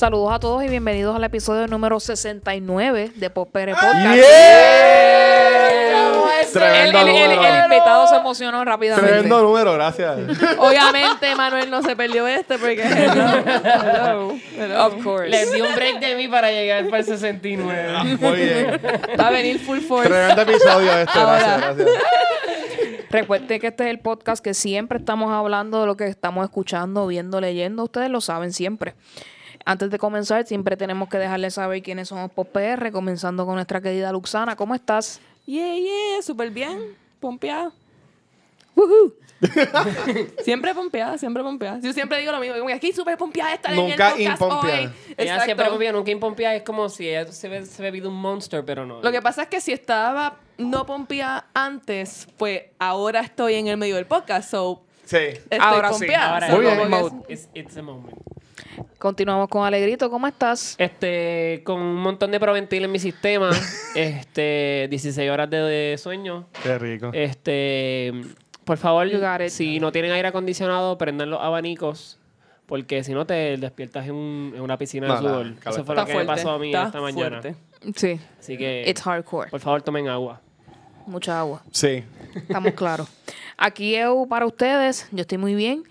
Saludos a todos y bienvenidos al episodio número 69 de Popere ¡Ah! Podcast. El, Tremendo el- el- número. el invitado se emocionó rápidamente. Tremendo número, gracias. Obviamente Manuel no se perdió este porque hello, hello. Of course. Les di un break de mí para llegar para el 69. Muy bien. va a venir full force. Tremendo episodio este, Ahora. gracias, gracias. Recuerden que este es el podcast que siempre estamos hablando de lo que estamos escuchando, viendo, leyendo. Ustedes lo saben siempre. Antes de comenzar, siempre tenemos que dejarles saber quiénes somos Pop PR, comenzando con nuestra querida Luxana. ¿Cómo estás? Yeah, yeah, súper bien, pompeada. Woohoo. Siempre pompeada, siempre pompeada. Yo siempre digo lo mismo, aquí súper pompeada estar Nunca en el podcast impompeada. hoy. Ella Exacto. siempre pompía, nunca impompía. Es como si ella se ve, se bebido un monster, pero no. Lo que pasa es que si estaba no pompeada antes, pues ahora estoy en el medio del podcast, so Sí. estoy Ahora sí, pompeada. Ahora So, Muy bien. It's, it's a moment. Continuamos con Alegrito. ¿Cómo estás? Este, con un montón de Proventil en mi sistema. este, 16 horas de, de sueño. Qué rico. Este, por favor, si no tienen aire acondicionado, prendan los abanicos. Porque si no te despiertas en, un- en una piscina No, de sudor. Eso fue lo que fuerte, me pasó a mí está esta mañana. fuerte. Sí. Así que, It's hardcore. por favor, tomen agua. Mucha agua. Sí. Estamos claros. Aquí Eu para ustedes. Yo estoy muy bien.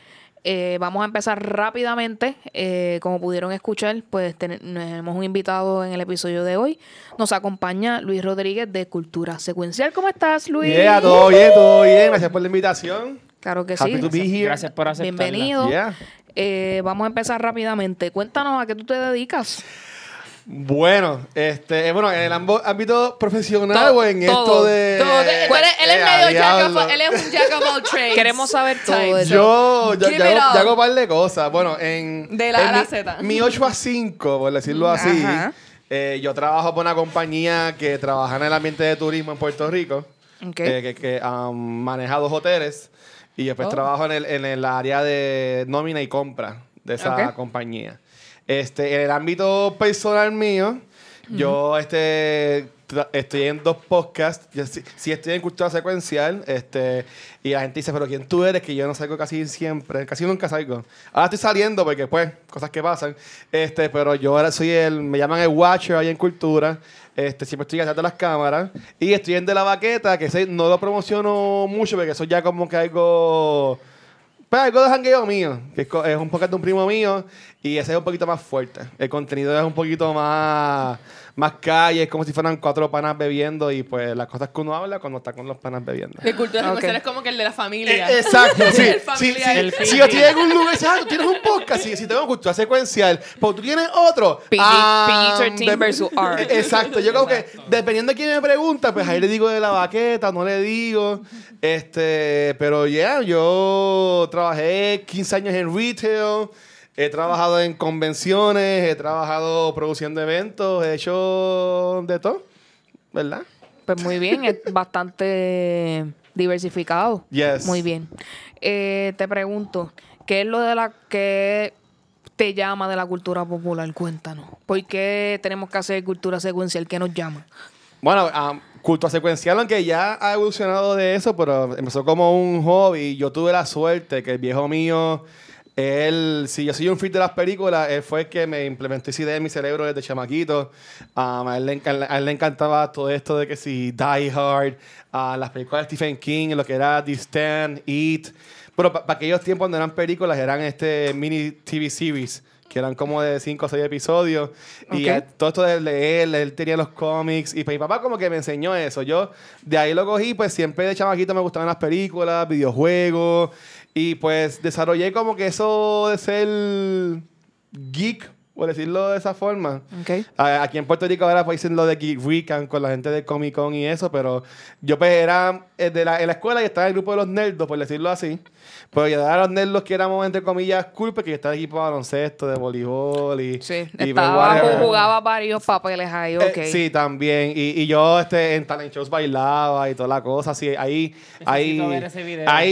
Eh, vamos a empezar rápidamente. Eh, como pudieron escuchar, pues ten- tenemos un invitado en el episodio de hoy. Nos acompaña Luis Rodríguez de Cultura Secuencial. ¿Cómo estás, Luis? Yeah, todo bien, todo bien. Gracias por la invitación. Claro que Happy sí. to be here. Gracias por aceptarla. Bienvenido. Yeah. Eh, vamos a empezar rápidamente. Cuéntanos a qué tú te dedicas. Bueno, este, eh, bueno, en el ámbito profesional Todo, o en todo, esto de. Todo de- él, es- Eh, medio jack él es un jack of all trades. Queremos saber todo. Yo, yo it hago, all. yo hago un par de cosas. Bueno, en. De la A la mi- Z. Mi 8 a 5, por decirlo así. Ajá. eh, yo trabajo por una compañía que trabaja en el ambiente de turismo en Puerto Rico. Eh, que que um, maneja dos hoteles. Y después Oh. trabajo en el, en el área de nómina y compra de esa compañía. Este, en el ámbito personal mío, yo este, estoy en dos podcasts. Yo sí, sí estoy en cultura secuencial. Este, y la gente dice, pero ¿quién tú eres? Que yo no salgo casi siempre. Casi nunca salgo. Ahora estoy saliendo porque, pues, cosas que pasan. Este, pero yo ahora soy el... Me llaman el Watcher ahí en cultura. Este, siempre estoy detrás de las cámaras. Y estoy en De La Baqueta, que ese no lo promociono mucho porque eso ya como que algo... Pues algo de jangueo mío, que es, co- es un podcast de un primo mío y ese es un poquito más fuerte. El contenido es un poquito más, más calle, es como si fueran cuatro panas bebiendo y pues las cosas que uno habla cuando está con los panas bebiendo. De cultura Ok. es como que el de la familia. Eh, exacto, sí. El sí, familiar. sí. El si yo estoy en un lugar, tú tienes un podcast, si, si tengo cultura secuencial, pues tú tienes otro. PG Ah, PG-13 de- versus R. Eh, Exacto, yo como que dependiendo de quién me pregunta, pues ahí le digo de la baqueta, no le digo. Este, pero ya, yo trabajé 15 años en retail, he trabajado en convenciones, he trabajado produciendo eventos, he hecho de todo, ¿verdad? Pues muy bien, es bastante diversificado. Yes. Muy bien. Eh, te pregunto, ¿qué es lo de la que te llama de la cultura popular? Cuéntanos. ¿Por qué tenemos que hacer cultura secuencial? ¿Qué nos llama? Bueno, um, culto secuencial, aunque ya ha evolucionado de eso, pero empezó como un hobby. Yo tuve la suerte que el viejo mío, él, si yo soy un freak de las películas, él fue el que me implementó esa idea en mi cerebro desde chamaquito. Um, a, él le, a él le encantaba todo esto de que si Die Hard, ah, las películas de Stephen King, lo que era The Stand, Eat. Pero para aquellos tiempos no eran películas, eran este mini TV series que eran como de 5 o 6 episodios. Y eh, todo esto de leer, él tenía los cómics. Y pues mi papá como que me enseñó eso. Yo de ahí lo cogí, pues siempre de chamaquito me gustaban las películas, videojuegos. Y pues desarrollé como que eso de ser geek, por decirlo de esa forma. Ok. A- Aquí en Puerto Rico ahora pues dicen lo de Geek Weekend con la gente de Comic Con y eso, pero yo pues era eh, de la, en la escuela y estaba en el grupo de los nerdos, por decirlo así. Pero yo era los nerdos que éramos, entre comillas, cool, porque yo estaba en equipo de baloncesto, de voleibol y... Sí, y estaba, whatever. jugaba varios papeles ahí, ok. Eh, sí, también. Y, y yo este, en talent shows bailaba y toda la cosa. Así, ahí, hay,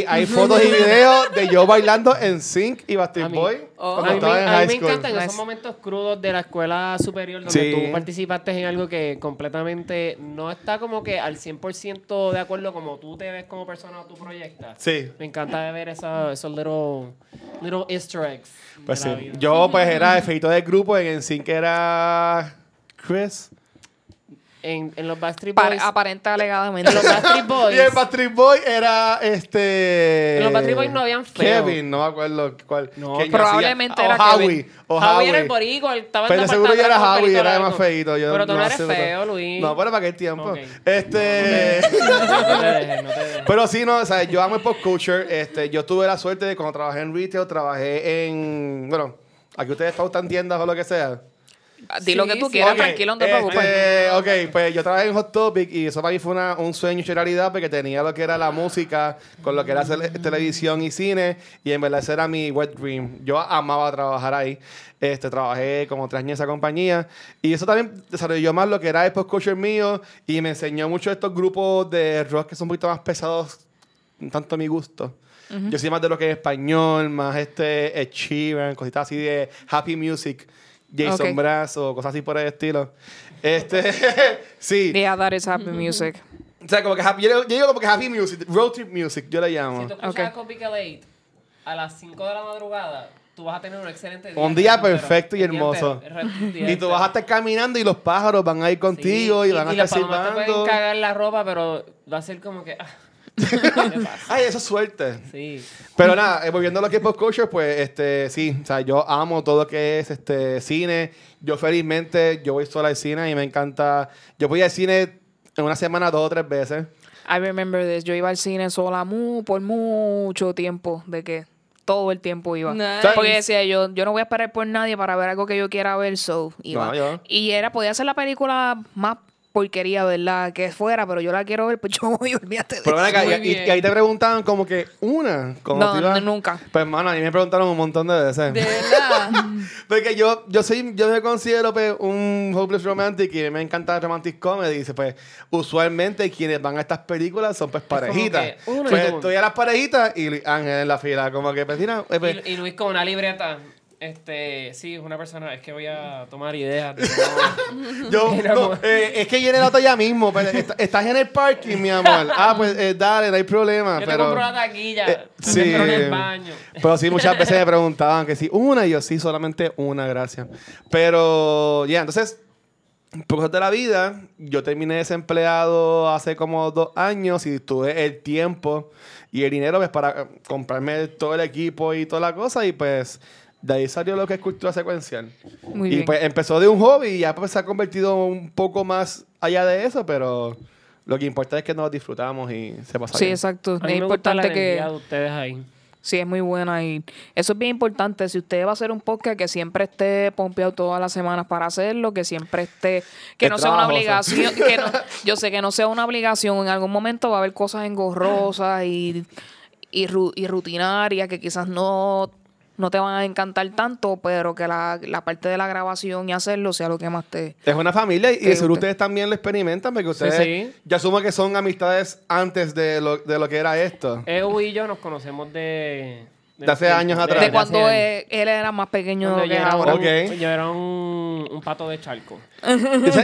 hay fotos y videos de yo bailando en Sync y Bastard A Boy Oh. A mí, en a mí high me school. encantan esos Nice. momentos crudos de la escuela superior donde Sí. tú participaste en algo que completamente no está como que al 100% de acuerdo como tú te ves como persona o tú proyectas. Sí. Me encanta ver esa, esos little Little Easter eggs. Pues sí. Yo, pues, era el feito del grupo. En el que era Chris. En, en los Backstreet Boys. aparenta alegadamente. En los Backstreet Boys. Y el Patrick Boy era este. En los Backstreet Boys no habían feo. Kevin, no me acuerdo cuál. No, probablemente hacía- era o Howie, Kevin. O Howie. era el boricua, él estaba en Pero la seguro yo era Howie, era más feito. Yo Pero tú no eres sé, feo, Luis. No, pero para aquel tiempo. Este. No te dejes, no te dejes. Pero sí, no, o sea, yo amo el pop culture. Este, yo tuve la suerte de cuando trabajé en retail, trabajé en. Bueno, aquí ustedes pautan tiendas o lo que sea. Di lo Sí, que tú sí. quieras, Ok, tranquilo, no te preocupes. este, ok, pues yo trabajé en Hot Topic y eso para mí fue una- un sueño hecho realidad porque tenía lo que era la música con lo que era televisión y cine y en verdad ese era mi wet dream. Yo amaba trabajar ahí. Este, trabajé como tres años en esa compañía y eso también desarrolló más lo que era el pop culture mío y me enseñó mucho de estos grupos de rock que son un poquito más pesados, tanto a mi gusto. Yo soy más de lo que es español, más este Sheeran, cositas así de happy music. Jason Ok. Brazo, cosas así por el estilo. Este, sí. Yeah, that is happy music. O sea, como que happy, yo, digo- yo digo como que happy music, road trip music, yo le llamo. Si tú escuchas Ok. a Copy Late a las 5 de la madrugada, tú vas a tener un excelente día. Un día perfecto y hermoso. Y tú vas a estar caminando y los pájaros van a ir contigo Sí, y, van a las estar palomas te pueden silbando. cagar la ropa, pero va a ser como que... ah. Ay, eso es suerte. Sí. Pero nada, eh, volviendo a lo que es pop culture, pues este, sí, o sea, yo amo todo lo que es este cine. Yo felizmente, yo voy sola al cine y me encanta. Yo voy al cine en una semana dos o tres veces. I remember this. Yo iba al cine sola mu por mucho tiempo, de que todo el tiempo iba. Nice. Porque decía yo, yo no voy a esperar por nadie para ver algo que yo quiera ver, so iba. No, yo. Y era, podía ser la película más porquería, ¿verdad? Que fuera, pero yo la quiero ver, pues yo voy, olvídate de Pero ven eso. acá, y, ahí te preguntaban como que una. Como No, nunca. Pues, hermano, a mí me preguntaron un montón de veces. De verdad. Porque yo, yo soy, yo me considero pues, un hopeless romantic y me encanta el romantic comedy. Dice, pues, usualmente quienes van a estas películas son pues parejitas. que Pues estoy a las parejitas y Ángel en la fila. Como que, pues, mira, eh, pues, Y, y Luis con una libreta. Este, sí, es una persona, es que voy a tomar ideas. de cómo- yo, no, amor. eh, es que viene el auto ya mismo. pero est- estás en el parking, mi amor. Ah, pues eh, dale, no hay problema. Yo te pero, compro la taquilla. Eh, te sí. en el baño. Pero sí, muchas veces me preguntaban que sí, una, y yo sí, solamente una, gracias. Pero, ya, entonces, por cosas de la vida, yo terminé desempleado hace como dos años y tuve el tiempo y el dinero pues, para eh, comprarme todo el equipo y toda la cosa, y pues de ahí salió lo que es cultura secuencial. Muy y bien. pues empezó de un hobby y ya pues, se ha convertido un poco más allá de eso, pero lo que importa es que nos disfrutamos y se pasa Sí, bien. exacto. A mí Es me gusta la importante que... de ustedes ahí. Sí, es muy buena y eso es bien importante. Si usted va a hacer un podcast, que siempre esté pompeado todas las semanas para hacerlo, que siempre esté, que no sea una obligación, que no, yo sé que no sea una obligación. En algún momento va a haber cosas engorrosas y, y, ru- y rutinarias que quizás no, no te van a encantar tanto, pero que la, la parte de la grabación y hacerlo sea lo que más te... Es una familia y Te seguro ustedes también lo experimentan porque ustedes, sí. yo asumo que son amistades antes de lo, de lo que era esto. Eu y yo nos conocemos de... De hace años atrás. De cuando él, él era más pequeño Cuando que yo era, ahora. Ok. un, yo era un, un pato de charco.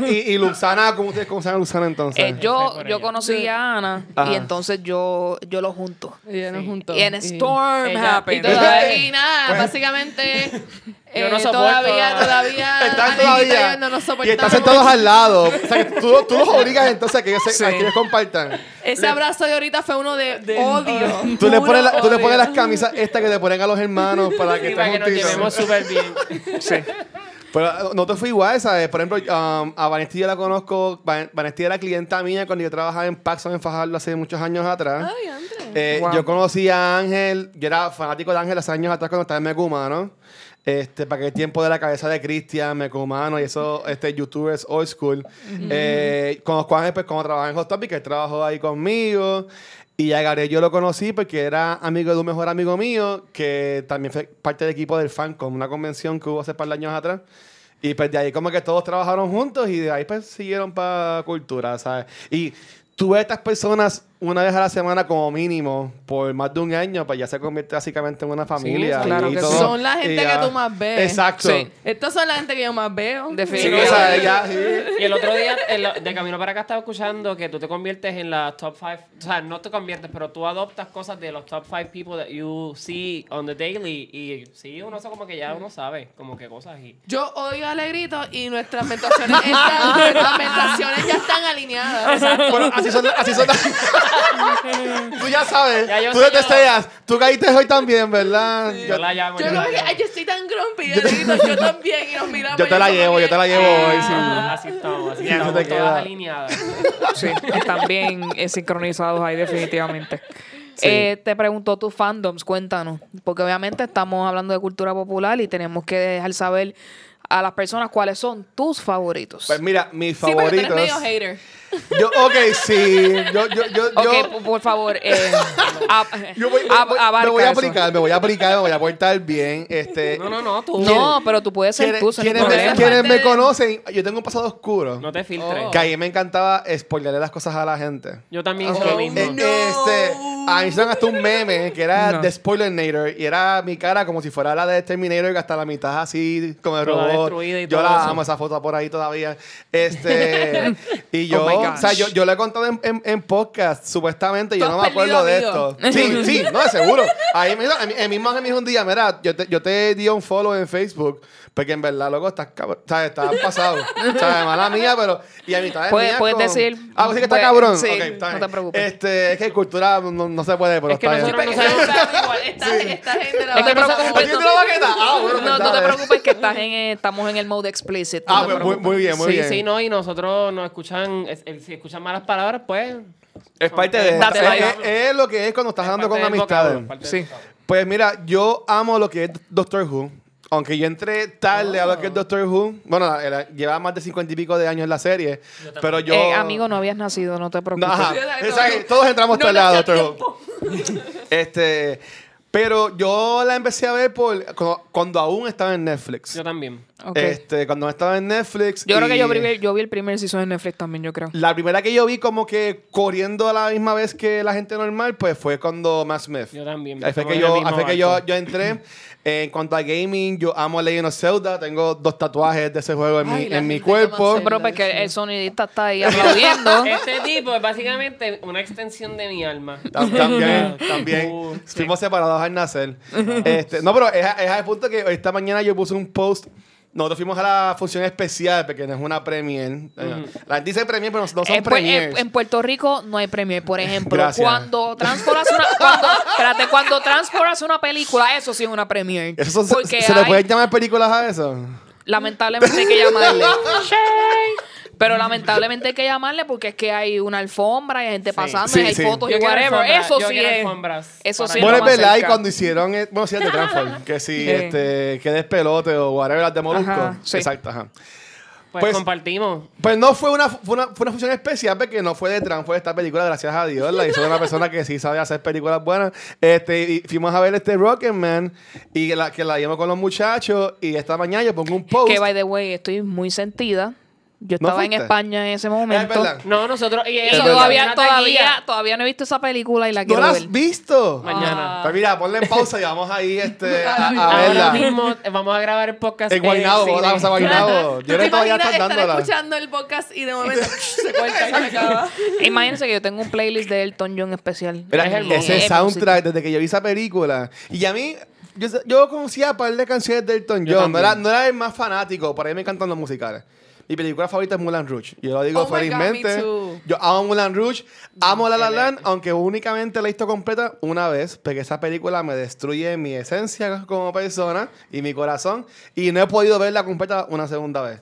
Y, y Luxana, ¿cómo ustedes conocen a Luxana entonces? Eh, yo, yo conocí a Ana Ajá. y entonces yo, yo lo junto. Y Sí. juntó. Y en Storm Y happened. todavía, y nada, básicamente. Yo no eh, soporto todavía, todavía. Están todavía. no y están sentados al lado. O sea, que tú, tú los obligas entonces a que ellos, se- Sí. a que ellos compartan. Ese abrazo de ahorita fue uno de, odio. Tú le, pones la- tú le pones las camisas estas que te ponen a los hermanos para que Sí, para que nos llevemos súper bien. Pero eh, no te fui igual, ¿sabes? Por ejemplo, um, a Vanesti yo la conozco. Van- Vanesti era clienta mía cuando yo trabajaba en Paxson en Fajardo hace muchos años atrás. Ay, Andrés. Eh, Wow. Yo conocí a Ángel, yo era fanático de Ángel hace años atrás cuando estaba en Mecumano. Este, para aquel tiempo de la cabeza de Cristian, Mecumano y esos este, youtubers old school. Eh, conozco a Ángel pues, cuando trabajaba en Hot Topic, él trabajó ahí conmigo. Y a Gabriel yo lo conocí porque era amigo de un mejor amigo mío, que también fue parte del equipo del fan con una convención que hubo hace par de años atrás. Y pues de ahí como que todos trabajaron juntos y de ahí pues siguieron para cultura, ¿sabes? Y a estas personas una vez a la semana como mínimo por más de un año, pues ya se convierte básicamente en una familia. claro y que todo, sí. Son la gente que tú más ves. Exacto. Sí. Estas son la gente que yo más veo. Sí, Definitivamente. o sea, ya- sí. Y el otro día, el- de camino para acá, estaba escuchando que tú te conviertes en la top five. O sea, no te conviertes, pero tú adoptas cosas de los top five people that you see on the daily. Y sí, uno eso como que ya uno sabe, como que cosas. Y Yo odio Alegrito y nuestras meditaciones, están, nuestras ya están alineadas. Bueno, así son, así son. Tú ya sabes. Ya yo tú deseas. Tú caíste hoy también, ¿verdad? yo la llamo. Yo yo la llamo. ay, yo estoy tan grumpy, yo también, y nos miramos. Yo te y la llevo, yo te la llevo hoy, sí. Ah, Así estamos, así estamos, te todas alineadas. Sí, están bien eh, sincronizados ahí definitivamente. Sí. Eh, te preguntó tus fandoms, cuéntanos, porque obviamente estamos hablando de cultura popular y tenemos que dejar saber a las personas cuáles son tus favoritos. Pues mira, mis Sí, porque tú eres favoritos. medio hater. Yo, ok, sí. Yo, yo, yo, ok, yo, por- por favor, eh, a- yo voy, a- voy- abarca me voy a eso. aplicar, me voy a aplicar, me voy a portar bien. Este, No, no, no, tú. No, pero tú puedes ser quienes, tú, quienes me, problema. quienes Parte me de- conocen, yo tengo un pasado oscuro. No te filtres. Oh. Que a mí me encantaba spoilerle las cosas a la gente. Yo también hice lo mismo. Eh, No. Este, a mí hicieron hasta un meme que era No. de Spoilernator y era mi cara como si fuera la de Terminator que hasta la mitad así como el Toda robot. destruida y yo todo la eso. amo esa foto por ahí todavía. Este y yo, Oh my o sea, yo, yo le he contado en, en, en podcast supuestamente, yo no me acuerdo de esto. Sí, sí, no, de seguro. Ahí me el mismo me dijo un día, mira, yo te, yo te di un follow en Facebook porque en verdad, loco, estás cabrón. O sea, estás pasado. O sea, mala mía, pero. Y a mitad de Puedes- mía puedes con- decir, Ah, pues sí que está pues, cabrón. sí, Ok, está no bien. te preocupes. Este, es que cultura no, no se puede, pero Es que está bien. nosotros Pero no sabemos- igual, esta, esta gente la Es que va a no-. Ah, bueno, pues No, no te preocupes que estás en, eh, estamos en el mode explicit. no Ah, pues muy, muy bien, muy sí, bien. sí, no, y nosotros nos escuchan, es- el- si escuchan malas palabras, pues. Es parte de. Date es, la- es- es lo que es cuando estás hablando con amistades. Sí. Pues mira, yo amo lo que es Doctor Who. Aunque yo entré tarde a lo que es Doctor Who. Bueno, la- la- llevaba más de cincuenta y pico de años en la serie. Pero yo. Eh, amigo, no habías nacido, no te preocupes. ajá. Exacto. Todos entramos No tarde a Doctor Who. Este. Pero yo la empecé a ver por cuando, cuando aún estaba en Netflix. Yo también. Ok. Este, cuando estaba en Netflix. Yo creo que y- yo vi, yo vi el primer season de Netflix también, yo creo. La primera que yo vi como que corriendo a la misma vez que la gente normal, pues fue cuando Matt Smith. Yo también. Ahí fue que en yo, ahí fue que yo, yo entré. En cuanto a gaming, yo amo Legend of Zelda. Tengo dos tatuajes de ese juego en Ay, mi, en mi cuerpo. Zelda. Pero porque el sonidista está ahí aplaudiendo. Este tipo es básicamente una extensión de mi alma. Tam- También, también. Uh, sí. Fuimos separados al nacer. Este, no, pero es, a- es al punto que esta mañana yo puse un post. Nosotros fuimos a la función especial, porque no es una premiere. Eh, La gente dice premiere, pero no, no son En, Pu- premieres. en- en Puerto Rico no hay premio. Por ejemplo, Gracias. cuando Transport hace una, cuando, espérate, cuando Transport hace una película, eso sí es una premiere. ¿Eso son- Porque ¿Se le pueden llamar películas a eso? lamentablemente hay que llamarle. Pero lamentablemente hay que llamarle porque es que hay una alfombra y hay gente pasando Sí, y hay sí. fotos Yo y quiero whatever. Eso yo sí quiero es. alfombras Eso para sí ir. Bueno, lo es más verdad, y cerca. cuando hicieron, eh, bueno, sí, el de Transform, que si, este, que despelote o whatever, las de Molusco. Ajá, sí. Exacto, ajá. Pues, Pues- compartimos. Pues no fue una, fue una, fue una función especial porque no fue de Trump, fue de esta película, gracias a Dios. La hizo una persona que sí sabe hacer películas buenas. Este, y fuimos a ver este Rocketman y la, que la vimos con los muchachos. Y esta mañana yo pongo un post. Que, by the way, estoy muy sentida. Yo ¿No estaba en? España en ese Es momento. verdad. No, nosotros. Y, Y Es todavía, todavía, todavía no he visto esa película y la ¿No quiero la ver. has visto? Mañana. Pues mira, ponle en pausa y vamos ahí este, a, a Ahora verla. mismo eh, vamos a grabar el podcast. En Guaynabo, vamos a Guaynabo. ¿Tú Yo no todavía están estar dándola. escuchando el podcast y de momento se corta y se acaba? Imagínense que yo tengo un playlist de Elton John especial. Mira, Es ese soundtrack, desde que yo vi esa película. Y a mí, yo, yo conocía un par de canciones de Elton John. No era, no era el más fanático, por ahí me encantan los musicales. Mi película favorita es Mulan Rouge. Yo lo digo Oh God, felizmente. me too. Yo amo Mulan Rouge, amo La La. Land, aunque únicamente la he visto completa una vez, porque esa película me destruye mi esencia como persona y mi corazón. Y no he podido verla completa una segunda vez.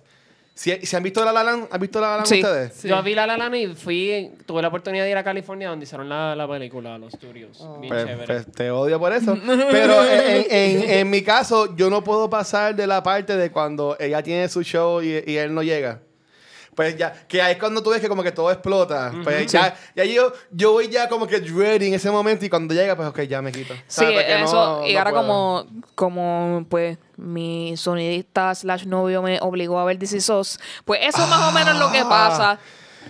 Si, si han visto La La Land, ¿han visto La La Land Sí. ustedes? Sí. Yo vi La La Land y fui, tuve la oportunidad de ir a California donde hicieron la, la película, los estudios. Bien Pues, chévere. pues, te odio por eso. Pero en, en- en mi caso, yo no puedo pasar de la parte de cuando ella tiene su show y, y él no llega. Pues ya, que ahí es cuando tú ves que como que todo explota. Pues ya, ya yo, yo voy ya como que ready en ese momento y cuando llega, pues ok, ya me quito. Sí, eso. y no ahora puedo. como, como pues mi sonidista slash novio me obligó a ver DC SOS, pues eso es más o menos lo que Ah. pasa.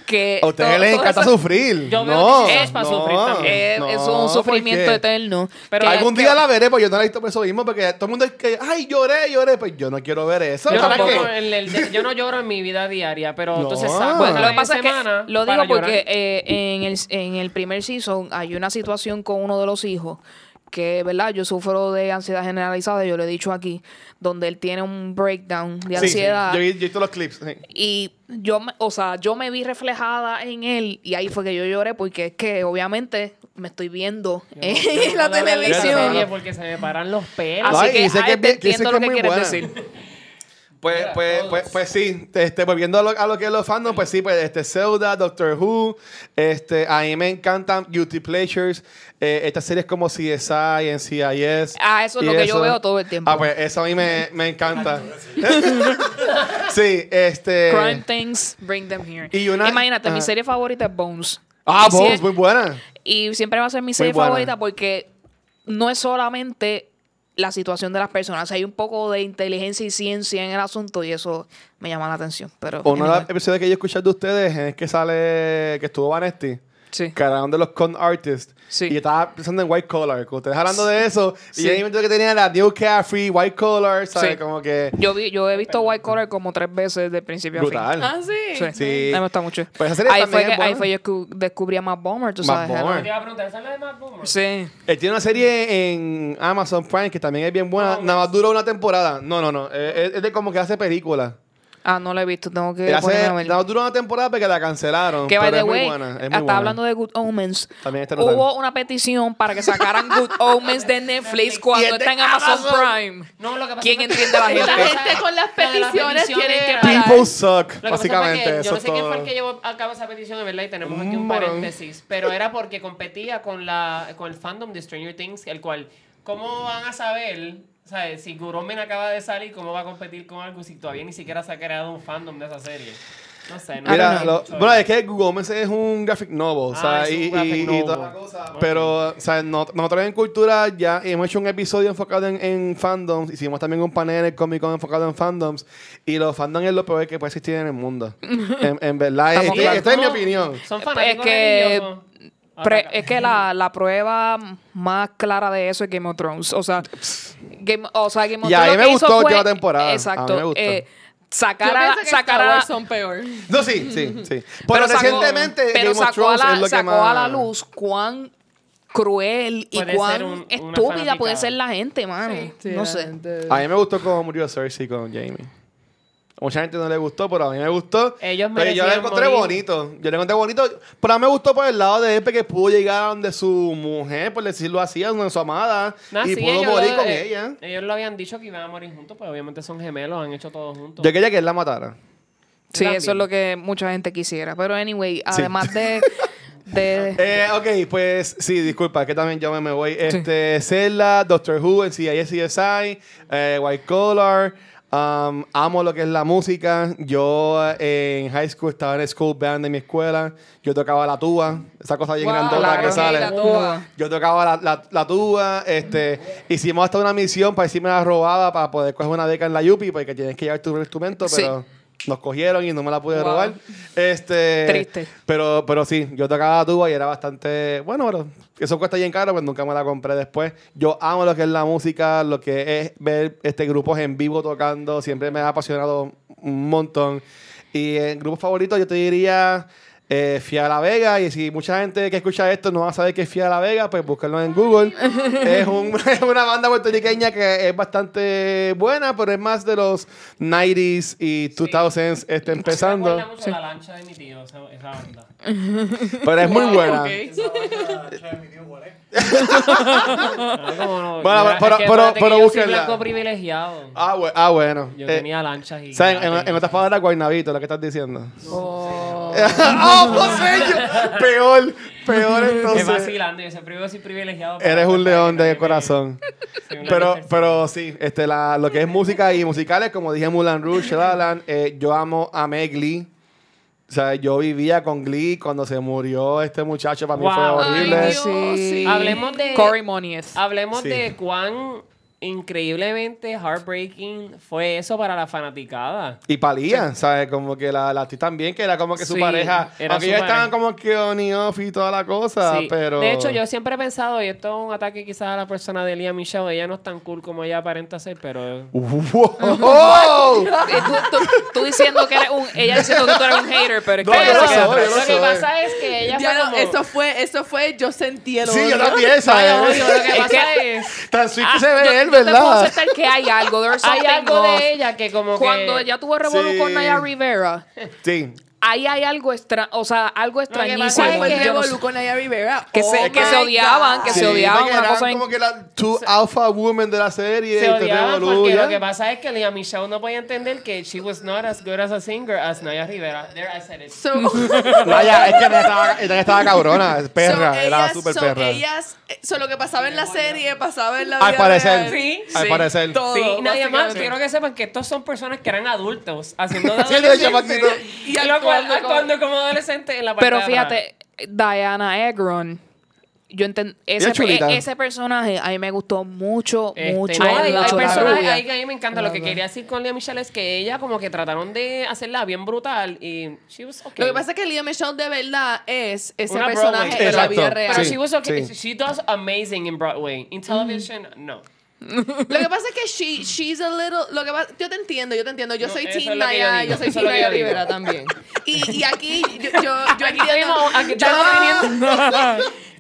Que A ustedes les encanta eso- sufrir. Yo veo no, que es para no, sufrir también. Eh, no, es un ¿por sufrimiento eterno. Pero Que- Algún que- día la veré, pues yo no la he visto por eso mismo, porque todo el mundo es que, ay, lloré, lloré, pues yo no quiero ver eso. Yo, ¿Para tampoco qué? en el- de- yo no lloro en mi vida diaria, pero No. entonces una lo que pasa en es que semana lo digo porque eh, en, el, en el primer season hay una situación con uno de los hijos que, ¿verdad? Yo sufro de ansiedad generalizada, yo lo he dicho aquí, donde él tiene un breakdown de Sí, ansiedad. yo he yo he visto los clips. sí. Y yo, me- o sea, yo me vi reflejada en él y ahí fue que yo lloré porque es que obviamente me estoy viendo Yo en no- yo no la televisión. Porque se me paran los pelos. Así Ay, que, y sé ah, que es te que entiendo que lo es que muy quieres buena. decir. Pues, Mira, pues, pues, pues sí, este, volviendo a lo, a lo que es los fandoms, pues sí, pues este Zelda, Doctor Who, este, a mí me encantan Guilty Pleasures, eh, estas series como CSI, NCIS. Ah, eso es lo que yo veo todo el tiempo. Ah, pues eso a mí me, me encanta. sí, este... Crime Things, Bring Them Here. Y una- Imagínate, mi serie favorita es Bones. Ah, Y si Bones, es- muy buena. Y siempre va a ser mi serie favorita porque no es solamente la situación de las personas. Hay un poco de inteligencia y ciencia en el asunto y eso me llama la atención. Pero Uno de los episodios que yo escuché de ustedes es que sale, que estuvo Vanesti. Sí. que de los con artists. Sí. Y yo estaba pensando en White Collar. que Ustedes hablando de eso. Sí. Y ahí me que tenía la New Caffrey, White Collar, ¿sabes? Sí. Como que. Yo, vi, yo he visto White Collar como tres veces de principio a fin. Brutal. Ah, sí. Sí. Sí. Me gusta mucho. Pues esa serie ahí, fue es que, ahí fue yo que descubrí a Matt Bomer, tú Matt sabes. Hello. Te iba a preguntar, ¿esa es la de Matt Boomer? Sí. Él tiene una serie en Amazon Prime que también es bien buena. Nada más duró una temporada. No, no, no. Es, es de como que hace películas. Ah, no lo he visto. Tengo que hace, a ver. más duró una temporada porque la cancelaron. Que by the es way. Es buena. hablando de Good Omens, También está hubo una petición para que sacaran Good Omens de Netflix cuando es está en Amazon, Amazon. Prime. No, lo que pasa ¿Quién que- entiende a la La gente? gente con las peticiones tiene que parar. People suck, Lo que pasa fue básicamente. que eso yo no es sé quién fue el que llevó a cabo esa petición, de verdad, y tenemos aquí Un morón. paréntesis. Pero era porque competía con, la, con el fandom de Stranger Things, el cual, ¿cómo van a saber, sabes, si Guromen acaba de salir, cómo va a competir con algo si todavía ni siquiera se ha creado un fandom de esa serie? No sé, no Mira, lo- bueno, es que Google es un graphic novel, o sea, Ah, es un y, y- y toda la cosa. Pero, o sea, no- nosotros en Cultura ya hemos hecho un episodio enfocado en, en fandoms, hicimos también un panel en Comic Con enfocado en fandoms, y los fandoms es lo peor que puede existir en el mundo. en, en verdad, es- claros. esta es mi opinión. Son Es fanáticos que- religiosos. Pre- Ataca. es que la, la prueba más clara de eso es Game of Thrones. O sea, Game, o sea, Game of Y a Thrones mí me gustó última temporada. A mí Exacto. me gustó. eh, Yo sacar a, que sacar Star a- Wars son peor. No, sí, sí, sí. Pero, pero sacó- recientemente pero Game of sacó, a Thrones la, es lo que sacó más... a la luz cuán cruel y Puede cuán un- estúpida puede ser la gente, mano. no sé. A mí me gustó cómo murió Cersei con Jamie. Mucha gente no le gustó, pero a mí me gustó. Ellos Pero yo lo encontré morir. bonito. Yo lo encontré bonito. Pero a mí me gustó por el lado de él, que pudo llegar a donde su mujer, por decirlo así, a donde su amada. Nah, y sí, pudo morir lo- con eh, ella. Ellos lo habían dicho que iban a morir juntos, pues obviamente son gemelos, han hecho todo juntos. Yo quería que él la matara. Sí, También. eso es lo que mucha gente quisiera. Pero anyway, Sí. además de, de Eh, ok, pues sí, disculpa, que también yo me, me voy. Este, Zelda, Doctor Who, NCIS, CSI, eh, White Collar. Um, amo lo que es la música. Yo eh, en high school estaba en el school band de mi escuela. Yo tocaba la tuba, esa cosa bien Wow, grandota claro, que sale. la tuba. Yo tocaba la, la, la tuba. Este, hicimos hasta una misión para decirme la robaba para poder coger una beca en la Yupi, porque tienes que llevar tu instrumento, Sí. Nos cogieron y no me la pude Wow. robar. Este, Triste. Pero, pero sí, yo tocaba tuba y era bastante. Bueno, pero eso cuesta bien caro, pues nunca me la compré después. Yo amo lo que es la música, lo que es ver este grupos en vivo tocando. Siempre me ha apasionado un montón. Y en grupos favoritos, yo te diría. Eh, Fia La Vega, y si mucha gente que escucha esto no va a saber qué es Fia La Vega, pues búsquenlo en Google. es, un- es una banda puertorriqueña que es bastante buena, pero es más de los 90s y 2000s este, Me empezando. mucho la lancha de mi tío, esa, esa banda. Pero es muy buena. no, Bueno, yo- es pero- que pero- acuérdate que pero yo soy búsquenla. blanco privilegiado. Ah, bu- ah, bueno. Yo Eh, tenía lanchas y... sea, en, en- otras palabras, Guaynabito, lo que estás diciendo. Oh. ¡Oh, José! yo- Peor, peor Es entonces. vacilando, yo siempre digo soy privilegiado. Eres un león de corazón. Pero, pero sí, este, la, lo que es música y musicales, como dije, Mulan Rouge, La eh, yo amo a Meg Glee. O sea, yo vivía con Glee cuando se murió este muchacho. Para mí Wow. fue Ay, horrible. Dios. sí. Hablemos de... Corey Monieth. Hablemos Sí. de cuán increíblemente heartbreaking fue eso para la fanaticada. Y palía, ¿sabes? Como que la, la actriz también, que era como que su Sí, pareja. era Aunque su ellos estaban pareja. como que on y off y toda la cosa, Sí. pero. De hecho, yo siempre he pensado, y esto es un ataque quizás a la persona de Lia Michelle, ella no es tan cool como ella aparenta ser, pero... ¡Wow! Tú, tú- tú diciendo que eres un. Ella diciendo que tú eres un hater, pero es que No, yo ella lo se soy, queda yo lo lo que pasa es que ella Ya fue no, como... eso fue, eso fue, yo sentí el Sí, yo también, ¿sabes? lo que Es pasa que- es... Tan sweet Ah, que se ve yo- yo te puedo ¿verdad? aceptar que hay algo. Hay algo off. de ella que como Cuando que... ella tuvo revolú Sí. con Naya Rivera, Sí. Ahí hay algo extra, o sea, algo extrañísimo. es ¿Cuál fue el que- Yo no con Naya Rivera? Que se- Oh que se odiaban, que God. se odiaban, una eran cosa en- como que la two alpha women de la serie. Se odiaban porque lo que pasa es que Lia Michelle no podía entender que she was not as good as a singer as Naya Rivera. There I said it. So, Vaya, es que ella estaba, ella estaba cabrona, es perra, so era ellas- súper so perra. ellas, eh, so lo que pasaba en la serie pasaba en la vida Al parecer. real. Sí, Al sí. parecer. Todo, Sí, y nadie más. Quiero que sepan que estos son personas que eran adultos haciendo de Sí, Y cual, actuando como- actuando como adolescente en la parte Pero de atrás. fíjate, Diana Agron, yo entiendo, ese, ese personaje a mí me gustó mucho, Este, mucho, hay, hay personajes ahí que a mí me encanta. Lo que quería decir con Lea Michelle es que ella como que trataron de hacerla bien brutal y she was okay. Lo que pasa es que Lea Michelle de verdad es ese Una personaje en la vida real. Pero Sí, she was okay. sí. She does amazing in Broadway. In television, no. Lo que pasa es que she, she's a little. Lo que yo te entiendo, yo te entiendo. Yo No, soy Team yo Naya, yo soy Team Naya. Rivera también. Y, y aquí yo, yo, yo Aquí entiendo. tenemos- aquí yo,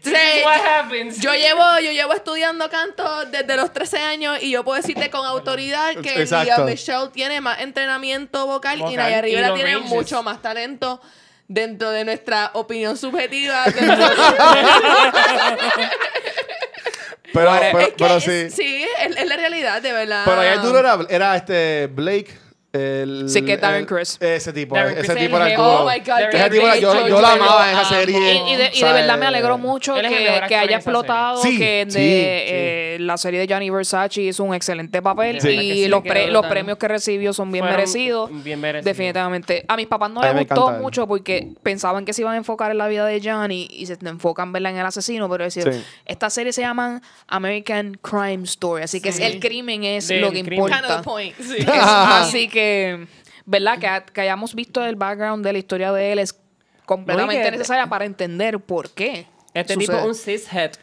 What happens? yo llevo, yo llevo estudiando canto desde los 13 años y yo puedo decirte con autoridad que Exacto. Michelle tiene más entrenamiento vocal, y. Naya Rivera tiene ranges. mucho más talento dentro de nuestra opinión subjetiva. Pero, pero, es que pero es- sí. sí, es, es la realidad, de verdad. Pero allá el duro era, era este Blake. El, Sí, que Darren Criss. Ese tipo, Darren ese Criss tipo era. Oh my God, Ese Darren tipo era- Criss, yo, lo amaba en esa serie. Y, y de, y de ¿sabes? verdad me alegró mucho que, que haya explotado, que Sí, de, sí, eh, la serie de Gianni Versace hizo un excelente papel Sí. y los, pre- los premios que recibió son bien merecidos. bien merecidos. Definitivamente. A mis papás no les gustó encanta mucho porque pensaban que se iban a enfocar en la vida de Gianni y se enfocan ¿verdad? en el asesino, pero es decir, Sí. esta serie se llama American Crime Story, así que el crimen es lo que crimen. Kind of importa. the point. Sí. Así que, ¿verdad? Que, que hayamos visto el background de la historia de él es completamente No, y que- necesaria para entender por qué. Este sucede. tipo es un cishet.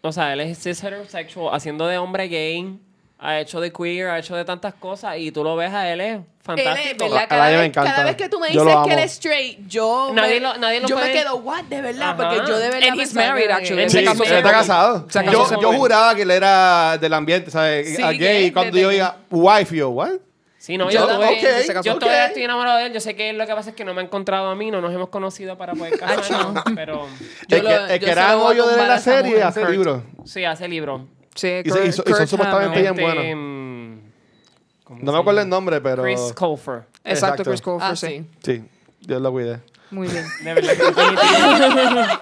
O sea, él es cis heterosexual, haciendo de hombre gay, ha hecho de queer, ha hecho de tantas cosas y tú lo ves a él es Él es, fantástico. ¿verdad? A Cada, la me vez, encanta. cada vez que tú me dices que él es straight, yo, Nadie me, lo- nadie lo yo me puede- quedo, what, de verdad, Ajá. porque yo de verdad And he's que married, actually. Él Sí, se casó él está casado. Se casó Yo, yo juraba que él era del ambiente, ¿sabes? Sí, gay. gay, cuando yo que- diga wife, yo, ¿what? Sí, no, Yo yo, tuve- yo todavía estoy enamorado de él. Yo sé que lo que pasa es que no me ha encontrado a mí, no nos hemos conocido para poder casarnos, pero Yo el lo- que, yo el que era hoyo de la serie hace Kurt. libros. sí, hace libro. Sí, Y, Kurt- y- y son supuestamente bien buenos. Este, mm, ¿cómo No me acuerdo el nombre, pero. Chris Colfer. Exacto, Exacto. Chris Colfer, Ah, sí. sí. Sí, Dios lo cuide. Muy bien. De verdad que.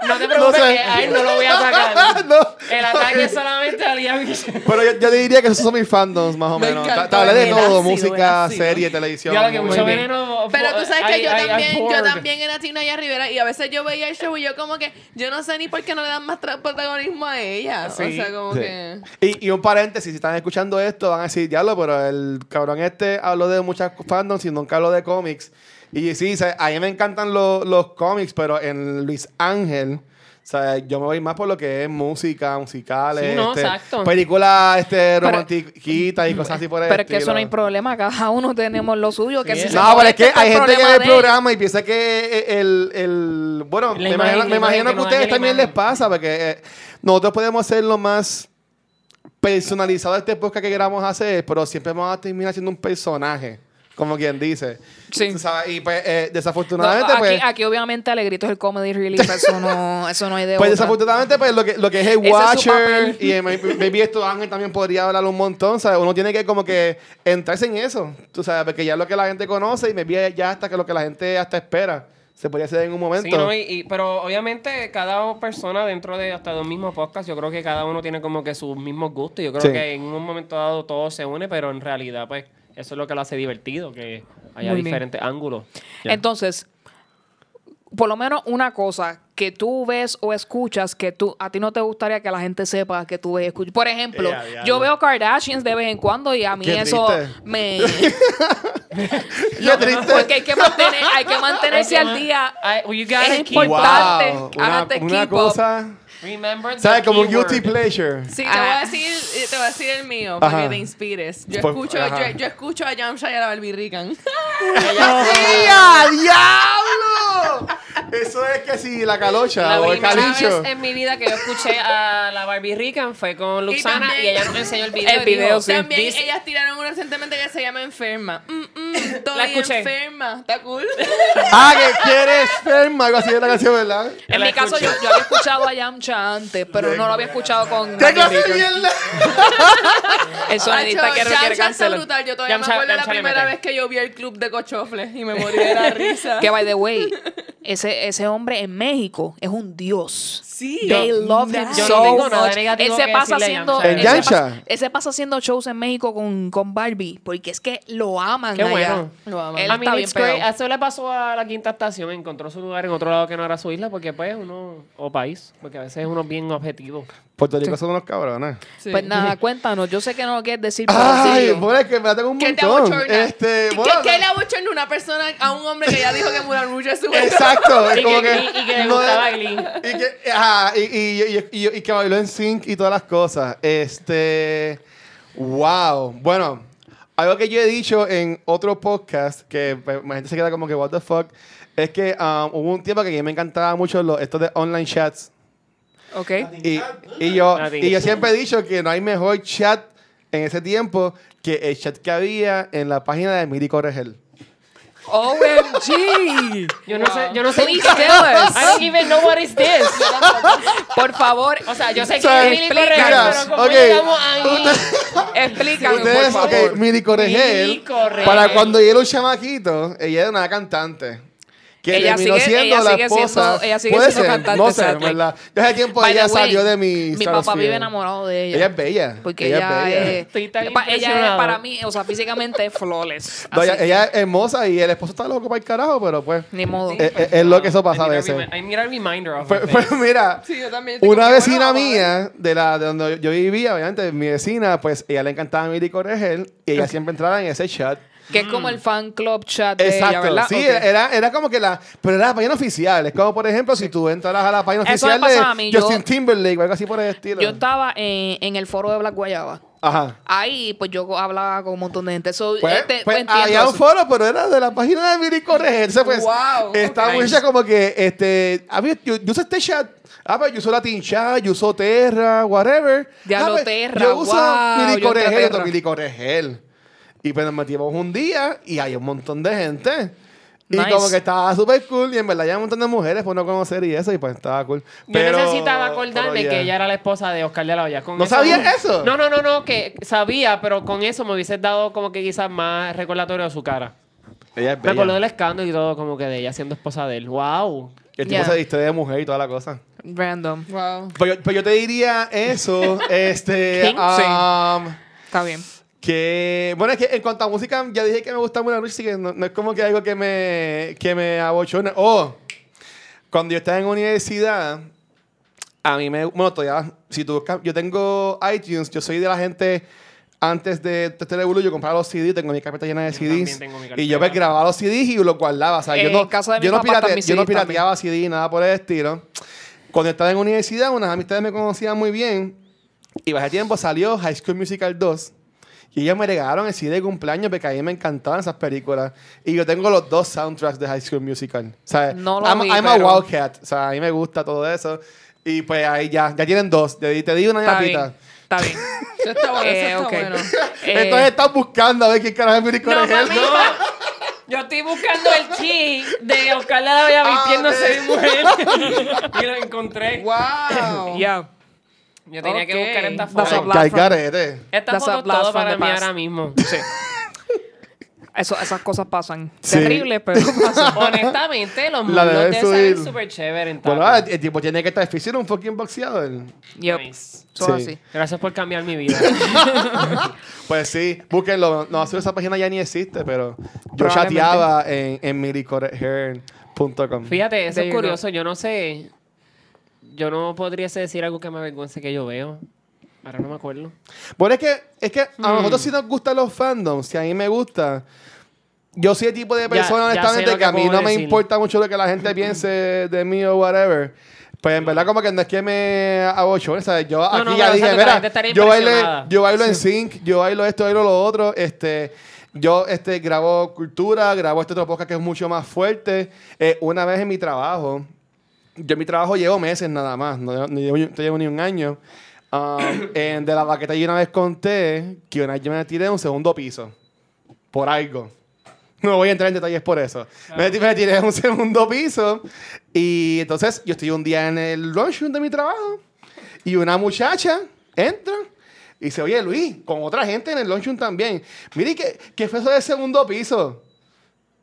No te preocupes, No sé. que a él no lo voy a sacar. no. El ataque es solamente a Liam. Pero yo, yo diría que esos son mis fandoms, más o Me menos. encantó Te hablé de todo: ácido, música, serie, televisión. Ya lo que mucho bien. veneno. Pero tú sabes que I- yo I- I también, yo poured. también era Tina y Rivera y a veces yo veía el show y yo como que yo no sé ni por qué no le dan más tra- protagonismo a ella. Sí. O sea, como Sí. que... Y, y un paréntesis, si están escuchando esto, van a decir, diablo, pero el cabrón este habló de muchas fandoms y nunca habló de cómics. Y sí, o sea, a mí me encantan los, los cómics, pero en Luis Ángel, o sea, yo me voy más por lo que es música, musicales, Sí, no, este, películas este, romantiquitas y cosas así por el Pero es que eso no hay problema, cada uno tenemos lo suyo. Que Sí, si es- No, pero es molesta, que este hay gente que ve el programa y piensa que el, el bueno, La me imagen, imagino, me que a ustedes también les pasa, porque eh, nosotros podemos hacer lo más personalizado de este podcast que queramos hacer, pero siempre vamos a terminar siendo un personaje, como quien dice. Sí. Sabes, Y pues, eh, No, desafortunadamente, aquí, pues, aquí obviamente Alegrito es el comedy relief, eso no, eso no hay de pues otra. desafortunadamente, pues lo que, lo que es el es Watcher y eh, maybe esto Ángel también podría hablar un montón, ¿sabes? Uno tiene que como que entrarse en eso, tú sabes, porque ya es lo que la gente conoce y maybe ya hasta que lo que la gente hasta espera se podría hacer en un momento. Sí, no, y, y- pero obviamente cada persona dentro de hasta de un mismo podcast, yo creo que cada uno tiene como que sus mismos gustos. Yo creo Sí. que en un momento dado todo se une, pero en realidad, pues, eso es lo que lo hace divertido, que haya Muy bien. diferentes ángulos. Entonces, por lo menos una cosa que tú ves o escuchas que tú a ti no te gustaría que la gente sepa que tú ves y escuchas? Por ejemplo, Eh, yo veo Kardashians de vez en cuando y a mí Qué eso triste. me Qué triste. porque hay que mantener, hay que mantenerse al día. I- well, Es importante. Wow, Hágate una, cosa, Remember the ¿sabes? Como un guilty pleasure. Sí, te voy, Ah. a decir, eh, te voy a decir el mío para Ajá. que te inspires. Yo Pues, escucho, yo, yo escucho a Yamcha y a la Barbie Rican. ¡Ya, diablo! Eso es que si la calocha La o el primera calicho. vez en mi vida que yo escuché a la Barbie Rican fue con Luxana y, también- ella nos enseñó el video. El y video, dijo, sí. También "This- ellas tiraron una recientemente que se llama Enferma. Mm, mm, estoy La escuché. enferma. ¿Está cool? Ah, que quieres enferma, algo así de la canción, ¿verdad? En la mi caso, yo, yo había escuchado a Yamcha antes, pero no lo había escuchado con ¿Qué clase de mierda? El sonidista que no Yamcha quiere está cancelar. brutal. Yo todavía me acuerdo de la primera vez que yo vi el club de cochofles y me morí de la risa. Que by the way, ese, ese hombre en México es un dios. Sí. They Yo- love him yo no so tengo nada much. negativo Él se que pasa a haciendo. ¿En él se Yamcha? pasa- él se pasa haciendo shows en México con, con Barbie porque es que lo aman Qué allá. bueno. Lo aman. Él mean, está bien pegado. Eso le pasó a la quinta estación, encontró su lugar en otro lado que no era su isla, porque pues uno, o país, porque a veces uno es bien objetivo. Puerto Rico son unos cabrones. Sí. Pues nada, cuéntanos. Yo sé que no lo quieres decir, pero Ay, bueno, es que me tengo un ¿Qué te montón. abochorna? Este, ¿Qué, bueno, qué le abochorna una persona a un hombre que ya dijo que Mulan Rouge es su Exacto, Y es como que- que, y- y que le no gustaba Glee. Y que, ajá, y, y, y, y- y que bailó en sync y todas las cosas. Este, wow. Bueno, algo que yo he dicho en otro podcast que pues, la gente se queda como que what the fuck es que um, hubo un tiempo que a mí me encantaba mucho los, estos de online chats Ok. y, y yo y yo siempre he dicho que no hay mejor chat en ese tiempo que el chat que había en la página de Miri Corregel. OMG. Yo no sé, yo no sé. Please tell us. I don't even know what is this. Por favor, O sea, yo sé que O sea, es explica, Correa, pero ¿cómo ok. llegamos ahí? explícanos, por Ustedes, favor. ok, Miri Corregel, Miri Corregel. para cuando ella era un chamaquito, ella era una cantante. Que Ella terminó sigue- siendo ella la sigue esposa. siendo- ella sigue Puede siendo ser, cantante, No sé. ¿verdad? Yo hace tiempo By ella way, salió de mi Mi papá vive enamorado de ella. Ella es bella. Porque ella, ella, es bella. es. Ella es para mí, o sea, físicamente es flawless. No, ella, es hermosa y el esposo está loco para el carajo, pero pues. Ni modo. Es, es- es lo que eso pasa a veces. I need a reminder of pues mira, Sí, yo también. estoy una vecina bueno, a mía, de la de donde yo vivía, obviamente, mi vecina, pues ella le encantaba Miri Corregel y ella siempre entraba en ese chat. Que es como el fan club chat de Exacto, ella, ¿verdad? sí, Ok. era, era como que la. Pero era la página oficial. Es como, por ejemplo, si tú entras a la página Eso me oficial pasaba a mí, de yo- Justin Timberlake o algo así por el estilo. Yo estaba en, en el foro de Black Guayaba. Ajá. Ahí, pues yo hablaba con un montón de gente. Eso, Pues, este, pues, entiendo había un eso. foro, pero era de la página de Miri Corregel. Entonces, pues, Wow, esta ok. muchacha como que, este, a ver, yo, yo uso este chat. Ah, pues yo uso Latin Chat, yo uso Terra, whatever. Diablo, Ah, pues, Terra, Yo uso wow, Miri yo a Corregel, Terra. otro Miri Corregel. Y pues nos metimos un día y hay un montón de gente. Y Nice. como que estaba súper cool y en verdad hay un montón de mujeres por no conocer y eso y pues estaba cool. Yo Pero- necesitaba acordarme pero ya. que ella era la esposa de Oscar de la Hoya. Con ¿No sabías eso? No, no, no, no, que sabía, pero con eso me hubiese dado como que quizás más recordatorio de su cara. Ella es Me acuerdo del escándalo y todo, como que de ella siendo esposa de él. ¡Wow! El tipo Ya. se viste de mujer y toda la cosa. Random. Wow. Pues yo, pues yo te diría eso, este, um, Está bien. Que, bueno, es que en cuanto a música, ya dije que me gusta mucho la así que no, no es como que algo que me, que me abochona. Oh, cuando yo estaba en universidad, a mí me, bueno, todavía, si tú buscas, yo tengo iTunes, yo soy de la gente, antes de Telebulu, yo compraba los CDs, tengo mi carpeta llena de Yo CDs, y yo me grababa los CDs y los guardaba, o sea, yo En no, yo no, pirate- yo no CDs también. pirateaba CD, nada por el estilo. Cuando estaba en universidad, unas amistades me conocían muy bien. Y hace tiempo salió High School Musical 2. Y ellos me regalaron el CD de cumpleaños porque a mí me encantaban esas películas. Y yo tengo los dos soundtracks de High School Musical. O sea, No lo I'm, vi, I'm pero- a Wildcat. O sea, a mí me gusta todo eso. Y pues ahí ya, ya tienen dos. Te, di- te di una ñapita. Está bien. Eso está bueno, Eh, eso está bueno. Eh, Entonces estás buscando a ver quién carajo es Miri No, mami, Yo estoy buscando el chi de Oscar de la Hoya Ah, vistiéndose de mujer. y lo encontré. Wow. Ya. Yo tenía que buscar esta That's a foto. Cargarete. Esta That's a foto es blast todo from para the mí past. ahora mismo. Sí. Eso, esas cosas pasan. Sí. Terribles, pero pasan. Honestamente, los La mundos debe de súper chévere en Bueno, tacos. el, el tipo tiene que estar físico, un fucking boxeador. Yep. Nice. Sí. así. Gracias por cambiar mi vida. Pues sí, búsquenlo. No, sé, esa página ya ni existe, pero yo Probablemente. chateaba en, en miricorregel.com. Fíjate, eso There es you curioso. Yo no sé. Yo no podría decir algo que me avergüence que yo veo. Ahora no me acuerdo. Bueno, es que, es que a Hmm. nosotros sí nos gustan los fandoms, si a mí me gusta. Yo soy el tipo de Ya- persona, ya honestamente, lo que a que mí puedo no me decir. importa mucho lo que la gente piense de mí o whatever. Pues en verdad como que no es que me show, ¿sabes? Yo aquí no, ya dije, mira, yo bailo, yo bailo en sync, yo bailo esto, bailo lo otro, este... Yo este, grabo cultura, grabo este otro podcast que es mucho más fuerte. Eh, una vez en mi trabajo, yo en mi trabajo llevo meses nada más, no, no llevo, no llevo ni un año. Um, en de la baqueta yo una vez conté que una vez yo me tiré de un segundo piso. Por algo. No voy a entrar en detalles por eso. Me, me tiré de un segundo piso. Y entonces yo estoy un día en el lunchroom de mi trabajo. Y una muchacha entra y dice, oye Luis, con otra gente en el lunchroom también. Mire, ¿qué, qué fue eso del segundo piso?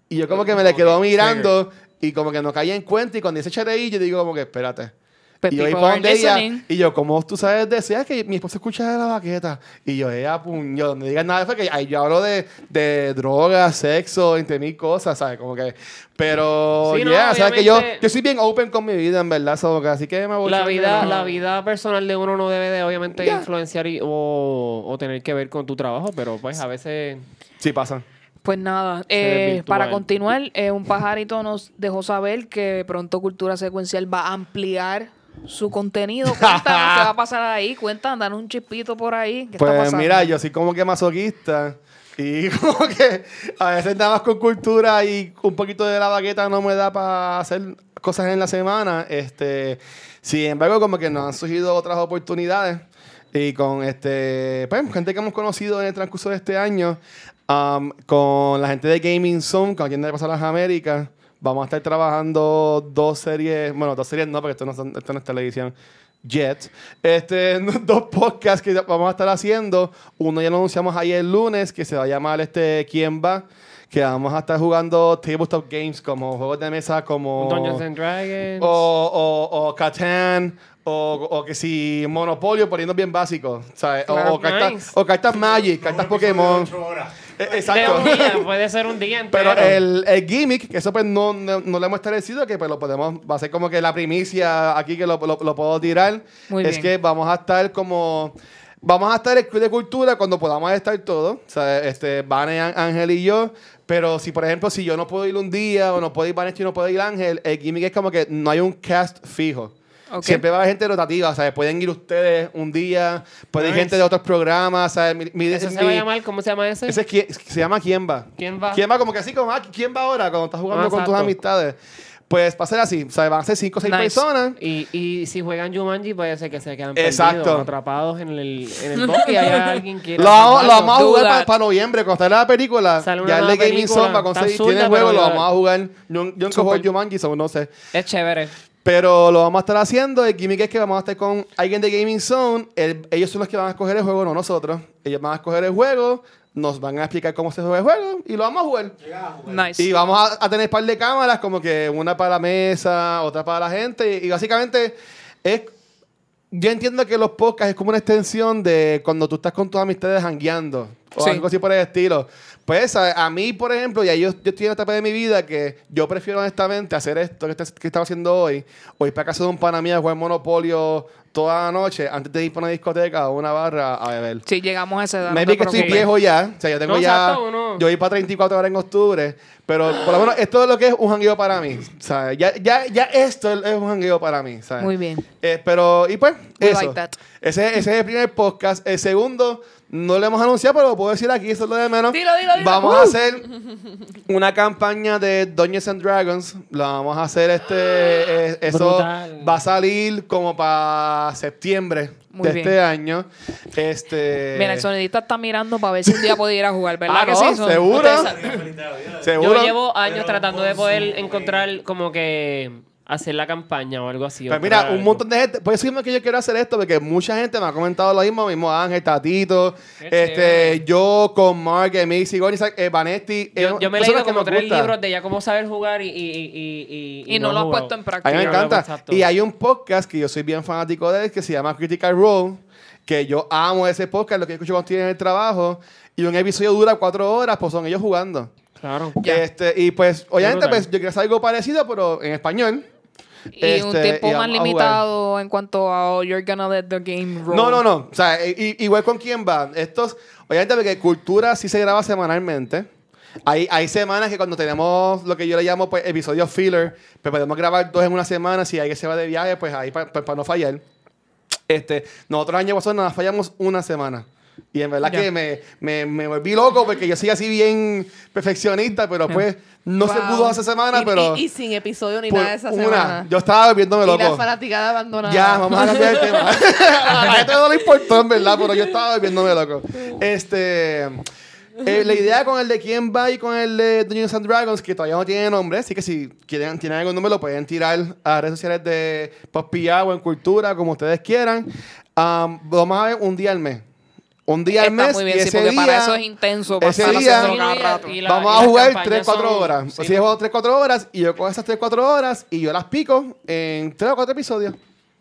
Y yo como que me le quedo mirando y como que no caía en cuenta. Y cuando dice ahí, yo digo como que espérate. But y yo donde ella. listening. Y yo, como tú sabes de eso? Es que mi esposa escucha de la baqueta. Y yo, ella, puño, donde digas nada, fue que ahí yo hablo de, de drogas, sexo, entre mil cosas, ¿sabes? Como que. Pero, Sí, no, yeah, ¿sabes? Que yo, yo soy bien open con mi vida, en verdad, so, que así que me voy La a- vida, no. la vida personal de uno no debe de obviamente Ya. influenciar y- o, o tener que ver con tu trabajo, pero pues a veces Sí, pasa. Pues nada, eh, para continuar, eh, un pajarito nos dejó saber que pronto Cultura Secuencial va a ampliar su contenido. Cuéntanos qué va a pasar ahí. Cuéntanos, danos un chispito por ahí. ¿Qué está Pues pasando? mira, yo soy como que masoquista. Y como que a veces nada más con cultura y un poquito de la baqueta no me da para hacer cosas en la semana. Este, sin embargo, como que nos han surgido otras oportunidades. Y con este, pues, gente que hemos conocido en el transcurso de este año, um, con la gente de Gaming Zone, con quien de Pasar las Américas, vamos a estar trabajando dos series, bueno, dos series no, porque esto no, son- esto no es televisión. Jet. Este, dos podcasts que vamos a estar haciendo. Uno ya lo anunciamos ayer el lunes, que se va a llamar este ¿Quién va? Que vamos a estar jugando tabletop games como juegos de mesa como Dungeons and Dragons. o, o, o Catán o, o que si Monopolio poniendo bien básico, ¿sabes? O- Claro. o, cartas, Nice. o cartas Magic, cartas Pokémon. Eh, de Exacto. un día, puede ser un día entero. Pero el, el gimmick, que eso pues no, no, no lo hemos establecido, que pues lo podemos, va a ser como que la primicia aquí que lo, lo- lo puedo tirar, Muy es bien. que vamos a estar como, vamos a estar el Club de Cultura cuando podamos estar todos, o sea, este, Vane, Ángel y yo, pero si por ejemplo, si yo no puedo ir un día, o no puedo ir Vanessa y no puedo ir Ángel, el gimmick es como que no hay un cast fijo. Ok. Siempre va a haber gente rotativa, ¿sabes? Pueden ir ustedes un día, puede ir Nice. gente de otros programas, ¿sabes? Mi- mi- ¿Ese se mi- va a llamar? ¿Cómo se llama ese? ese es se llama ¿Quién va? ¿Quién va? ¿Quién va? Como que así, como, ah, ¿quién va ahora? Cuando estás jugando Ah, con tus amistades. Pues va a ser así. O sea, van a ser cinco o seis Nice. personas. Y, y si juegan Jumanji, puede ser que se quedan Exacto. perdidos, atrapados en el, en el bosque y haya alguien que Lo, vamos- a jugar para noviembre. Cuando sale la película, Sale una ya el de Gaming. Zone va a conseguir. Tiene juego, lo vamos a jugar. Yo, nunca juego. Jumanji, so no sé. Es chévere. Pero lo vamos a estar haciendo. El gimmick es que vamos a estar con alguien de Gaming Zone. El- ellos son los que van a escoger el juego, no nosotros. Ellos van a escoger el juego. Nos van a explicar cómo se juega el juego. Y lo vamos a jugar. Nice. Y vamos a, a tener un par de cámaras, como que una para la mesa, otra para la gente. Y, básicamente es. Yo entiendo que los podcasts es como una extensión de cuando tú estás con tus amistades jangueando. O Sí. algo así por el estilo. Pues a, a mí, por ejemplo, y ahí yo, yo estoy en una etapa de mi vida que yo prefiero honestamente hacer esto que, este- que estaba haciendo hoy, o ir para casa de un pana mío a jugar Monopolio toda la noche antes de ir para una discoteca o una barra a beber. Sí, llegamos a esa edad. no Maybe te que estoy viejo ya. O sea, yo tengo No, ya. exacto, uno- Yo voy para 34 horas en octubre. Pero por lo menos esto es lo que es un jangueo para mí. ¿sabes? Ya, ya, ya esto es un jangueo para mí. ¿sabes? Muy bien. Eh, pero, y pues, We eso. like that. Ese, ese es el primer podcast. El segundo, no lo hemos anunciado, pero lo puedo decir aquí, eso es lo de menos. Dilo, dilo, dilo. Vamos Uh. a hacer una campaña de Dungeons and Dragons. La vamos a hacer este. eh, eso Brutal. va a salir como para septiembre Muy de bien. este año. Este. Mira, el sonidista está mirando para ver si un día puede ir a jugar, ¿verdad Ah, que no, sí? Son- seguro. ustedes Seguro. Yo llevo años tratando de poder encontrar como que hacer la campaña o algo así. Pues mira, un algo. montón de gente. Por eso mismo que yo quiero hacer esto, porque mucha gente me ha comentado lo mismo, mismo Ángel, Tatito, Qué este, chévere. yo con Mark, Macy, Goni, eh, Vanetti. eh, Yo, me he leído como tres libros de ya cómo saber jugar y... Y, y, y, Y no lo has he puesto en A práctica. mí me encanta. Y hay un podcast que yo soy bien fanático de él, que se llama Critical Role, que yo amo ese podcast, lo que yo escucho cuando estoy en el trabajo. Y un episodio dura cuatro horas, pues son ellos jugando. Claro. Este, y pues, obviamente, pues yo quiero hacer algo parecido, pero en español. Y un Este, tiempo y más limitado en cuanto a oh, you're gonna let the game roll. No, no, no. O sea, igual con quién va. Estos, obviamente, porque cultura sí se graba semanalmente. Hay, hay semanas que cuando tenemos lo que yo le llamo pues, episodios filler, pues podemos grabar dos en una semana. Si alguien se va de viaje, pues ahí para no fallar. Este, nosotros año pasado nada, fallamos una semana. Y en verdad Ya. que me, me, me volví loco porque yo soy así bien perfeccionista, pero pues no se Wow. pudo hace semana, Y- pero... Y, y sin episodio ni nada de esa una, semana. yo estaba volviéndome y la loco. fanaticada abandonada. Ya, vamos a cambiar el tema. a gente no le importó, en verdad, pero yo estaba viéndome loco. Este. eh, la idea con el de quién va y con el de Dungeons and Dragons, que todavía no tiene nombre, así que si quieren, tienen algún nombre, lo pueden tirar a redes sociales de Pospilla o en Cultura, como ustedes quieran. Um, vamos a ver un día al mes. Un día al Está mes. muy bien, y sí, ese porque para día- eso es intenso. para ese día- cada rato. la- Vamos a jugar campañas 3-4 son- horas. sí. Si juego 3-4 horas y yo cojo esas 3-4 horas y yo las pico en 3 o 4 episodios.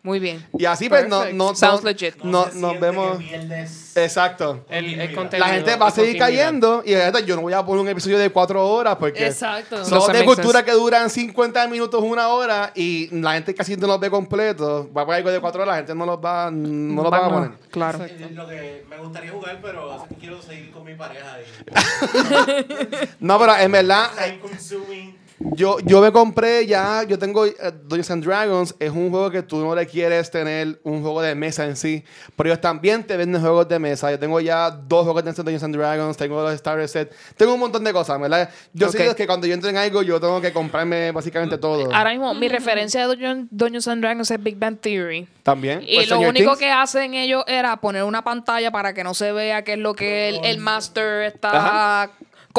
Muy bien. Y así pues no, no, Sounds no- legit. no- nos vemos. Exacto. El, contenido. La gente va a seguir continuidad. cayendo y neta, yo no voy a poner un episodio de 4 horas porque Exacto. son de make cultura que duran 50 minutos, una hora y la gente casi no los ve completos. Va a poner algo de 4 horas, la gente no los va, no los va a poner. Claro. Es lo que me gustaría jugar, pero quiero seguir con mi pareja. Y, No, pero en verdad. Yo, yo me compré ya, yo tengo eh, Dungeons and Dragons, es un juego que tú no le quieres tener un juego de mesa en sí, pero ellos también te venden juegos de mesa. Yo tengo ya dos juegos de Dungeons and Dragons, tengo los Star Set, tengo un montón de cosas, ¿verdad? Yo sé Ok. que cuando yo entre en algo, yo tengo que comprarme básicamente todo. Ahora mismo, mi referencia de Dungeon- Dungeons and Dragons es Big Bang Theory. También. Y Pues, lo Stranger único Things. que hacen ellos era poner una pantalla para que no se vea qué es lo que el, el master está Ajá.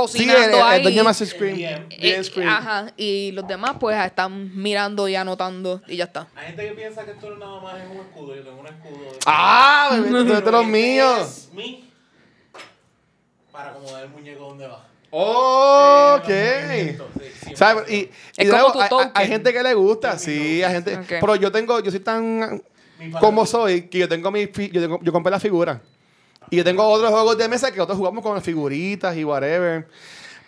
Cocinando ahí. Screen. Eh, Screen. ajá, y los demás pues están mirando y anotando y ya está. Hay gente que piensa que esto nada más es un escudo. Yo tengo un escudo. de- ¡Ah! bebé, tú eres los míos! mi para acomodar el muñeco donde va. ¡Oh! Ok. Eh. Y, y Es de como nuevo, tu hay, gente que le gusta, sí, hay gente. Ok. Pero yo tengo, yo soy tan como soy que yo tengo mi, fi- yo, tengo- yo compré la figura. Y yo tengo otros juegos de mesa que otros jugamos con las figuritas y whatever.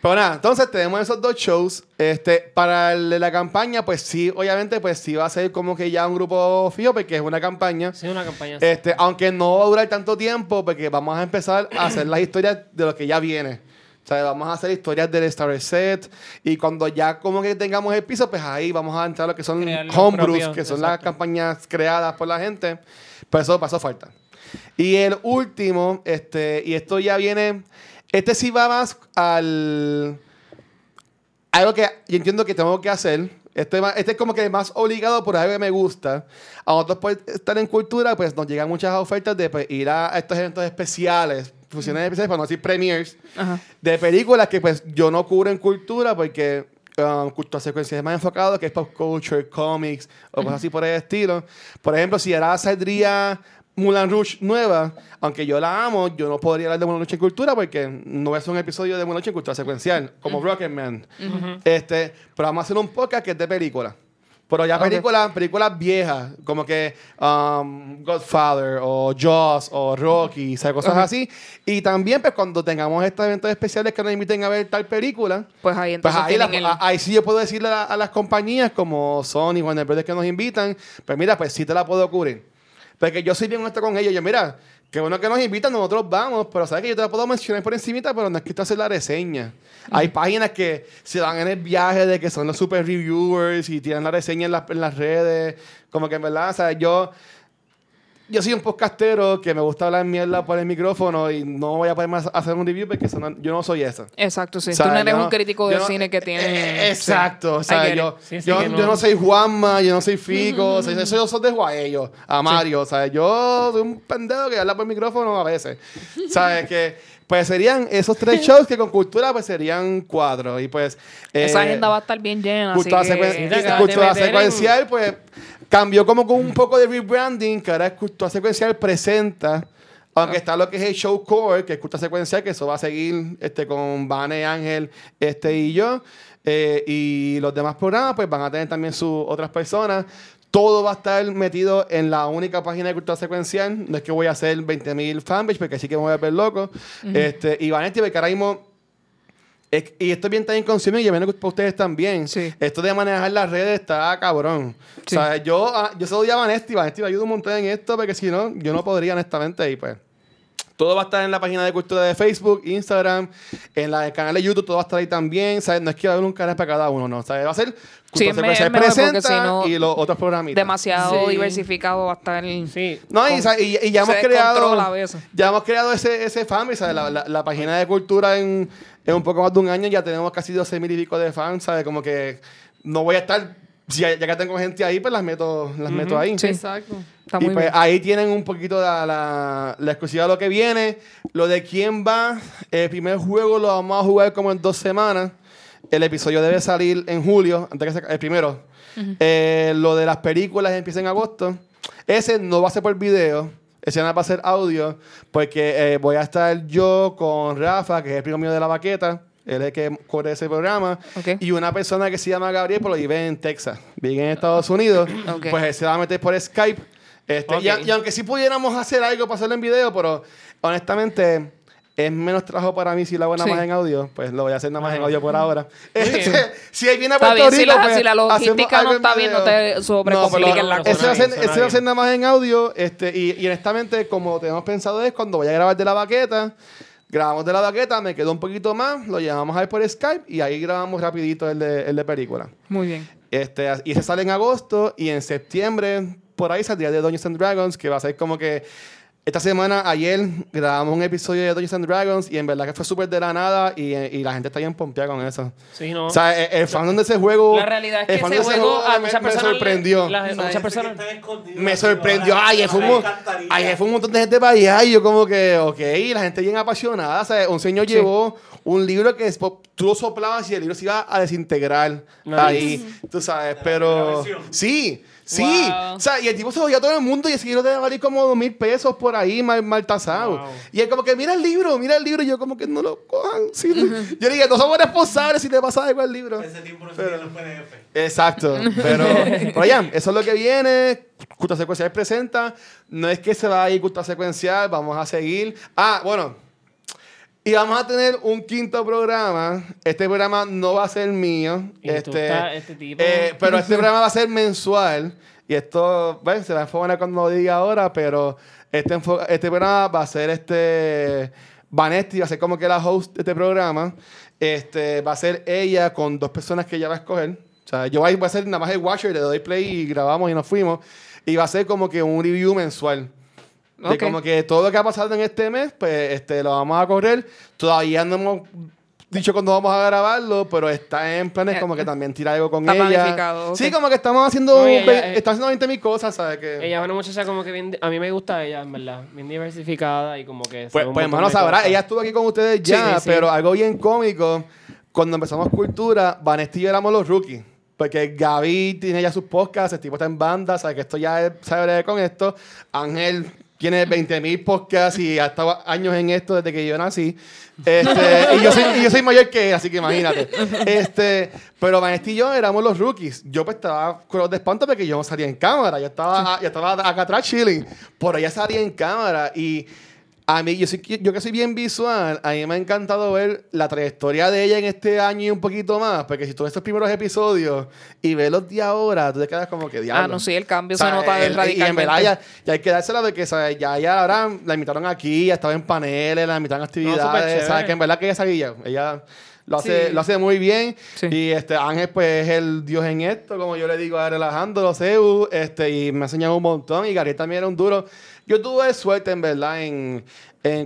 Pero nada, entonces tenemos esos dos shows. Este, para el de la campaña, pues sí, obviamente, pues sí va a ser como que ya un grupo fijo, porque es una campaña. Sí, una campaña. Este, aunque no va a durar tanto tiempo, porque vamos a empezar a hacer las historias de lo que ya viene. O sea, vamos a hacer historias del Star Set. Y cuando ya como que tengamos el piso, pues ahí vamos a entrar a lo que son Crear homebrews, propios, que son las exacto. campañas creadas por la gente. Pues eso pasó falta. Y el último, este, y esto ya viene. Este sí va más al. Algo que yo entiendo que tengo que hacer. Este, este es como que más obligado por algo que me gusta. A nosotros por estar en cultura, pues nos llegan muchas ofertas de pues, ir a estos eventos especiales, funciones especiales, para no decir premiers, Ajá. de películas que pues yo no cubro en cultura porque um, cultura secuencia es más enfocado, que es pop culture, comics o cosas así por el estilo. Por ejemplo, si ahora saldría Mulan Rouge nueva, aunque yo la amo, yo no podría hablar de Mulan Rouge en cultura porque no es un episodio de Mulan Rouge en cultura secuencial, como Rocketman. este, pero vamos a hacer un podcast que es de películas. Pero ya Ok. películas, películas viejas, como que um, Godfather o Jaws o Rocky, o sea, cosas así. Y también, pues, cuando tengamos estos eventos especiales que nos inviten a ver tal película, Pues ahí pues entonces ahí, la- el- ahí sí yo puedo decirle a, a las compañías como Sony, Warner Brothers que nos invitan, pues mira, pues sí te la puedo cubrir. Porque yo soy bien honesto con ellos. Yo, mira, qué bueno que nos invitan, nosotros vamos, pero sabes que yo te la puedo mencionar por encimita, pero no es que te hacer la reseña. Hay páginas que se dan en el viaje de que son los super reviewers y tiran la reseña en las, en las redes. Como que en verdad, o sea, yo... Yo soy un podcastero que me gusta hablar mierda por el micrófono y no voy a poder más hacer un review porque no- yo no soy eso. Exacto, sí. O sea, Tú no eres yo un crítico de yo no- cine que tiene... eh, exacto. O sea, yo, it. Sí, sí, yo, no- yo no soy Juanma, yo no soy Fico. o sea, eso yo soy de Juaello, a Mario. O sea, yo soy un pendejo que habla por micrófono a veces. ¿Sabes? que pues serían esos tres shows que con cultura pues serían cuatro. Y pues... Esa eh, agenda va a estar bien llena, así Cultura, que... secuen- Sí, te acabas cultura en- secuencial, pues cambió como con un poco de rebranding, que ahora es cultura secuencial presenta. Aunque está lo que es el show core, que es cultura secuencial, que eso va a seguir este, con Vane, Ángel este, y yo. Eh, y los demás programas, pues van a tener también sus otras personas. Todo va a estar metido en la única página de cultura secuencial. No es que voy a hacer 20.000 fanpage, porque así que me voy a ver loco. este, y Vanetti, porque ahora mismo Es- y esto es bien también consuming y yo menos para ustedes también. Sí. Esto de manejar las redes está cabrón. Sí. O sea, yo, ah, yo se lo llamo a Vanesti. Vanesti me ayuda un montón en esto porque si no, yo no podría honestamente. Y pues, todo va a estar en la página de cultura de Facebook, Instagram, en la, el canal de YouTube, todo va a estar ahí también. ¿sabes? No es que va a haber un canal para cada uno, no. ¿sabes? Va a ser Sí, Cultura Secuencial presenta si no- y los otros programitas. Demasiado Sí. diversificado va a estar. Sí. No, y, sa- y- y ya hemos creado. Ya hemos creado ese, ese fan, ¿sabes? La, la- la página de cultura en, en un poco más de un año ya tenemos casi 12 mil y pico de fans, ¿sabes? Como que no voy a estar. Si ya, ya que tengo gente ahí, pues las meto, las meto ahí. Sí. Exacto. Está y muy pues bien. ahí tienen un poquito la, la, la exclusiva de lo que viene. Lo de quién va. El primer juego lo vamos a jugar como en dos semanas. El episodio debe salir en julio, antes que se, el primero. Eh, lo de las películas empieza en agosto. Ese no va a ser por video. Ese va a ser audio. Porque eh, voy a estar yo con Rafa, que es el primo mío de la baqueta. Él es el que corre ese programa. Ok. Y una persona que se llama Gabriel, pero vive en Texas. Vive en Estados Unidos. Ok. Pues él se va a meter por Skype. Este, y, a- y aunque sí pudiéramos hacer algo para hacerlo en video, pero honestamente es menos trabajo para mí si lo hago nada Sí. más en audio. Pues lo voy a hacer nada más en audio por ahora. Este, si él viene a Puerto bien, si Rico, la- pues, si la logística no está bien, no te sobrecompliques pero la Ese cosa. va a ser, ese va a ser nada más en audio. Este, y, y honestamente, como tenemos pensado es cuando vaya a grabar de la baqueta, grabamos de la baqueta, me quedó un poquito más, lo llevamos a ver por Skype y ahí grabamos rapidito el de, el de película. Muy bien. Este, y ese sale en agosto y en septiembre, por ahí saldría de Dungeons and Dragons, que va a ser como que esta semana, ayer, grabamos un episodio de Dungeons and Dragons y en verdad que fue súper de la nada y, y la gente está bien pompeada con eso. Sí, no. O sea, el, el fandom de ese juego. la realidad es que el fandom ese de juego a me- muchas me, personas. sorprendió. la- a muchas personas. Me sorprendió. Ay, fue, un, ay, fue un montón de gente para allá. Y yo, como que, ok, la gente bien apasionada. O sea, un señor Sí. llevó un libro que después tú lo soplabas y el libro se iba a desintegrar Nice. ahí. Tú sabes, pero. Sí, sí. Wow. O sea, y el tipo se lo dio a todo el mundo y ese libro debe valer como dos mil pesos por ahí, mal, mal tasado. Wow. Y él, como que, mira el libro, mira el libro. Y yo, como que no lo cojan. Sí. Yo dije, no somos responsables si te pasa algo al libro. Ese tiempo no se tiene los PDF. Exacto, pero, pero ya, eso es lo que viene. Cultura Secuencial presenta. No es que se va a ir Cultura Secuencial, vamos a seguir. Ah, bueno. Y vamos a tener un quinto programa. Este programa no va a ser mío. Este, este tipo- eh, pero este programa va a ser mensual. Y esto, ¿ves? Se va a enfocar cuando lo diga ahora, pero este, este programa va a ser este. Vanesti va a ser como que la host de este programa. Este, va a ser ella con dos personas que ella va a escoger. O sea, yo voy voy a ser nada más el watcher, le doy play y grabamos y nos fuimos. Y va a ser como que un review mensual. De como que todo lo que ha pasado en este mes, pues este, lo vamos a correr. Todavía no hemos dicho cuándo vamos a grabarlo, pero está en planes como que también tirar algo con Está ella. planificado. Sí, como que estamos haciendo, ella, eh, estamos haciendo 20 mil cosas, ¿sabes? Que, Ella es una muchacha como que bien. A mí me gusta ella, en verdad. Bien diversificada y como que. Pues, pues hermano, sabrá, cosas. ella estuvo aquí con ustedes ya, Sí, sí. pero algo bien cómico, cuando empezamos Cultura, Vanesti y yo éramos los rookies. Porque Gaby tiene ya sus podcasts, el tipo está en banda, sabe que esto ya es, sabe con esto. Ángel tiene 20 mil podcasts y ha estado años en esto desde que yo nací. Este, y, yo soy, y yo soy mayor que él, así que imagínate. Este, pero Vanesti y yo éramos los rookies. Yo pues estaba con los de espanto porque yo no salía en cámara. Yo estaba, yo estaba acá atrás chilling. Por ella salía en cámara y... A mí, yo, soy, yo que soy bien visual, a mí me ha encantado ver la trayectoria de ella en este año y un poquito más, porque si tú ves estos primeros episodios y ves los de ahora, tú te quedas como que diablo. Ah, no, sí, el cambio O sea, se nota el- Y en radicalmente. verdad ya, ya hay que dársela de que ¿sabes? ya, ya ahora la invitaron aquí, ya estaba en paneles, la invitaron a actividades. ¿sabes? Que en verdad que ella sabe ella, ella lo hace, Sí. lo hace muy bien. Sí. Y este Ángel, pues, es el dios en esto, como yo le digo a relajando los EU, este, y me ha enseñado un montón. Y Gabriel también era un duro. Yo tuve suerte, en verdad, en,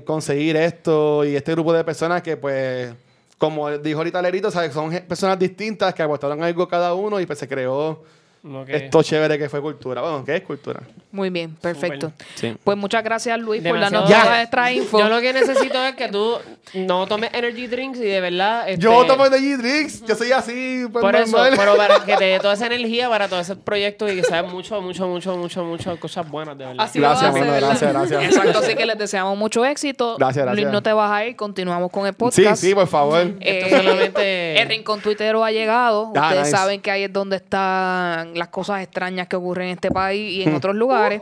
conseguir esto y este grupo de personas que, pues, como dijo ahorita Lerito, ¿sabes? son personas distintas que aportaron algo cada uno y pues se creó Que- esto chévere que fue cultura. Bueno, ¿qué es cultura? Muy bien, perfecto. Sí. Pues muchas gracias, Luis, por Demasiado- darnos Ya. toda esta info. Yo lo que necesito es que tú no tomes energy drinks y de verdad. este, Yo tomo Energy Drinks, yo soy así, pues, Por eso, pero para que te dé toda esa energía para todos esos proyectos y que sabes mucho, mucho, mucho, mucho, mucho cosas buenas, de verdad. Así Gracias, ¿verdad? gracias, gracias. Exacto, así que les deseamos mucho éxito. Gracias, Luis, gracias. no te vas a ir, continuamos con el Sí, podcast. sí, por favor. Eh, Esto solamente- El rincón tuitero ha llegado. Ah, Ustedes nice. saben que ahí es donde están las cosas extrañas que ocurren en este país y en otros lugares.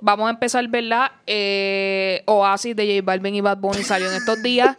Vamos a empezar, ¿verdad? Eh, Oasis de J Balvin y Bad Bunny salió en estos días.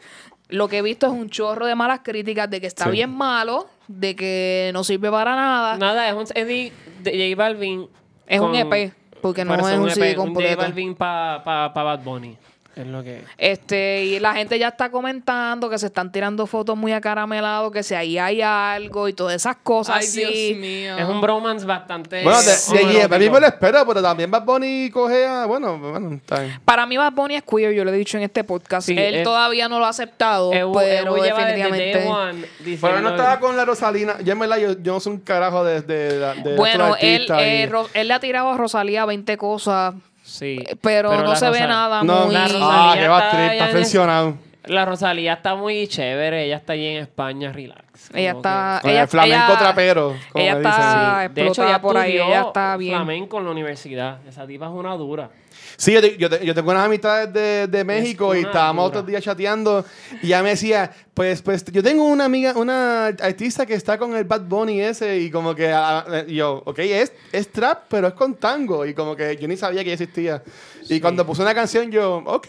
lo que he visto es un chorro de malas críticas de que está Sí. bien malo, de que no sirve para nada. Nada, es un CD de J Balvin. Es un EP, porque no es un CD EP, Un J completo. Balvin para pa, pa Bad Bunny. Es lo que. Este, y la gente ya está comentando que se están tirando fotos muy acaramelados, que si ahí hay algo y todas esas cosas Ay, así. Dios mío. Es un bromance bastante. Bueno, de, de Balvin me lo espero, pero también Bad Bunny coge a... Bueno, bueno, está bien. Para mí Bad Bunny es queer, yo lo he dicho en este podcast. Sí, Él todavía no lo ha aceptado, pero definitivamente... day one él no estaba con la Rosalina. Yo en verdad, yo, yo no soy un carajo de, de, de, de Bueno, él, eh, y- Ro- él le ha tirado a Rosalía 20 cosas, Sí. pero, no la se ve Rosa- nada No, muy... la ah, Rosalía que va está trip, está funcionado. La Rosalía está muy chévere. Ella está allí en España, relax. Ella está... Con ella, el flamenco ella- trapero, como ella me está dicen. que- De hecho, ya por ahí, ella está bien. flamenco en la universidad. Esa tipa es una dura. Sí, yo, te- yo, te- yo tengo unas amistades de, de México y una estábamos otros días chateando y ella me decía, pues, pues yo tengo una amiga, una artista que está con el Bad Bunny ese y como que ah, ah, y yo, ok, es, es trap, pero es con tango y como que yo ni sabía que existía. Y cuando puse una canción yo, ok,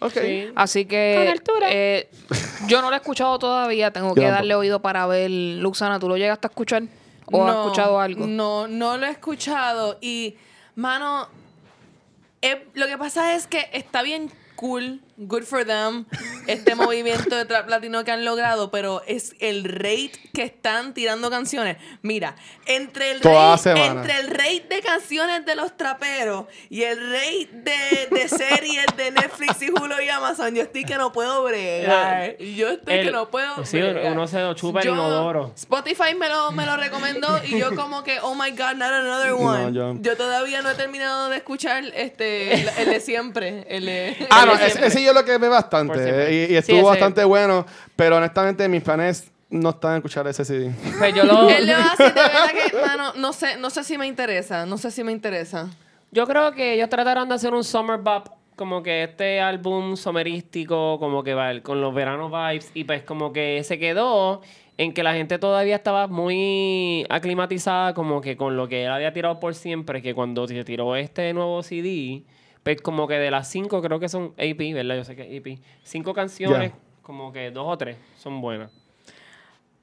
ok. Sí. Así que Con altura. eh, yo no lo he escuchado todavía, tengo que darle oído para ver. Luxana, ¿tú lo llegaste a escuchar? ¿O has No, escuchado algo? No, no lo he escuchado. Y, mano, eh, lo que pasa es que está bien cool, good for them, este movimiento de trap latino que han logrado, pero es el rate que están tirando canciones. Mira, entre el rate, entre el rate de canciones de los traperos y el rate de, de series de Netflix y Hulu y Amazon, yo estoy que no puedo bregar. Yo estoy El- que no puedo sí, bregar. uno se lo chupa el inodoro. Spotify me lo, me lo recomendó y yo como que, oh my God, not another No, one. yo- yo... todavía no he terminado de escuchar este el, el de siempre. El de, Ah, el no, de ese, siempre. ese yo lo que ve bastante eh, y, y Sí, estuvo ese- bastante bueno, pero honestamente mis planes no están en escuchar ese CD. Pues yo lo. Él le va a decir, de verdad que, mano, no sé, no sé si me interesa. No sé si me interesa. Yo creo que ellos trataron de hacer un summer bop, como que este álbum somerístico, como que va con los veranos vibes, y pues como que se quedó en que la gente todavía estaba muy aclimatizada como que con lo que él había tirado por siempre, que cuando se tiró este nuevo CD, pues como que de las cinco creo que son AP, ¿verdad? Yo sé que es AP. Cinco canciones, como que dos o tres son buenas.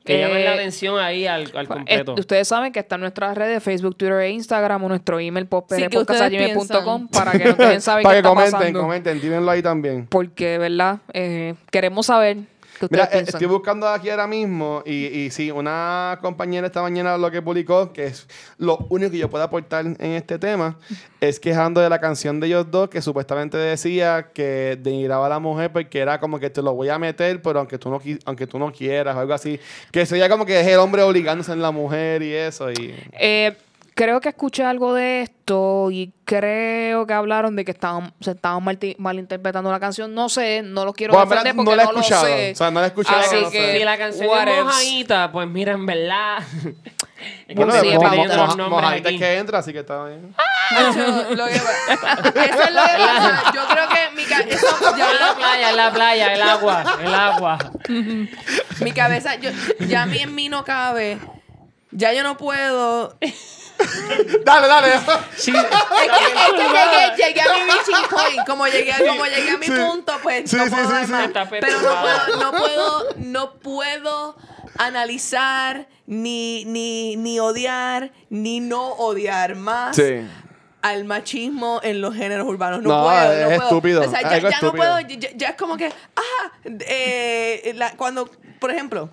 Que Eh, llamen la atención ahí al, al Eh, completo. ustedes saben que están nuestras redes, Facebook, Twitter e Instagram, o nuestro email Sí, ¿qué ustedes podcast.com para que nos dejen saber Para qué que está comenten, pasando. comenten, tírenlo ahí también. Porque, verdad, eh, queremos saber Mira, eh, piensan. estoy buscando aquí ahora mismo y, y sí, una compañera esta mañana lo que publicó, que es lo único que yo puedo aportar en este tema, es quejando de la canción de ellos dos que supuestamente decía que denigraba a la mujer porque era como que te lo voy a meter, pero aunque tú no, aunque tú no quieras o algo así. Que sería como que es el hombre obligándose en la mujer y eso. Y... Eh, creo que escuché algo de esto y creo que hablaron de que estaban, se estaban malti- malinterpretando la canción. No sé, no lo quiero Bueno, en defender porque no la he no lo sé. O sea, no la he escuchado. Así no sé. que- si la canción what es mojadita, pues mira, en verdad. es que Bueno, Sí, de es mo- mo- mojadita aquí. es que entra, así que está bien. Eso, lo que- eso es lo que pasa. Yo creo que mi, ca- eso, ya En la playa, en la playa, el agua, el agua. mi cabeza, yo, ya a mí en mí no cabe. Ya yo no puedo. dale, dale. Sí, Es que, es que llegué, llegué a mi reaching point. Como llegué, como llegué a mi Sí. punto, pues Sí, no sí, puedo sí, dar sí. más. Pero no puedo, no puedo, no puedo analizar, ni, ni, ni odiar, ni no odiar más. Sí. al machismo en los géneros urbanos. No, No, puedo, no es puedo. estúpido, O sea, ya, ya no estúpido. puedo, ya, ya es como que, ah, eh, la- cuando, por ejemplo,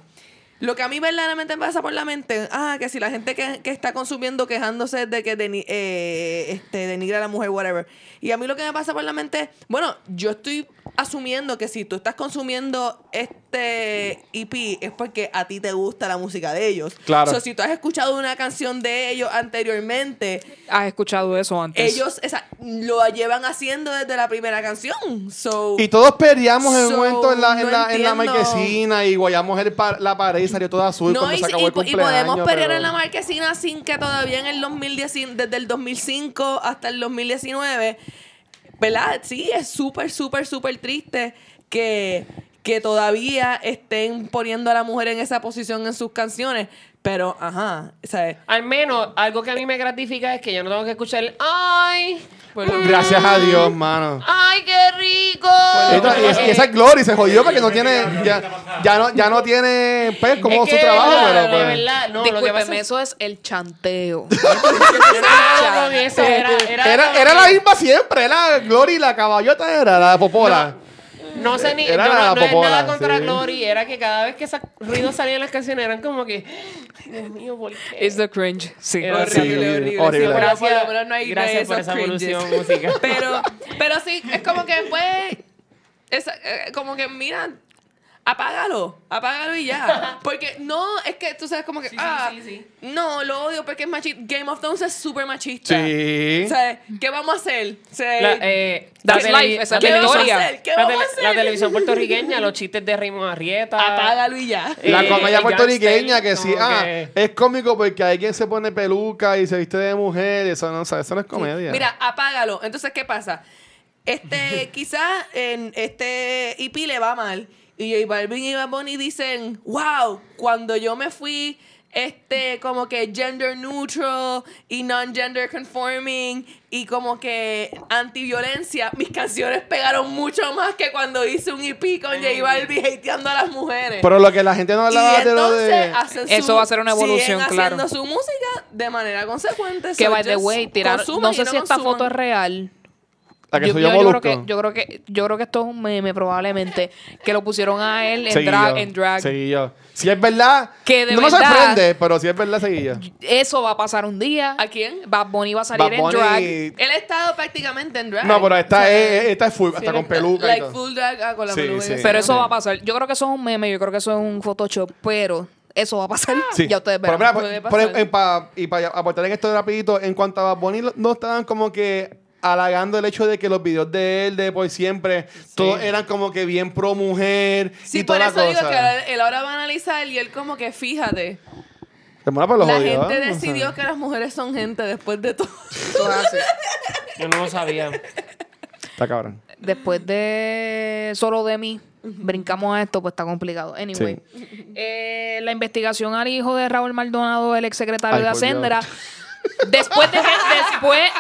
lo que a mí verdaderamente me pasa por la mente, ah, que si la gente que, que está consumiendo quejándose de que deni- eh, este, denigra a la mujer, whatever. Y a mí lo que me pasa por la mente, bueno, yo estoy asumiendo que si tú estás consumiendo este EP es porque a ti te gusta la música de ellos. Claro. So, si tú has escuchado una canción de ellos anteriormente, ¿Has escuchado eso antes? ellos esa, lo llevan haciendo desde la primera canción. So, Y todos peleamos en un momento en la, en no la, en la marquesina y guayamos el pa- la pared y salió toda azul no, cuando y, se acabó y- el y cumpleaños. podemos pelear pero- en la marquesina sin que todavía en el 2010, desde el 2005 hasta el 2019, ¿verdad? Sí, es súper, súper, súper triste que, que todavía estén poniendo a la mujer en esa posición en sus canciones. Pero, ajá, ¿sabes? Al menos, algo que a mí me gratifica es que yo no tengo que escuchar Gracias a Dios, mano. ¡Ay, qué rico! Y, es- y esa es Glory se jodió porque no tiene. Ya, ya no, ya no tiene, pues, como Es su trabajo, de verdad, pero. de pues, verdad, no, lo que pasa es eso es el chanteo. Era, era, la misma siempre, era Glory la caballota, era la popola. No sé ni. Era yo la no, no es popola, nada contra sí. Glory. Era que cada vez que esos ruidos salían en las canciones eran como que. Ay, Dios mío, ¿por qué? It's the cringe. Sí. Horrible, horrible. horrible. Sí, pero Gracias, por lo menos no hay- no gracias por esa cringes. evolución musical. Pero, pero sí, es como que pues. esa- eh, como que, mira, apágalo, apágalo y ya. Porque no, es que tú sabes como que. ah, No, lo odio porque es machista. Game of Thrones es súper machista. Sí. O sea, ¿qué vamos a hacer? O sea, La, eh, That's la life, esa la es la vamos a hacer? ¿Qué la vamos a hacer? la televisión puertorriqueña, los chistes de Raymond Arrieta. apágalo y ya. La Eh, comedia el puertorriqueña que sí, ah, que- es cómico porque hay quien se pone peluca y se viste de mujer, eso no, o sea, eso no es comedia. Mira, apágalo. Entonces, ¿qué pasa? Este, quizás en este EP le va mal. Y J Balvin y Bad Bunny dicen, wow, cuando yo me fui este como que gender neutral y non-gender conforming y como que anti-violencia, mis canciones pegaron mucho más que cuando hice un EP con J Balvin hateando a las mujeres. Pero lo que la gente no hablaba y de lo de. Eso va a ser una evolución, claro. haciendo su música de manera consecuente. Que so by the way, tirar, no sé si esta foto es real. La que yo, soy yo- yo, yo creo que, yo creo que yo creo que esto es un meme probablemente que lo pusieron a él en drag, yo, en drag. Si es verdad, Que de no me verdad- sorprende, pero si es verdad, seguí yo. Eso va a pasar un día. ¿A quién? Bad Bunny va a salir en drag. Él ha estado prácticamente en drag. No, pero esta, O sea, es, esta es full, hasta con peluca y Like todo. full drag ah, con la Sí, peluca. sí. Pero eso Sí. va a pasar. Yo creo que eso es un meme, yo creo que eso es un Photoshop, pero eso va a pasar. Sí. Ya ustedes Pero verán. mira, Puede por- por- pasar. en- pa- y para aportar en esto rapidito, en cuanto a Bad Bunny, no estaban como que halagando el hecho de que los videos de él de por siempre todos eran como que bien pro mujer Sí, y por toda eso la digo cosa. que ahora- él ahora va a analizar y él como que fíjate. La gente. O decidió sea, que las mujeres son gente después de todo. Yo no lo sabía. Está cabrón. Después de solo de mí, brincamos a esto, pues está complicado. Anyway, eh, la investigación al hijo de Raúl Maldonado, el exsecretario Ay, de. Hacienda, después de que después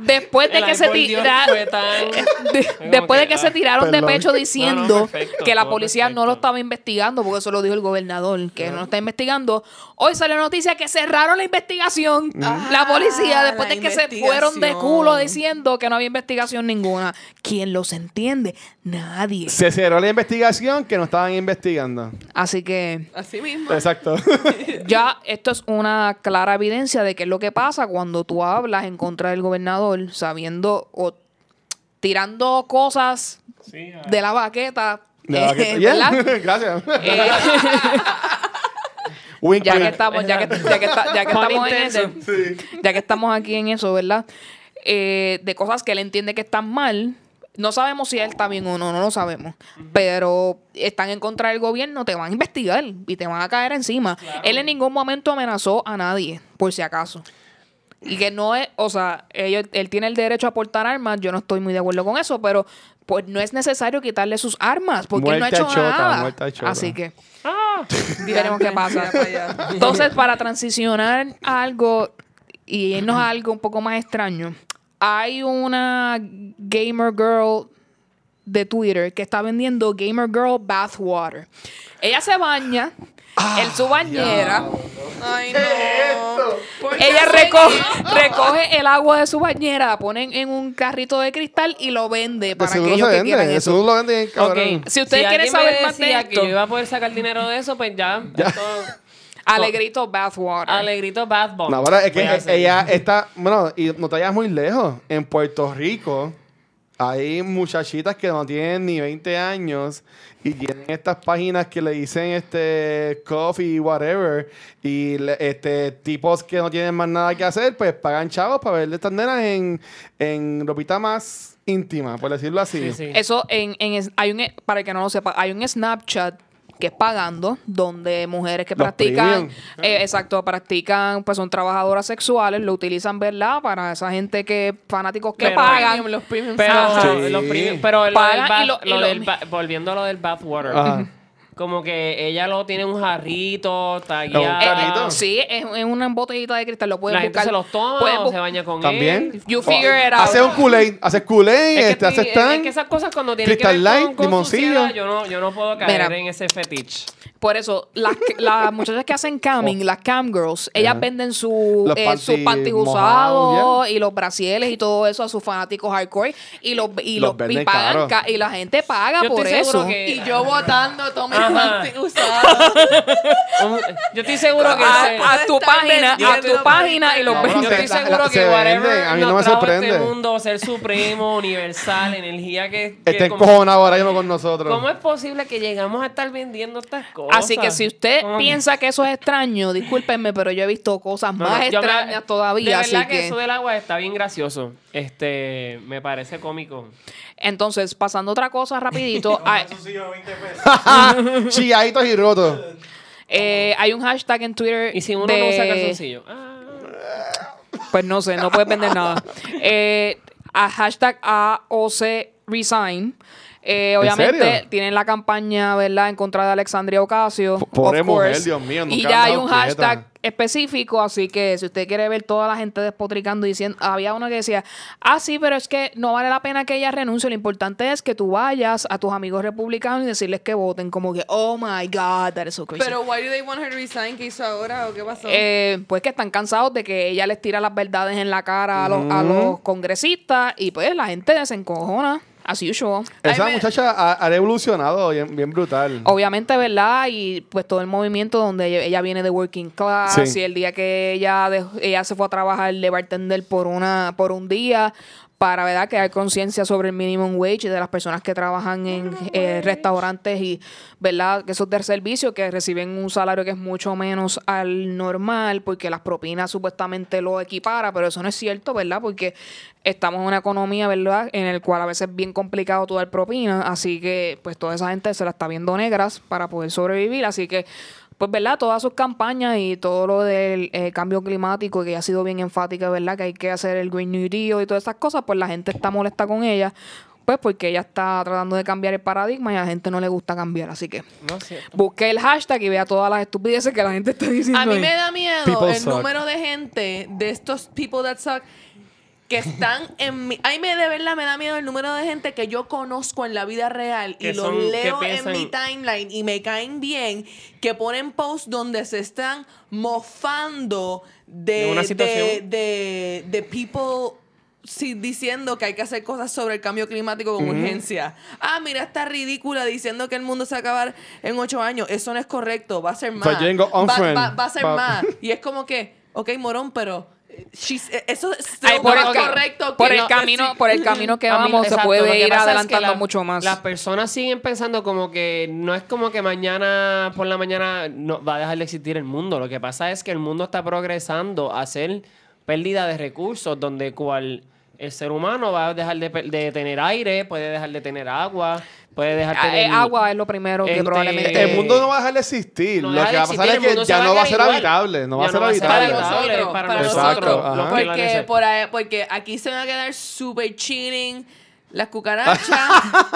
después de El que se tiraron tan- después de que, se ah, tiraron de pecho diciendo No, no, perfecto, que la policía no lo estaba investigando porque eso lo dijo el gobernador que no lo está investigando. Hoy salió noticia que cerraron la investigación. La policía Ah, después la de que se fueron de culo diciendo que no había investigación ninguna. Quién los entiende nadie Se cerró la investigación que no estaban investigando. así que Así mismo. Exacto. ya esto es una clara evidencia de qué es lo que pasa cuando tú hablas en contra del gobernador sabiendo o tirando cosas Sí, ah. de la baqueta De la eh, Yeah, ¿verdad? Gracias. Eh, Wink, ya que estamos, ya que, ya que, está- ya que Pun estamos en eso, ya que estamos aquí en eso, ¿verdad? Eh, de cosas que él entiende que están mal. No sabemos si él está bien o no, no lo sabemos. Pero están en contra del gobierno, te van a investigar y te van a caer encima. Él en ningún momento amenazó a nadie, por si acaso. Y que no es, o sea, ellos, él tiene el derecho a portar armas, yo no estoy muy de acuerdo con eso, pero pues no es necesario quitarle sus armas, porque él no ha Muerte hecho Chota, nada. Así que Ah, veremos qué pasa. Entonces, para transicionar a algo y irnos a algo un poco más extraño, hay una gamer girl de Twitter que está vendiendo Gamer Girl Bathwater. Ella se baña en su bañera. Ay, no. ¿Por qué Ella recoge, el agua de su bañera, la ponen en un carrito de cristal y lo vende De para seguro aquellos se que quieran eso. seguro lo venden cabrón. ok. Si ustedes quieren saber más de esto- que yo iba a poder sacar dinero de eso, pues ya. esto- Alegrito Bathwater. Alegrito Bath Bomb. No, pero es que ella está, bueno, y no te vayas muy lejos. En Puerto Rico hay muchachitas que no tienen ni 20 años y tienen estas páginas que le dicen este coffee, whatever, y le- este tipos que no tienen más nada que hacer, pues pagan chavos para ver de estas nenas en, en ropita más íntima, por decirlo así. Sí, sí. Eso en, en hay un para el que no lo sepa, hay un Snapchat que es pagando, donde mujeres que Los practican, eh, exacto, practican, pues son trabajadoras sexuales, lo utilizan, ¿verdad? Para esa gente que, fanáticos que Pero- pagan. Los premium Pero. Sí. los prim- pero lo Pagan del bath- y lo- y lo lo- del ba- volviendo a lo del bathwater. Ajá. Como que ella lo tiene en un jarrito, un tagueado. carrito. Eh, sí, es, es una botellita de cristal, lo pueden La gente buscar. se los toma Pueden o bu- se baña con También. él. You figure it out. Hace un Kool-Aid, hace Kool-Aid, Es que, este, hace ti- stand. es que esas cosas cuando tienen Crystal que ver Light, con, con limoncillo. suciedad, yo no, yo no puedo caer Mira. en ese fetiche. Por eso, las, que- las muchachas que hacen camming, las cam girls, ellas Ajá. venden su, eh, panties sus panties usados y los brasieles y todo eso a sus fanáticos hardcore y los y Los los, y pagan y la gente paga Yo por eso. que- Y yo votando, todo mi Ajá. panty usado. Un- Yo estoy seguro que a, se- a tu página, a tu página y los No, Yo estoy se- seguro la- que se whatever venden. A mí no me trajo sorprende. este mundo, ser supremo, universal, energía que... que Está como- encojonado ahora mismo con nosotros. ¿Cómo es posible que llegamos a estar vendiendo estas cosas? Así que si usted piensa que eso es extraño, discúlpenme, pero yo he visto cosas No, más no, yo me- extrañas todavía. De así verdad que... que, eso del agua está bien gracioso. Este, me parece cómico. entonces, pasando a otra cosa rapidito, hay, Calzoncillo de 20 pesos. Chilladitos y rotos. eh, hay un hashtag en Twitter Y si uno de- no usa calzoncillo. Ah. Pues no sé, no puedes vender nada. Eh, a hashtag AOC Resign. Eh, ¿En obviamente serio? tienen la campaña, ¿verdad?, en contra de Alexandria Ocasio. P- pobre of mujer, course. Dios mío, Y nunca ya han hay un quieta. hashtag específico, así que si usted quiere ver toda la gente despotricando diciendo, había uno que decía, ah, sí, pero es que no vale la pena que ella renuncie, lo importante es que tú vayas a tus amigos republicanos y decirles que voten, como que, oh my God, that is so crazy. Pero, why do they want her to resign? ¿Qué hizo ahora o qué pasó? Eh, pues que están cansados de que ella les tira las verdades en la cara a los, a los congresistas y pues la gente se encojona, as usual. Esa Ay, muchacha ha, ha evolucionado bien, bien brutal. Obviamente, ¿verdad? Y pues todo el movimiento donde ella, ella viene de working class Sí. y el día que ella, dejó- ella se fue a trabajar de bartender por, una, por un día para, ¿verdad? Crear conciencia sobre el minimum wage y de las personas que trabajan en eh, restaurantes y, ¿verdad? Que esos de servicio que reciben un salario que es mucho menos al normal porque las propinas supuestamente lo equipara, pero eso no es cierto, ¿verdad? Porque estamos en una economía, ¿verdad? En el cual a veces es bien complicado tu dar propina, así que pues toda esa gente se la está viendo negras para poder sobrevivir, así que pues, ¿verdad? Todas sus campañas y todo lo del eh, cambio climático, que ha sido bien enfática, ¿verdad? Que hay que hacer el Green New Deal y todas esas cosas, pues la gente está molesta con ella, pues porque ella está tratando de cambiar el paradigma y a la gente no le gusta cambiar, así que No busque el hashtag y vea todas las estupideces que la gente está diciendo. A mí ahí. me da miedo People el suck. número de gente de estos people that suck que están en mi... A mí me, de verdad me da miedo el número de gente que yo conozco en la vida real y los son- leo en mi timeline y me caen bien, que ponen posts donde se están mofando de, De una de, situación. de, de people sí, diciendo que hay que hacer cosas sobre el cambio climático con urgencia. Ah, mira, está ridícula diciendo que el mundo se va a acabar en ocho años. Eso no es correcto. Va a ser más. Va, va- va a ser más. Y es como que, ok, morón, pero she's- eh, eso es Ay, por, no el, es ca- correcto. por el no- camino, por el camino que vamos se exacto, puede ir pasa es que adelantando la- mucho más. Las personas siguen pensando como que no es como que mañana por la mañana no, va a dejar de existir el mundo. Lo que pasa es que el mundo está progresando a ser pérdida de recursos, donde cual el ser humano va a dejar de, de tener aire, puede dejar de tener agua, puede dejar de Ah, eh, tener... agua es lo primero que Este, probablemente... El mundo no va a dejar de existir. No Lo que va a pasar es que ya no va a ser habitable. No va a ser para habitable. nosotros, para nosotros, Porque, por ahí- porque aquí se van a quedar super chilling las cucarachas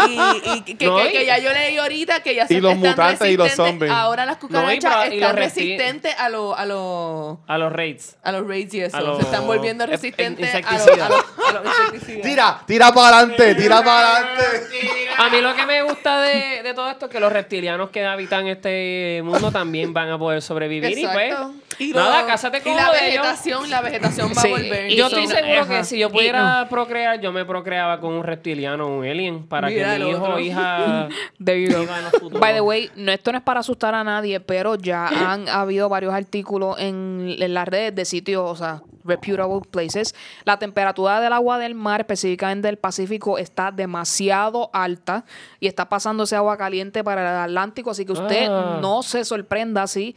y, y que, No, que- y- que ya yo leí ahorita que ya se Y los están mutantes y los resistentes. zombies. Ahora las cucarachas y están resistentes a los a los A los raids. a los raids y eso. Se están volviendo in- resistentes a los, insecticidas. a los- a los insecticidas. Tira, tira para adelante, tira para adelante. A mí lo que me gusta de, de todo esto es que los reptilianos que habitan este mundo también van a poder sobrevivir Exacto. y Y pues nada, lo- cásate con y la uno de ellos. vegetación, la vegetación va Sí, a volver. y Yo estoy seguro ajá. que si yo pudiera procrear, yo me procreaba con un reptiliano o un alien para Mira que mi hijo o hija There you go. By the way, no, esto no es para asustar a nadie, pero ya han habido varios artículos en, en las redes de sitios, o sea, reputable places. La temperatura del agua del mar, específicamente del Pacífico, está demasiado alta y está pasando ese agua caliente para el Atlántico, así que usted Ah. no se sorprenda si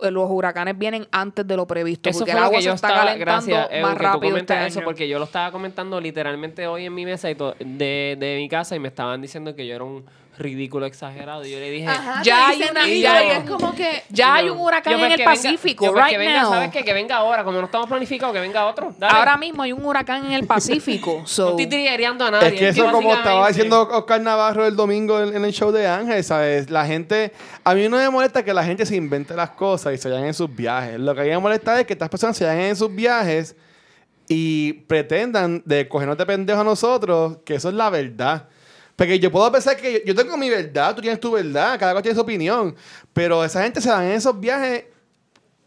los huracanes vienen antes de lo previsto, Eso porque fue el lo que se yo está estaba, calentando gracias, más que tú rápido este eso, porque yo lo estaba comentando literalmente hoy en mi mesa y de, de mi casa y me estaban diciendo que yo era un ridículo, exagerado. Y yo le dije, Ajá, Ya hay una- ya- y es como que... Ya hay un huracán yo, pues, en el venga- Pacífico, yo, pues, right que venga, now. ¿Sabes qué? Que venga ahora, como no estamos planificados, que venga otro. Dale. Ahora mismo hay un huracán en el Pacífico. no so, estoy triguereando a nadie. Es que eso, como estaba diciendo Oscar Navarro el domingo en, en el show de Ángel, ¿sabes? La gente. A mí no me molesta que la gente se invente las cosas y se vayan en sus viajes. Lo que a mí me molesta es que estas personas se vayan en sus viajes y pretendan de cogernos de pendejos a nosotros, que eso es la verdad. Porque yo puedo pensar que yo, yo tengo mi verdad, tú tienes tu verdad, cada cual tiene su opinión. Pero esa gente se en esos viajes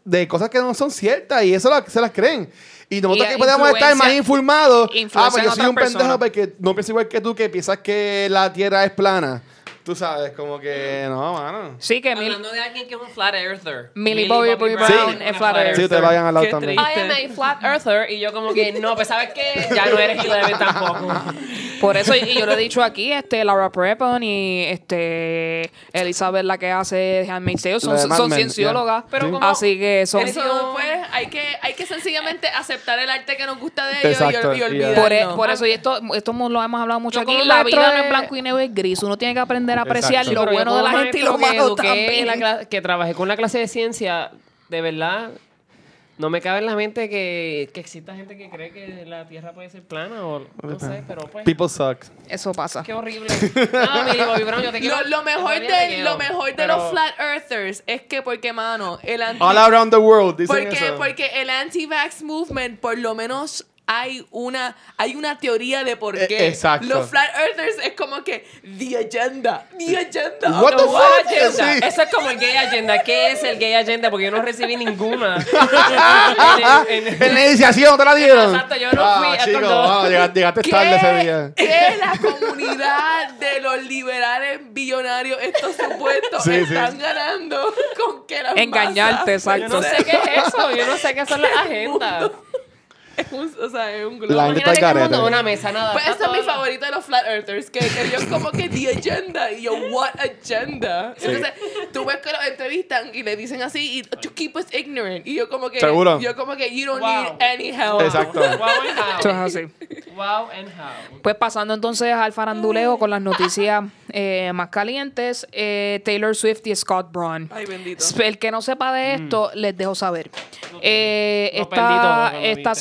de cosas que no son ciertas y eso la- se las creen. Y nosotros Y que podemos estar más informados. Ah, pues yo soy un pendejo porque no pienso igual que tú, que piensas que la tierra es plana. Tú sabes, como que no, mano. sí, que Mil- Hablando de alguien que es un flat earther. Millie Bobby Bobby Brown es una flat earther. Sí, ustedes lo habían hablado Qué también. triste. I am a flat earther. Y yo como que, no, pues ¿sabes qué? Ya no eres Eleven tampoco. Por eso, y yo lo he dicho aquí, este, Laura Prepon y este, Elizabeth, la que hace Handmaid's Tale, son, La de Mad son Men, cienciólogas. yeah. Pero Sí. como- Así que son... Eso, pues, hay que, hay que sencillamente aceptar el arte que nos gusta de ellos Exacto, y, ol- y ya. olvidarnos. Por, e- por eso, y esto, esto lo hemos hablado mucho Yo aquí, como la vida no es blanco y negro, es gris. Uno tiene que aprender a apreciar Exacto. lo bueno de la gente y lo que malo eduqué también. la cla- que trabajé con la clase de ciencia, de verdad, no me cabe en la mente que, que exista gente que cree que la Tierra puede ser plana o no sé, pero pues... People suck. Eso pasa. Qué horrible. No, Millie Bobby Brown, yo te quiero. Lo, lo mejor, de, lo mejor de pero- los flat earthers es que, porque, mano, el anti... All around the world, dicen porque, eso. porque el anti-vax movement, por lo menos hay una, hay una teoría de por Eh, qué. exacto. Los flat earthers es como que the agenda, the agenda. What the the fuck? Agenda. Sí. Eso es como el gay agenda. ¿Qué es el gay agenda? Porque yo no recibí ninguna. En en la iniciación te la dieron. Exacto, yo no ah, fui a chico, wow, llegaste, llegaste tarde ese día. ¿Qué, la comunidad de los liberales billonarios, estos supuestos, Sí, sí. están ganando con que las Engañarte, masas- Yo no sé qué es eso. Yo no sé qué son las agendas. Es un, o sea, es un globo. La gente está que una mesa nada. Pues está este es mi favorito de los flat earthers, que, que ellos como que the agenda, y yo, what agenda? Entonces, tú ves que los entrevistan y le dicen así, y to keep us ignorant, y yo como que, Seguro. yo como que, you don't Wow. need any help. Exacto. Wow and Eso es how. así. Wow and how. Pues pasando entonces al faranduleo con las noticias eh, más calientes, eh, Taylor Swift y Scott Braun. Ay, bendito. El que no sepa de esto, les dejo saber. Eh, Lo esta todo cuando esta dijiste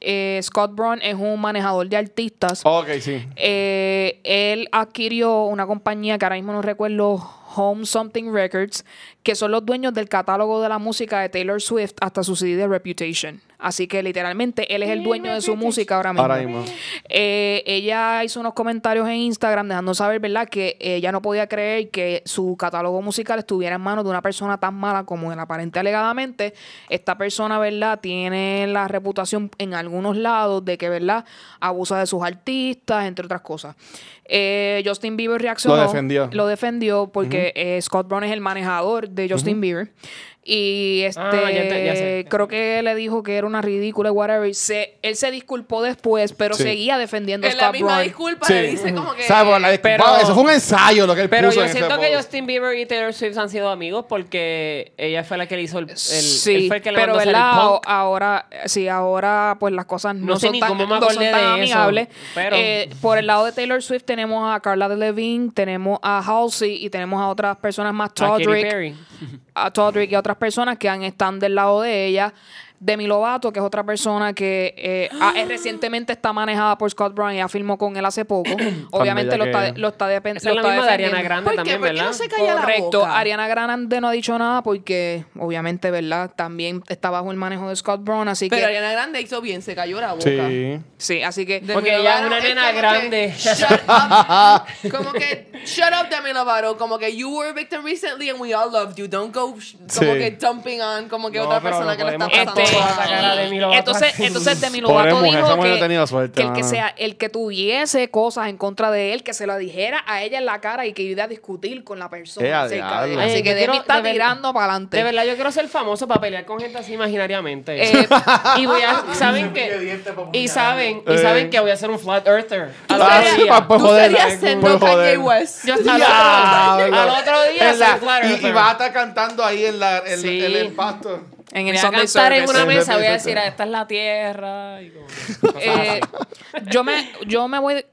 eh, Scott Braun es un manejador de artistas. Ok, sí. Eh, él adquirió una compañía que ahora mismo no recuerdo, Home Something Records, que son los dueños del catálogo de la música de Taylor Swift hasta su CD de Reputation. Así que literalmente él es el dueño de su música ahora mismo. Ahora mismo. Eh, ella hizo unos comentarios en Instagram dejando saber, ¿verdad?, que ella no podía creer que su catálogo musical estuviera en manos de una persona tan mala como el aparente alegadamente. Esta persona, ¿verdad?, tiene la reputación en algunos lados de que, ¿verdad?, abusa de sus artistas, entre otras cosas. Eh, Justin Bieber reaccionó. Lo defendió. Lo defendió porque eh, Scott Brown es el manejador de Justin Bieber. Y este Ah, ya te- ya sé. creo que le dijo que era una ridícula, whatever. y se- él se disculpó después, pero Sí. seguía defendiendo a la misma disculpa Sí. le dice como que... Pero- eso fue un ensayo lo que él Pero puso yo en siento que post. Justin Bieber y Taylor Swift han sido amigos porque ella fue la que le hizo el. el sí, él fue el que le pero mandó el ahora, sí, ahora pues las cosas no, No sé son ni tan, cómo me no son acordé tan de eso, amigables. pero- Eh, por el lado de Taylor Swift tenemos a Carla Delevingne, tenemos a Halsey y tenemos a otras personas más, A Katy Todrick, Perry. A Todrick y otras personas que han, están del lado de ella. Demi Lovato, que es otra persona que eh, ha- es- recientemente está manejada por Scott Brown y ya firmó con él hace poco. Obviamente lo está, lo está, depen- Esa lo es la está misma de Ariana. Grande ¿Por qué? también, ¿Por qué ¿verdad? no se calla la Correcto. boca? Ariana Grande no ha dicho nada porque, obviamente, ¿verdad? También está bajo el manejo de Scott Brown, así Pero que... Ariana Grande hizo bien, se cayó la boca. Sí. Sí, así que... Demi Porque ella es Lovato una nena como que, grande. shut up. como que, shut up, Demi Lovato. Como que, you were a victim recently and we all loved you. Don't go, sh- como Sí. que dumping on, como que No, otra pero persona no que lo está podemos pasando. Este, entonces, Demi Lovato dijo que, suerte, el que sea el que tuviese cosas en contra de él, que se lo dijera a ella en la cara y que iba a discutir con la persona Eh, acerca de él. Así que Demi está de tirando para adelante. De verdad, yo quiero ser famoso para pelear con gente así imaginariamente. Eh, y voy a, saben que y saben y Eh. saben que voy a ser un flat earther. Tú Al otro día. pa- tú joder, serías por sendo joder. Kanye West. Yo hasta al Diablo. otro, al otro día En la- soy flat y, va a estar cantando ahí en, la, en, Sí. en el pasto. En Voy el a Sunday cantar en una mesa, voy a decir. "Ah, esta es la tierra. y como- Eh, yo me yo me voy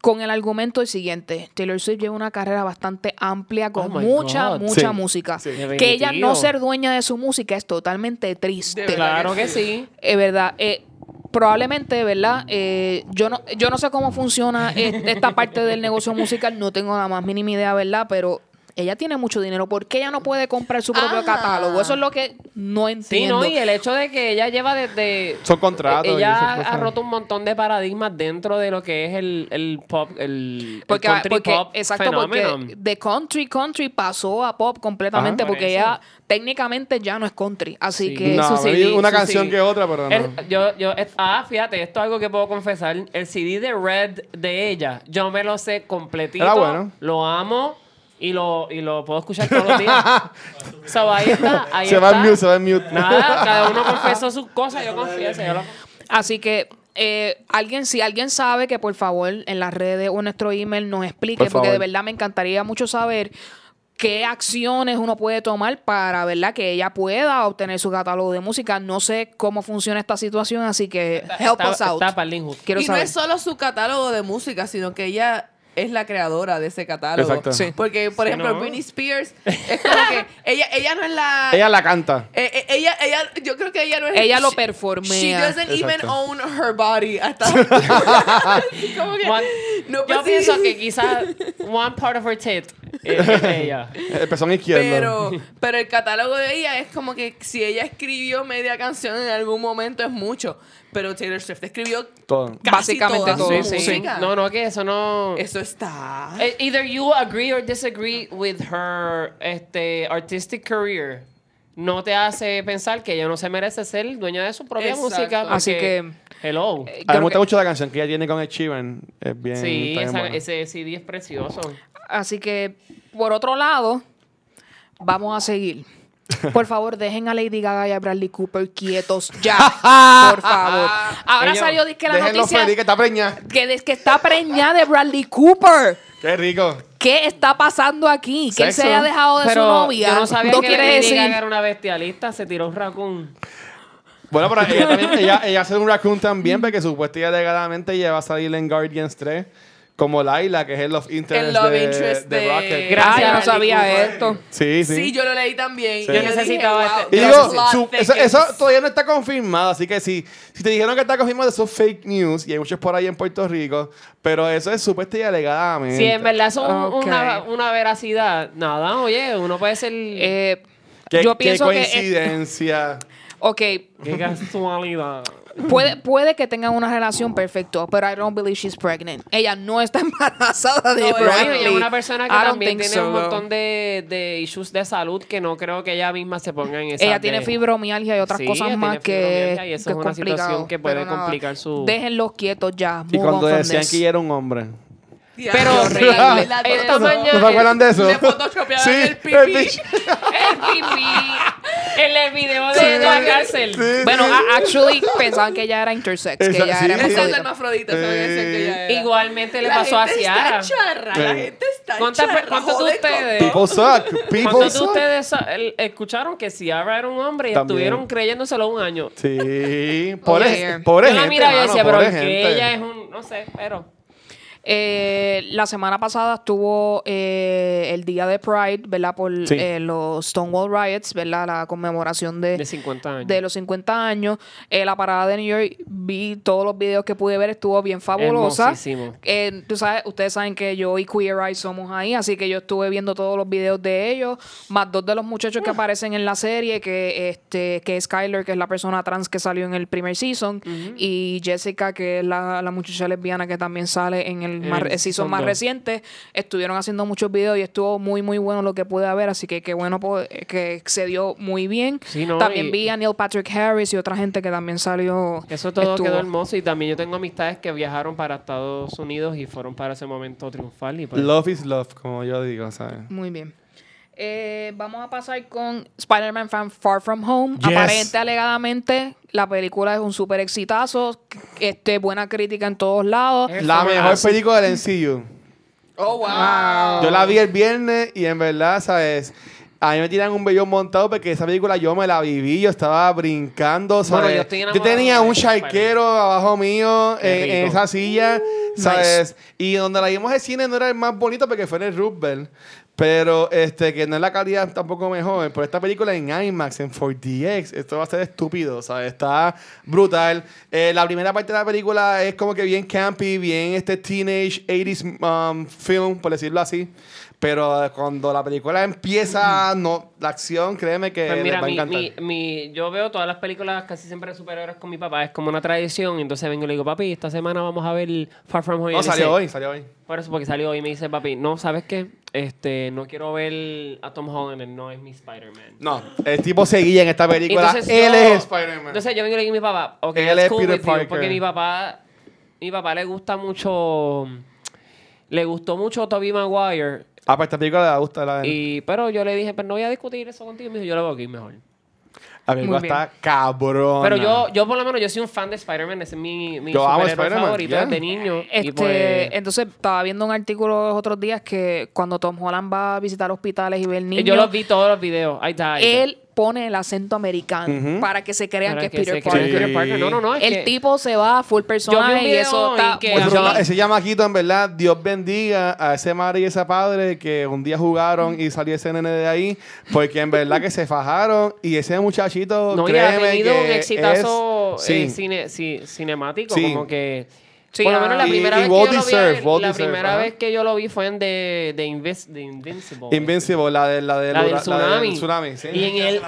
con el argumento el siguiente. Taylor Swift lleva una carrera bastante amplia con Oh mucha, God. mucha Sí. música. Sí. Que ella no ser dueña de su música es totalmente triste. Claro que sí. Es verdad. Eh, probablemente, ¿verdad? Eh, yo no yo no sé cómo funciona eh, esta parte del negocio musical, no tengo la más mínima idea, ¿verdad? Pero ella tiene mucho dinero. ¿Por qué ella no puede comprar su propio Ajá. catálogo? Eso es lo que no Sí, entiendo. ¿no? Y el hecho de que ella lleva desde... Son contratos. Ella ha, roto un montón de paradigmas dentro de lo que es el, el pop, el, el Porque, country porque- pop exacto, phenomenon. porque de country, country pasó a pop completamente Ajá. porque ella técnicamente ya no es country. Así Sí. que No, eso sí. maybe una su canción CD. que otra, pero no. El- yo, yo, ah, fíjate, esto es algo que puedo confesar. El CD de Red de ella, yo me lo sé completito. Era bueno. Lo amo y lo, y lo puedo escuchar todos los días. so, ahí está, ahí se está. va en mute, se va en mute. Nada, cada uno confesó sus cosas, yo confieso. Yo lo- Así que eh, alguien, si alguien sabe que por favor en las redes o en nuestro email nos explique, Por porque de verdad me encantaría mucho saber qué acciones uno puede tomar para verdad que ella pueda obtener su catálogo de música. No sé cómo funciona esta situación, así que help está, us out. Está para el link hook. Quiero y saber. no es solo su catálogo de música, sino que ella es la creadora de ese catálogo. Exacto. Sí. Porque, por Sí, ejemplo, ¿no? Britney Spears es como que ella, ella no es la. Ella la canta. eh, eh, ella, ella, yo creo que ella no es. Ella lo performea. She doesn't even Exacto. own her body. Hasta. como que. One- no, pues yo sí. pienso que quizás one part of her tit es es ella. El pezón izquierdo. Pero, pero el catálogo de ella es como que si ella escribió media canción en algún momento es mucho. Pero Taylor Swift escribió Todo. casi Básicamente toda todo, su sí, sí. música. No, no, que eso no. Eso está. Eh, Either you agree or disagree with her este, artistic career. No te hace pensar que ella no se merece ser dueña de su propia Exacto. música. Así porque- que- Hello. Eh, A mí me gusta que- mucho la canción que ella tiene con Ed Sheeran. Es bien. sí, está bien esa- buena. ese CD es precioso. Así que, por otro lado, vamos a seguir. Por favor, dejen a Lady Gaga y a Bradley Cooper quietos ya. Por favor. Ahora Ellos- salió que la noticia feliz que está preñada. que, que está preñada de Bradley Cooper. Qué rico. ¿Qué está pasando aquí? Que él se haya dejado de Pero su novia. yo no sabía no que Lady decir. Gaga era una bestialista. Se tiró un raccoon. Bueno, pero ella también, ella, ella hace un raccoon también, porque supuestamente y alegadamente ella va a salir en Guardians 3 como Laila, que es el love interest, El love de, interest de de- Rocket. Gracias, yo no sabía esto. Sí, sí. Sí, yo lo leí también. Sí. Y Yo necesitaba wow, este- Y digo, su- eso, todavía no está confirmado, así que si, si te dijeron que está confirmado, eso es fake news, y hay muchos por ahí en Puerto Rico, pero eso es supuesto y alegadamente. Si en verdad es un- una, una veracidad, nada, oye, uno puede ser. Eh, Qué, yo qué pienso que. eh, coincidencia. ok, Qué casualidad. Puede, puede que tengan una relación perfecto, pero I don't believe she's pregnant. Ella no está embarazada de No, Bradley. ella es una persona que I don't también tiene so, un montón de, de issues de salud que no creo que ella misma se ponga en esa. Ella tiene fibromialgia y otras Sí, cosas más que, y eso que es una situación que puede complicar su- Déjenlos quietos ya. Y cuando decían que ella era un hombre. Pero- horrible. La Esta mañana- ¿No se acuerdan de eso? Le photoshopeaban Sí, el pipí. el pipí. En el video de la cárcel. Sí, Bueno, sí. a- actually pensaban que ella era intersex, que Esa- ella sí. era Esa es la hermafrodita. que ella era. Igualmente le La pasó a gente Ciara. Está charra, la Sí. gente está ¿Cuántas charra. ¿Cuántos de joder, ustedes? People suck. People ¿Cuántos de suck. ustedes sa- el- escucharon que Ciara era un hombre y También. estuvieron creyéndoselo un año? Sí. Pobre, Oye. pobre Yo la gente, miraba y mano, decía, pero pobre que gente. ella es un, no sé, pero... Eh, la semana pasada estuvo eh, el día de Pride, ¿verdad? Por Sí. eh, los Stonewall Riots, ¿verdad? La conmemoración de, De 50 años. de los 50 años. Eh, la parada de New York, vi todos los videos que pude ver, estuvo bien fabulosa. Eh, tú sabes, ustedes saben que yo y Queer Eye somos ahí, así que yo estuve viendo todos los videos de ellos, más dos de los muchachos que aparecen en la serie, que este que es Skyler, que es la persona trans que salió en el primer season, y Jessica, que es la, la muchacha lesbiana que también sale en el, En más- el el season más dos. reciente. Estuvieron haciendo muchos videos y estuvo muy, muy bueno lo que pude ver, así que qué bueno po- que se dio muy bien. Sí, no, también y- vi a Neil Patrick Harris y otra gente que también salió. Eso todo estuvo. quedó hermoso y también yo tengo amistades que viajaron para Estados Unidos y fueron para ese momento triunfal y pues, Love is love, como yo digo, ¿sabes? Muy bien. Eh, vamos a pasar con Spider-Man Fan Far From Home. Yes. Aparente, alegadamente, la película es un súper exitazo. Este, buena crítica en todos lados. La mejor hace. película del MCU. Oh, wow. Yo la vi el viernes y en verdad, ¿sabes? A mí me tiran un vellón montado porque esa película yo me la viví, yo estaba brincando, ¿sabes? Bueno, yo estoy tenía un charquero abajo mío Qué en, esa silla, ¿sabes? Y donde la vimos el cine no era el más bonito porque fue en el Roosevelt. Pero este, que no es la calidad tampoco mejor. Pero esta película en IMAX, en 4DX, esto va a ser estúpido, ¿sabes? Está brutal. Eh, la primera parte de la película es como que bien campy, bien este teenage 80s um, film, por decirlo así. Pero cuando la película empieza, no, la acción, créeme que Pues les mira, va a mi, encantar. mi, mi- yo veo todas las películas casi siempre de superhéroes con mi papá. Es como una tradición. Entonces vengo y le digo, papi, esta semana vamos a ver Far From Home. No, salió hoy, salió hoy. Por eso, porque salió hoy y me dice, papi, no, ¿sabes qué? Este, no quiero ver a Tom Holland, no es mi Spider-Man. No, el tipo seguía en esta película. Entonces Él yo- es Spider-Man. Entonces yo vengo y le digo a mi papá, ok, Él es cool Peter you, porque mi papá, mi papá le gusta mucho, le gustó mucho Tobey Maguire, Ah, pues esta película le gusta la y, pero yo le dije, pero no voy a discutir eso contigo, y me dijo, yo lo veo aquí mejor. La película Muy está cabrón. Pero yo, yo por lo menos, yo soy un fan de Spider-Man, ese es mi, mi Yo amo favorito yeah. desde niño. y Este, pues, entonces estaba viendo un artículo los otros días que cuando Tom Holland va a visitar hospitales y ve el niño, yo los vi todos los videos, ahí está. ahí está. él pone el acento americano para que se crean Para que es Peter Parker. Peter Parker. No, no, no, es el que- tipo se va a full personaje y eso está que Ese, llamaquito, en verdad, Dios bendiga a ese madre y ese padre que un día jugaron y salió ese nene de ahí, porque en verdad que se fajaron y ese muchachito, No, y ha créeme tenido que un exitazo es- eh, sí. cine- ci- cinemático, Sí. como que... Sí, por lo ah, menos la y- primera y vez well que yo lo deserved, vi, la deserved, primera ajá. vez que yo lo vi fue en The, The, Invis- The Invincible. Invincible, la, de, la, de La del la tsunami. del tsunami, sí. Y en el,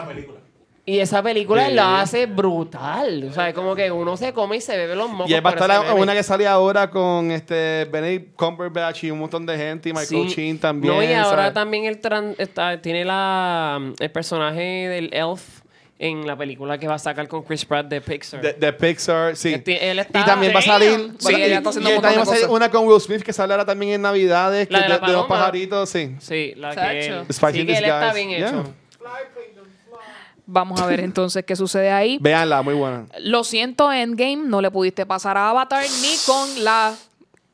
y esa película Sí. la hace brutal. O sea, es como que uno se come y se bebe los mocos. Y va a estar una que sale ahora con este Benedict Cumberbatch y un montón de gente y Michael Sí. Sheen también. No, y ahora ¿sabes? también el tran- está, tiene la, el personaje del Elf en la película que va a sacar con Chris Pratt de Pixar. De, de Pixar, sí. Ti- él está- y también va a salir. Sí, y- ella está haciendo y un montón también de va a salir una con Will Smith que sale ahora también en Navidades. La que de la de, de los pajaritos, sí. Sí, la que él, sí que él está bien Yeah. hecho. Vamos a ver entonces qué sucede ahí. Véanla, muy buena. Lo siento, Endgame, no le pudiste pasar a Avatar ni con la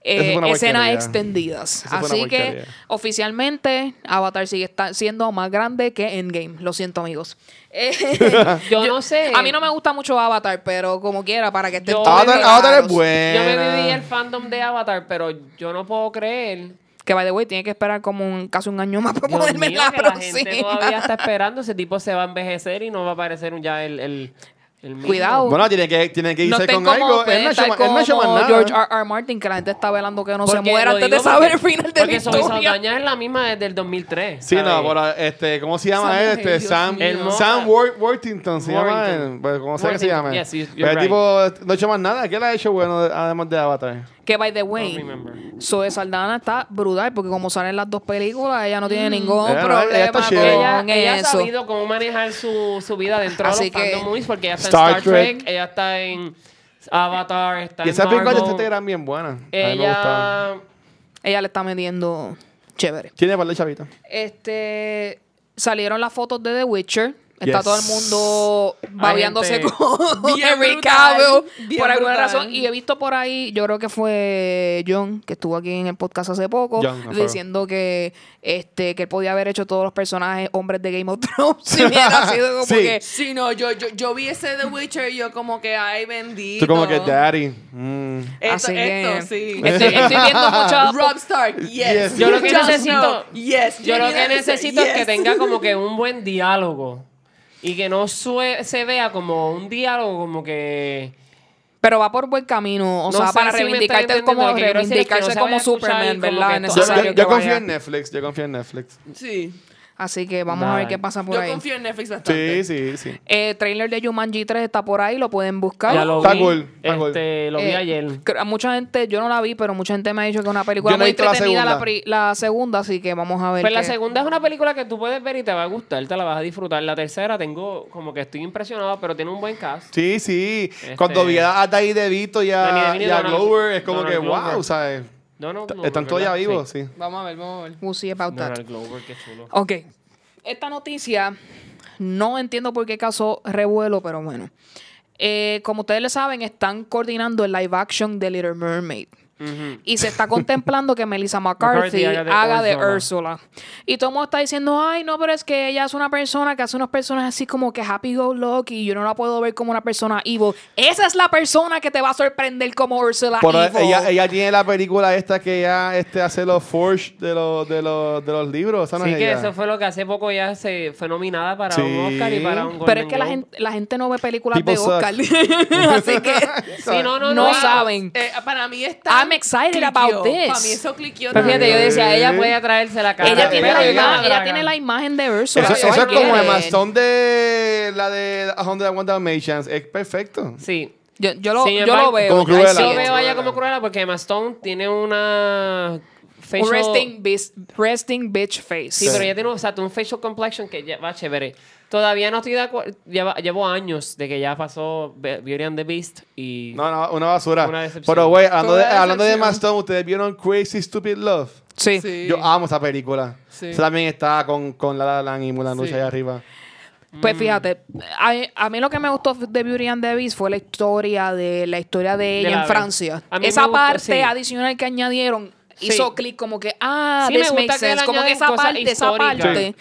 eh, escenas extendidas. Así que oficialmente Avatar sigue esta- siendo más grande que Endgame. Lo siento, amigos. Eh, Yo no sé. A mí no me gusta mucho Avatar, pero como quiera, para que estén Yo- todos Avatar, es buena. Yo me viví el fandom de Avatar, pero yo no puedo creer. Que, by the way, tiene que esperar como un, casi un año más para Dios poderme mío, la que la gente todavía está esperando. Ese tipo se va a envejecer y no va a aparecer un- ya el. Cuidado. Bueno, tiene que, tiene que No irse estén con como, algo. Él no ha pueden hecho, estar ma- él no ha hecho como más nada. George R. R. Martin, que la gente está velando que no se Porque muera lo antes de saber el porque- final de Porque la Zoe historia. Saldaña es la misma desde el 2003. Sí, no, ¿sabes? pero este, ¿cómo se llama él? Este, Dios Sam. El. Sam Wor- Worthington se llama él. Pues, como sea que se llame. yes, Pero el right. tipo no ha hecho más nada. ¿Qué le ha hecho bueno además de Avatar? Que, by the way. Zoe Saldana está brutal porque como salen las dos películas, ella no tiene ningún Ella no- problema ella está con chévere. Ella, ella ha eso. sabido cómo manejar su, su vida dentro Así de los que- fandom movies porque ella está Star en Star Trek, Trek. ella está en Avatar, está Y en esas películas de Marvel. este eran bien buenas. A mí me gustaban. Ella... Ella le está metiendo chévere. Tiene par de chavitos. Este salieron las fotos de The Witcher. Está Yes. todo el mundo babeándose con bien Henry Cavill bien por alguna brutal. razón. Y he visto por ahí, yo creo que fue John, que estuvo aquí en el podcast hace poco, John, diciendo que este que él podía haber hecho todos los personajes hombres de Game of Thrones si hubiera sido como Sí. que Sí, no, yo, yo, yo vi ese The Witcher y yo como que, ay, bendito. Tú como que daddy. Mm. Esto, Así esto, que- sí. Estoy, estoy viendo Stark, yes. Yes. Yo lo que necesito- yes. Yo lo que necesito es que tenga como que un buen diálogo. Y que no sue- se vea como un diálogo como que... Pero va por buen camino, o No sea, para si reivindicarte como lo que quiero decir es que no reivindicarse como Superman, como ¿verdad? todo- Yo, confío vaya. en Netflix. Yo confío en Netflix. Sí. Así que vamos a ver qué pasa por Yo ahí. confío en Netflix bastante. Sí, sí, sí. Eh, trailer de Jumanji 3 está por ahí, lo pueden buscar. Ya lo Está vi. cool, está cool. este, Lo vi Eh, ayer. mucha gente, yo no la vi, pero mucha gente me ha dicho que es una película Yo muy la entretenida la, segunda. pri- la segunda, así que vamos a ver. Pues la segunda es una película que tú puedes ver y te va a gustar, te la vas a disfrutar. La tercera tengo como que estoy impresionado, pero tiene un buen cast. Sí, sí. Este- Cuando vi a Danny DeVito y a, y a Glover, es como Donald que, Glover. wow, ¿sabes? No, no, Glover, Están todos ya ¿verdad? vivos, Sí. sí. Vamos a ver, vamos a ver. We'll see about that. Donald Glover, qué chulo. Ok. Esta noticia, no entiendo por qué causó revuelo, pero bueno. Eh, como ustedes le saben, están coordinando el live action de Little Mermaid. Y se está contemplando que Melissa McCarthy, McCarthy haga de haga de Ursula. Ursula. Y todo el mundo está diciendo, ay, no, pero es que ella es una persona que hace unas personas así como que happy go lucky y yo no la puedo ver como una persona evil. Esa es la persona que te va a sorprender como Ursula Pero evil. ella, ella tiene la película esta que ella este, hace los Forge de los, de los, de los libros. ¿esa no Sí, es que ella? eso fue lo que hace poco ya se fue nominada para Sí. un Oscar y para un Golden pero es que la gente, la gente no ve películas People de Oscar. así que Sí, no, no, no saben. Eh, para mí está. I'm excited about this. Para mí eso cliqueó Pero fíjate, yo decía, ella puede traerse la cara. ella, tiene la, ella ima- no ella haga. tiene la imagen de Ursula. Eso, es como it. Stone de la de A Hundred and One Dalmatians. Es perfecto. Sí. Yo, yo lo, Sin yo lo veo. como Cruella. Yo veo a ella como Cruella porque Emma Stone tiene una Un facial... resting, bis- resting bitch face. Sí, pero ella tiene o sea, un facial complexion que ya va chévere. Todavía no estoy de acuerdo. Llevo años de que ya pasó Be- Beauty and the Beast y... No, no, una basura. Una decepción. Pero, güey, hablando, de, hablando de Stone, ¿ustedes vieron Crazy Stupid Love? Sí. Sí. Yo amo esa película. Sí. Esa también está con, con La La Land y Mulan Sí. allá arriba. Pues fíjate, a, a mí lo que me gustó de Beauty and the Beast fue la historia de la historia de ella la en. Francia. Esa parte sí. adicional que añadieron Sí. hizo clic como que ah, Sí, me this makes que sense. Como que esa parte, esa parte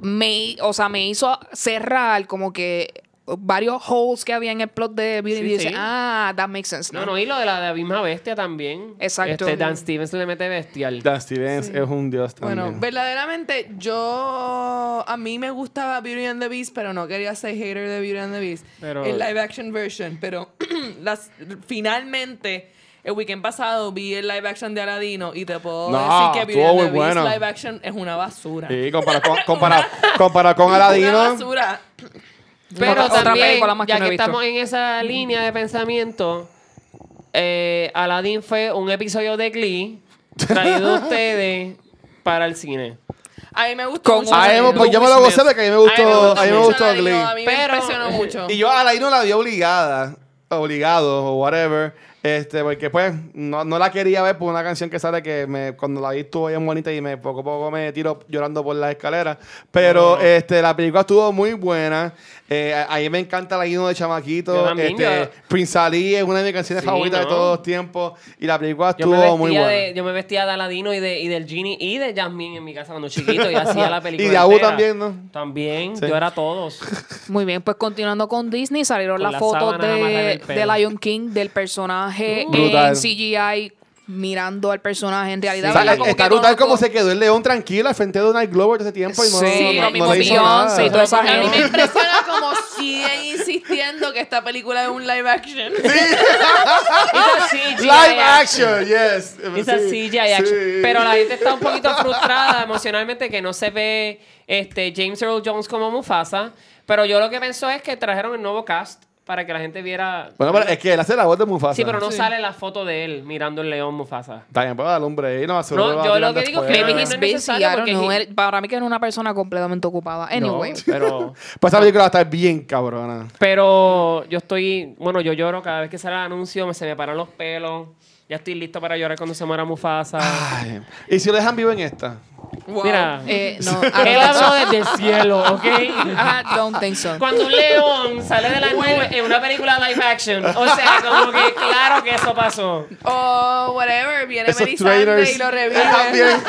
me, o sea, me hizo cerrar como que varios holes que había en el plot de Beauty and the Sí, Beast. sí. Ah, that makes sense. No, no, y lo de la de la misma bestia también. Exacto. Este, Dan Stevens le mete bestial. Dan Stevens es un dios también. Bueno, verdaderamente yo a mí me gustaba Beauty and the Beast, pero no quería ser hater de Beauty and the Beast Pero- en live action version, pero las finalmente el weekend pasado vi el live action de Aladino y te puedo No, decir que Beauty and the muy Beast bueno. live action es una basura. Sí, comparado con, comparado con Una Aladino. basura. Pero Otra- también, más que ya no que, estamos en esa línea de pensamiento, eh, Aladdin fue un episodio de Glee traído a ustedes para el cine. A mí me gustó Con- mucho. A mí me- pues yo me lo gocé Smith. porque a mí me gustó, a mí me gustó Glee. A mí me Pero- impresionó mucho. Y yo a Aladino la vi obligada, obligado o whatever, este, porque pues no, no la quería ver por una canción que sale que me, cuando la vi estuvo bien bonita y me poco a poco me tiro llorando por las escaleras. Pero este, la película estuvo muy buena. Eh, a, a mí me encanta el hino de Chamaquito. Este, Prince Ali es una de mis canciones Sí, favoritas de ¿no? todos los tiempos. Y la película Yo me, estuvo muy vestía buena. de, yo me vestía de Aladino y, de, y del Genie y de Jasmine en mi casa cuando chiquito y hacía la película. Y de Abu también, ¿no? También, Sí. yo era todos. Muy bien, pues continuando con Disney, salieron Con las la fotos de, de Lion King, del personaje Brutal. en CGI, mirando al personaje en realidad. O sea. Como está brutal como se quedó el león tranquilo al frente de Donald Glover todo ese tiempo y no, Sí, no- lo no mismo le hizo nada. y toda esa A mí me impresiona como siguen insistiendo que esta película es un live action. Esa CGI Live action, yes. Sí, CGI action. sí. Pero la gente está un poquito frustrada emocionalmente que no se ve este James Earl Jones como Mufasa. Pero yo lo que pienso es que trajeron el nuevo cast para que la gente viera. Bueno, pero es que él hace la voz de Mufasa. Sí, pero no Sí. sale la foto de él mirando el león Mufasa. También puede darle un break. No, seguro No, va a yo lo que digo es que Maybe no he's es busy, porque he- Él- Para mí que era una persona completamente ocupada. Anyway. No, pero, Pues esa película va a estar bien cabrona. pero yo estoy. Bueno, yo lloro cada vez que sale el anuncio, me, se me paran los pelos. Ya estoy listo para llorar cuando se muera Mufasa. Ay. ¿Y si lo dejan vivo en esta? Wow. Mira, Eh, no, I él don't think habló so. desde el cielo, ¿ok? I don't think so. Cuando un león sale de la nube en una película live action. O sea, como que claro que eso pasó. O whatever, viene Esos Melisandre y lo revive. también.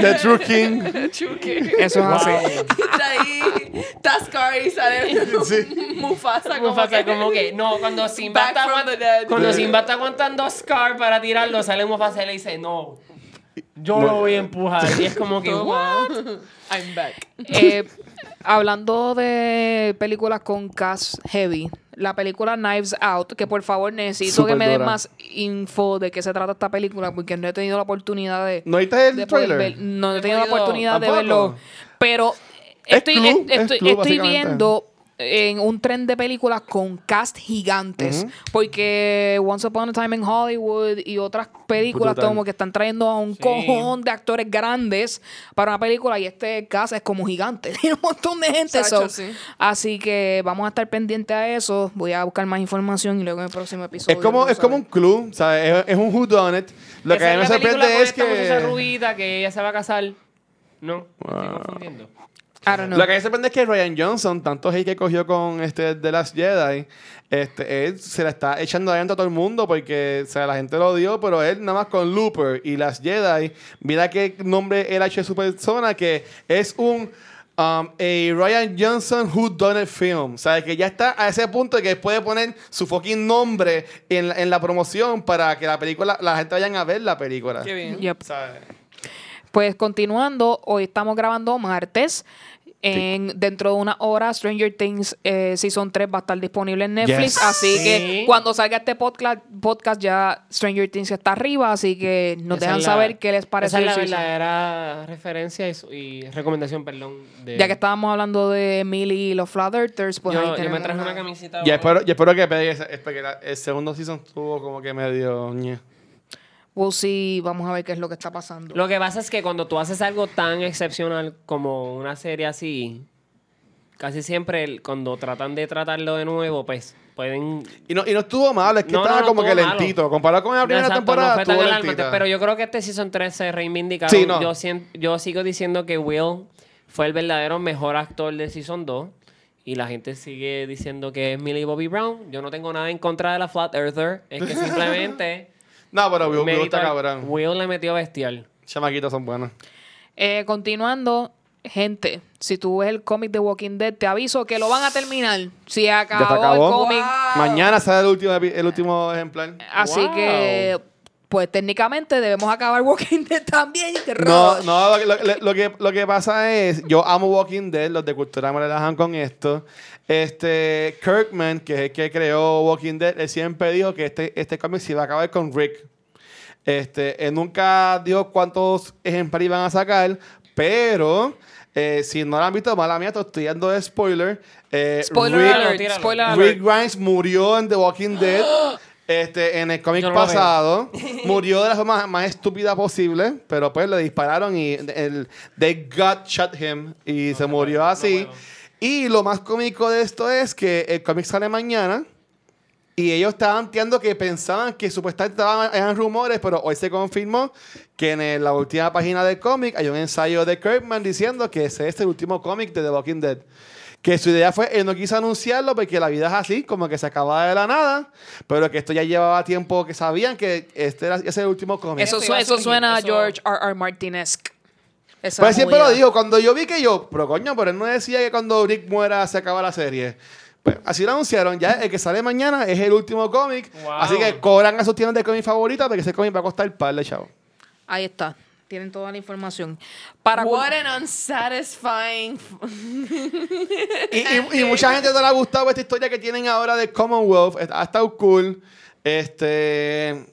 The True King. Chuque. Eso es así. Y está ahí Tascar y sale Sí. Mufasa como Mufasa que... como que no, cuando Simba está cuando. Simba está aguantando a Scar para tirarlo, sale Mufasa y le dice, "No. Yo lo voy a empujar." Y es como que, "What?" I'm back. Eh, hablando de películas con cast heavy, la película Knives Out, que por favor necesito que me den más info de qué se trata esta película, porque no he tenido la oportunidad de, ¿No viste el de trailer? ver- no he he tenido la oportunidad de verlo. Pero Es estoy, club, est- es estoy, club, estoy básicamente. viendo en un tren de películas con cast gigantes. Porque Once Upon a Time in Hollywood y otras películas Brutal. como que están trayendo a un cojón de actores grandes para una película y este cast es como gigante. Tiene un montón de gente. Sacho, so. sí. Así que vamos a estar pendientes a eso. Voy a buscar más información y luego en el próximo episodio. Es como, es como un club, ¿sabes? Es, es un whodunit. Lo que a mí me es la película sorprende es esta que... rubita que ella se va a casar. No, me estoy confundiendo. I don't know. Lo que me sorprende es que Ryan Johnson, tanto hate que cogió con este The Last Jedi, este, él se la está echando adentro a todo el mundo porque o sea, la gente lo odió, pero él nada más con Looper y Last Jedi, mira qué nombre él ha hecho de su persona, que es un um, a Ryan Johnson who done it film. O sea, que ya está a ese punto de que puede poner su fucking nombre en, la- en la promoción para que la película, la gente vayan a ver la película. Qué bien. Pues continuando, hoy estamos grabando martes. En, Dentro de una hora, Stranger Things eh, Season 3 va a estar disponible en Netflix. Yes. Así Sí. que cuando salga este podcast, podcast ya Stranger Things está arriba. Así que nos Esa dejan la- saber qué les parece Esa es la el verdadera referencia y, recomendación, perdón. De, Ya que estábamos hablando de Millie y los Flat Earthers, pues yo, ahí yo me traje una una- camiseta. Y espero, y espero que pegue ese- es porque la- el segundo season estuvo como que medio... ñe. We'll see, vamos a ver qué es lo que está pasando. Lo que pasa es que cuando tú haces algo tan excepcional como una serie así, casi siempre el- cuando tratan de tratarlo de nuevo, pues pueden... Y no, y no estuvo mal, es que No, no, estaba no como que estuvo malo. lentito. Comparado con la primera Exacto, temporada, no fue tan estuvo alarmante, lentita. pero yo creo que este Season 3 se reivindicaron. Sí, no. yo, sien- yo sigo diciendo que Will fue el verdadero mejor actor de Season 2 y la gente sigue diciendo que es Millie Bobby Brown. Yo no tengo nada en contra de la Flat Earther, es que simplemente... No, pero Will, Will está cabrón. Will le metió bestial. Chamaquitos son buenos. Eh, continuando, gente, si tú ves el cómic de Walking Dead, te aviso que lo van a terminar. Si acabó, acabó? el cómic. Wow. Mañana sale el último, el último ejemplar. Así Wow. que, pues técnicamente debemos acabar Walking Dead también. ¡Qué No, no, lo, lo- lo que, lo que pasa es, yo amo Walking Dead, los de Cultura me relajan con esto. Este, Kirkman, que es el que creó Walking Dead, él siempre dijo que este, este cómic se iba a acabar con Rick. Este, él nunca dijo cuántos ejemplares iban a sacar, pero eh, si no lo han visto, mala mía, estoy dando de spoiler. Eh, Spoiler Rick, alert, spoiler Rick alert. Grimes murió en The Walking Dead. Este, en el cómic pasado, murió de la forma más estúpida posible, pero pues le dispararon y el, they gut shot him y se murió así. Y lo más cómico de esto es que el cómic sale mañana y ellos estaban tirando que pensaban que supuestamente estaban, eran rumores, pero hoy se confirmó que en el- la última página del cómic hay un ensayo de Kirkman diciendo que ese es el último cómic de The Walking Dead. Que su idea fue, él no quiso anunciarlo porque la vida es así, como que se acababa de la nada, pero que esto ya llevaba tiempo que sabían que este era ese era el último cómic. Eso, su- eso suena a George R. R. Martinez. Pues siempre lo dijo, cuando yo vi que yo, pero coño, pero él no decía que cuando Rick muera se acaba la serie. Pues así lo anunciaron, ya el que sale mañana es el último cómic, Wow. así que cobran a sus tiendas de cómic favoritas porque ese cómic va a costar par de chavo. Ahí está. Tienen toda la información. Para What an unsatisfying. Y, y- y mucha gente no le ha gustado esta historia que tienen ahora de Commonwealth, ha estado cool, este...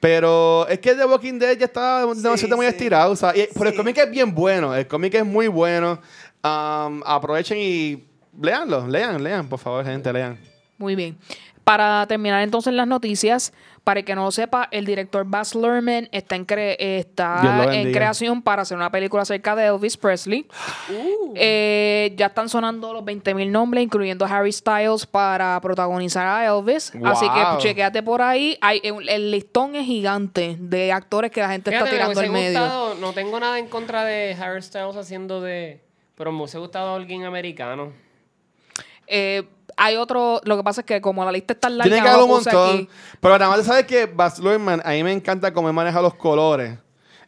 Pero es que The Walking Dead ya está demasiado muy sí. estirado. o sea, y- pero el cómic es bien bueno. El cómic es muy bueno. Um, aprovechen y leanlo. Lean, lean, por favor, gente, lean. Muy bien. Para terminar entonces las noticias, para el que no lo sepa, el director Baz Luhrmann está en, cre- está creación para hacer una película acerca de Elvis Presley. Uh. Eh, ya están sonando los 20.000 nombres, incluyendo Harry Styles, para protagonizar a Elvis. Así que chequéate por ahí. Hay, el, el listón es gigante de actores que la gente Fíjate, está me tirando hubiese al medio. gustado, no tengo nada en contra de Harry Styles haciendo de... Pero me hubiese gustado alguien americano. Eh, hay otro, lo que pasa es que como la lista está larga, Tiene que haber un montón. aquí. Pero nada más sabes que Baz Luhrmann, a mí me encanta cómo él maneja los colores.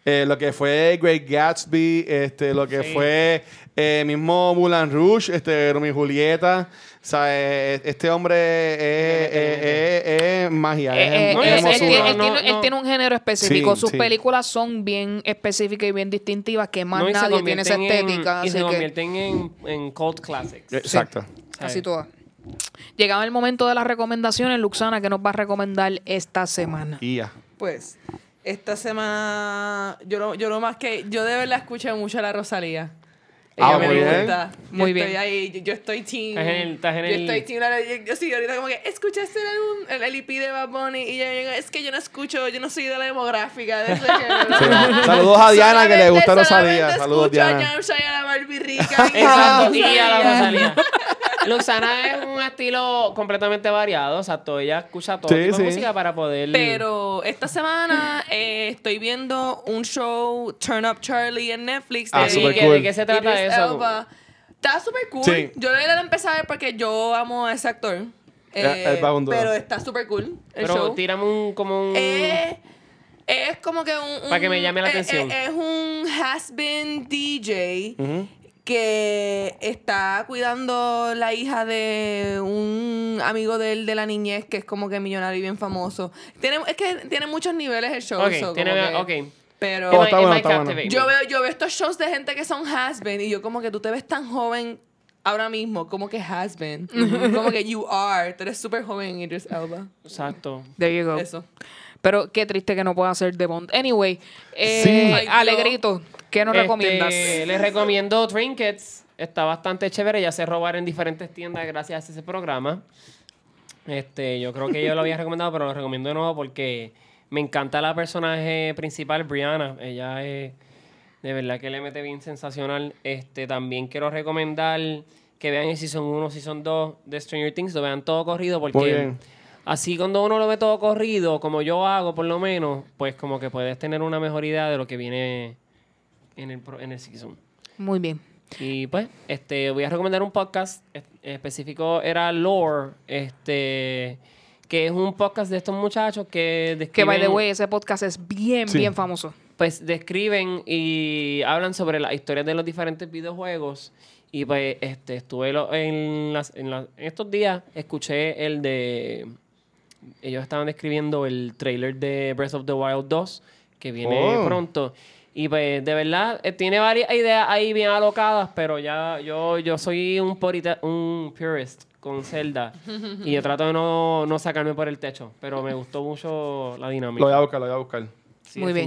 Eh, lo que fue Great Gatsby, este, lo que Sí. fue eh, mismo Moulin Rouge, este, Romeo y Julieta. O sea, eh, este hombre es, es- es- es magia, Eh, es, eh, es él, tiene, un género específico. Sí, Sus sí. películas son bien específicas y bien distintivas que más No, nadie tiene esa convierten en- estética. y así se que convierten en, en cult classics. Exacto. así todas. Llegaba el momento de las recomendaciones. Luxana, que nos va a recomendar esta semana? Ya. Pues, esta semana, yo lo, yo lo más que, yo de verdad escuché mucho a la Rosalía. Ah, Ella me muy bien. gusta. Yo Muy estoy bien. ahí, yo, yo estoy team. Estás en el- estás en yo estoy team. la- Yo, yo sí, ahorita como que, ¿escuchaste el álbum, el, el EP de Bad Bunny? Y yo, yo, es que yo no escucho, yo no soy de la demográfica de. Sí. Saludos a Diana, que le gusta Solamente- Rosalía. solamente Saludos, escucho Diana. a Yamcha y a la Barbie Rica. y Exacto, y a la Rosalía. Luxana es un estilo completamente variado, exacto. Ella escucha todo Sí, tipo sí. de música para poder... Pero esta semana eh, estoy viendo un show Turn Up Charlie en Netflix. Ah, de- súper ¿Y qué- cool. ¿De qué se trata Idris eso? Elba. Está súper cool. Sí. Yo de empezar a ver porque yo amo a ese actor. Eh, Eh, un pero está súper cool el Pero show. tírame un, como un... Eh, es como que un... Para que me un- llame la eh, atención. eh, Es, un has-been DJ Ujú. Que está cuidando la hija de un amigo de él de la niñez que es como que millonario y bien famoso. Tiene, es que tiene muchos niveles el show. Ok, so, tiene- como que- ok. Pero... Oh, está bueno, está bueno. Yo veo, yo veo estos shows de gente que son has-been y yo como que tú te ves tan joven ahora mismo, como que has-been. como que you are. Tú eres súper joven, Idris Elba. Exacto. There you go. Eso. Pero qué triste que no pueda ser de Bond. Anyway, eh, Sí. Ay. Alegrito, ¿qué nos Este, recomiendas? Les recomiendo Trinkets. Está bastante chévere. Ya se robar en diferentes tiendas gracias a ese programa. Este, yo creo que yo lo había recomendado, pero lo recomiendo de nuevo porque me encanta la personaje principal, Brianna. Ella es de verdad que le mete bien sensacional. Este, también quiero recomendar que vean el Season 1, Season 2 de Stranger Things, lo vean todo corrido porque Muy bien. así cuando uno lo ve todo corrido, como yo hago por lo menos, pues como que puedes tener una mejor idea de lo que viene en el, en el Season. Muy bien. Y pues, este, voy a recomendar un podcast es- específico, era Lore, este, que es un podcast de estos muchachos que describen, Que by the way, ese podcast es bien, Sí. bien famoso. pues describen y hablan sobre las historias de los diferentes videojuegos. Y pues, este, estuve lo- en, las, en, las- en estos días, escuché el de, ellos estaban describiendo el trailer de Breath of the Wild 2, que viene Oh. pronto. Y pues, de verdad, eh, tiene varias ideas ahí bien alocadas, pero ya yo, yo soy un, purita- un purist con Zelda. y yo trato de no, no sacarme por el techo, pero me gustó mucho la dinámica. Lo voy a buscar, lo voy a buscar. Sí, Muy bien.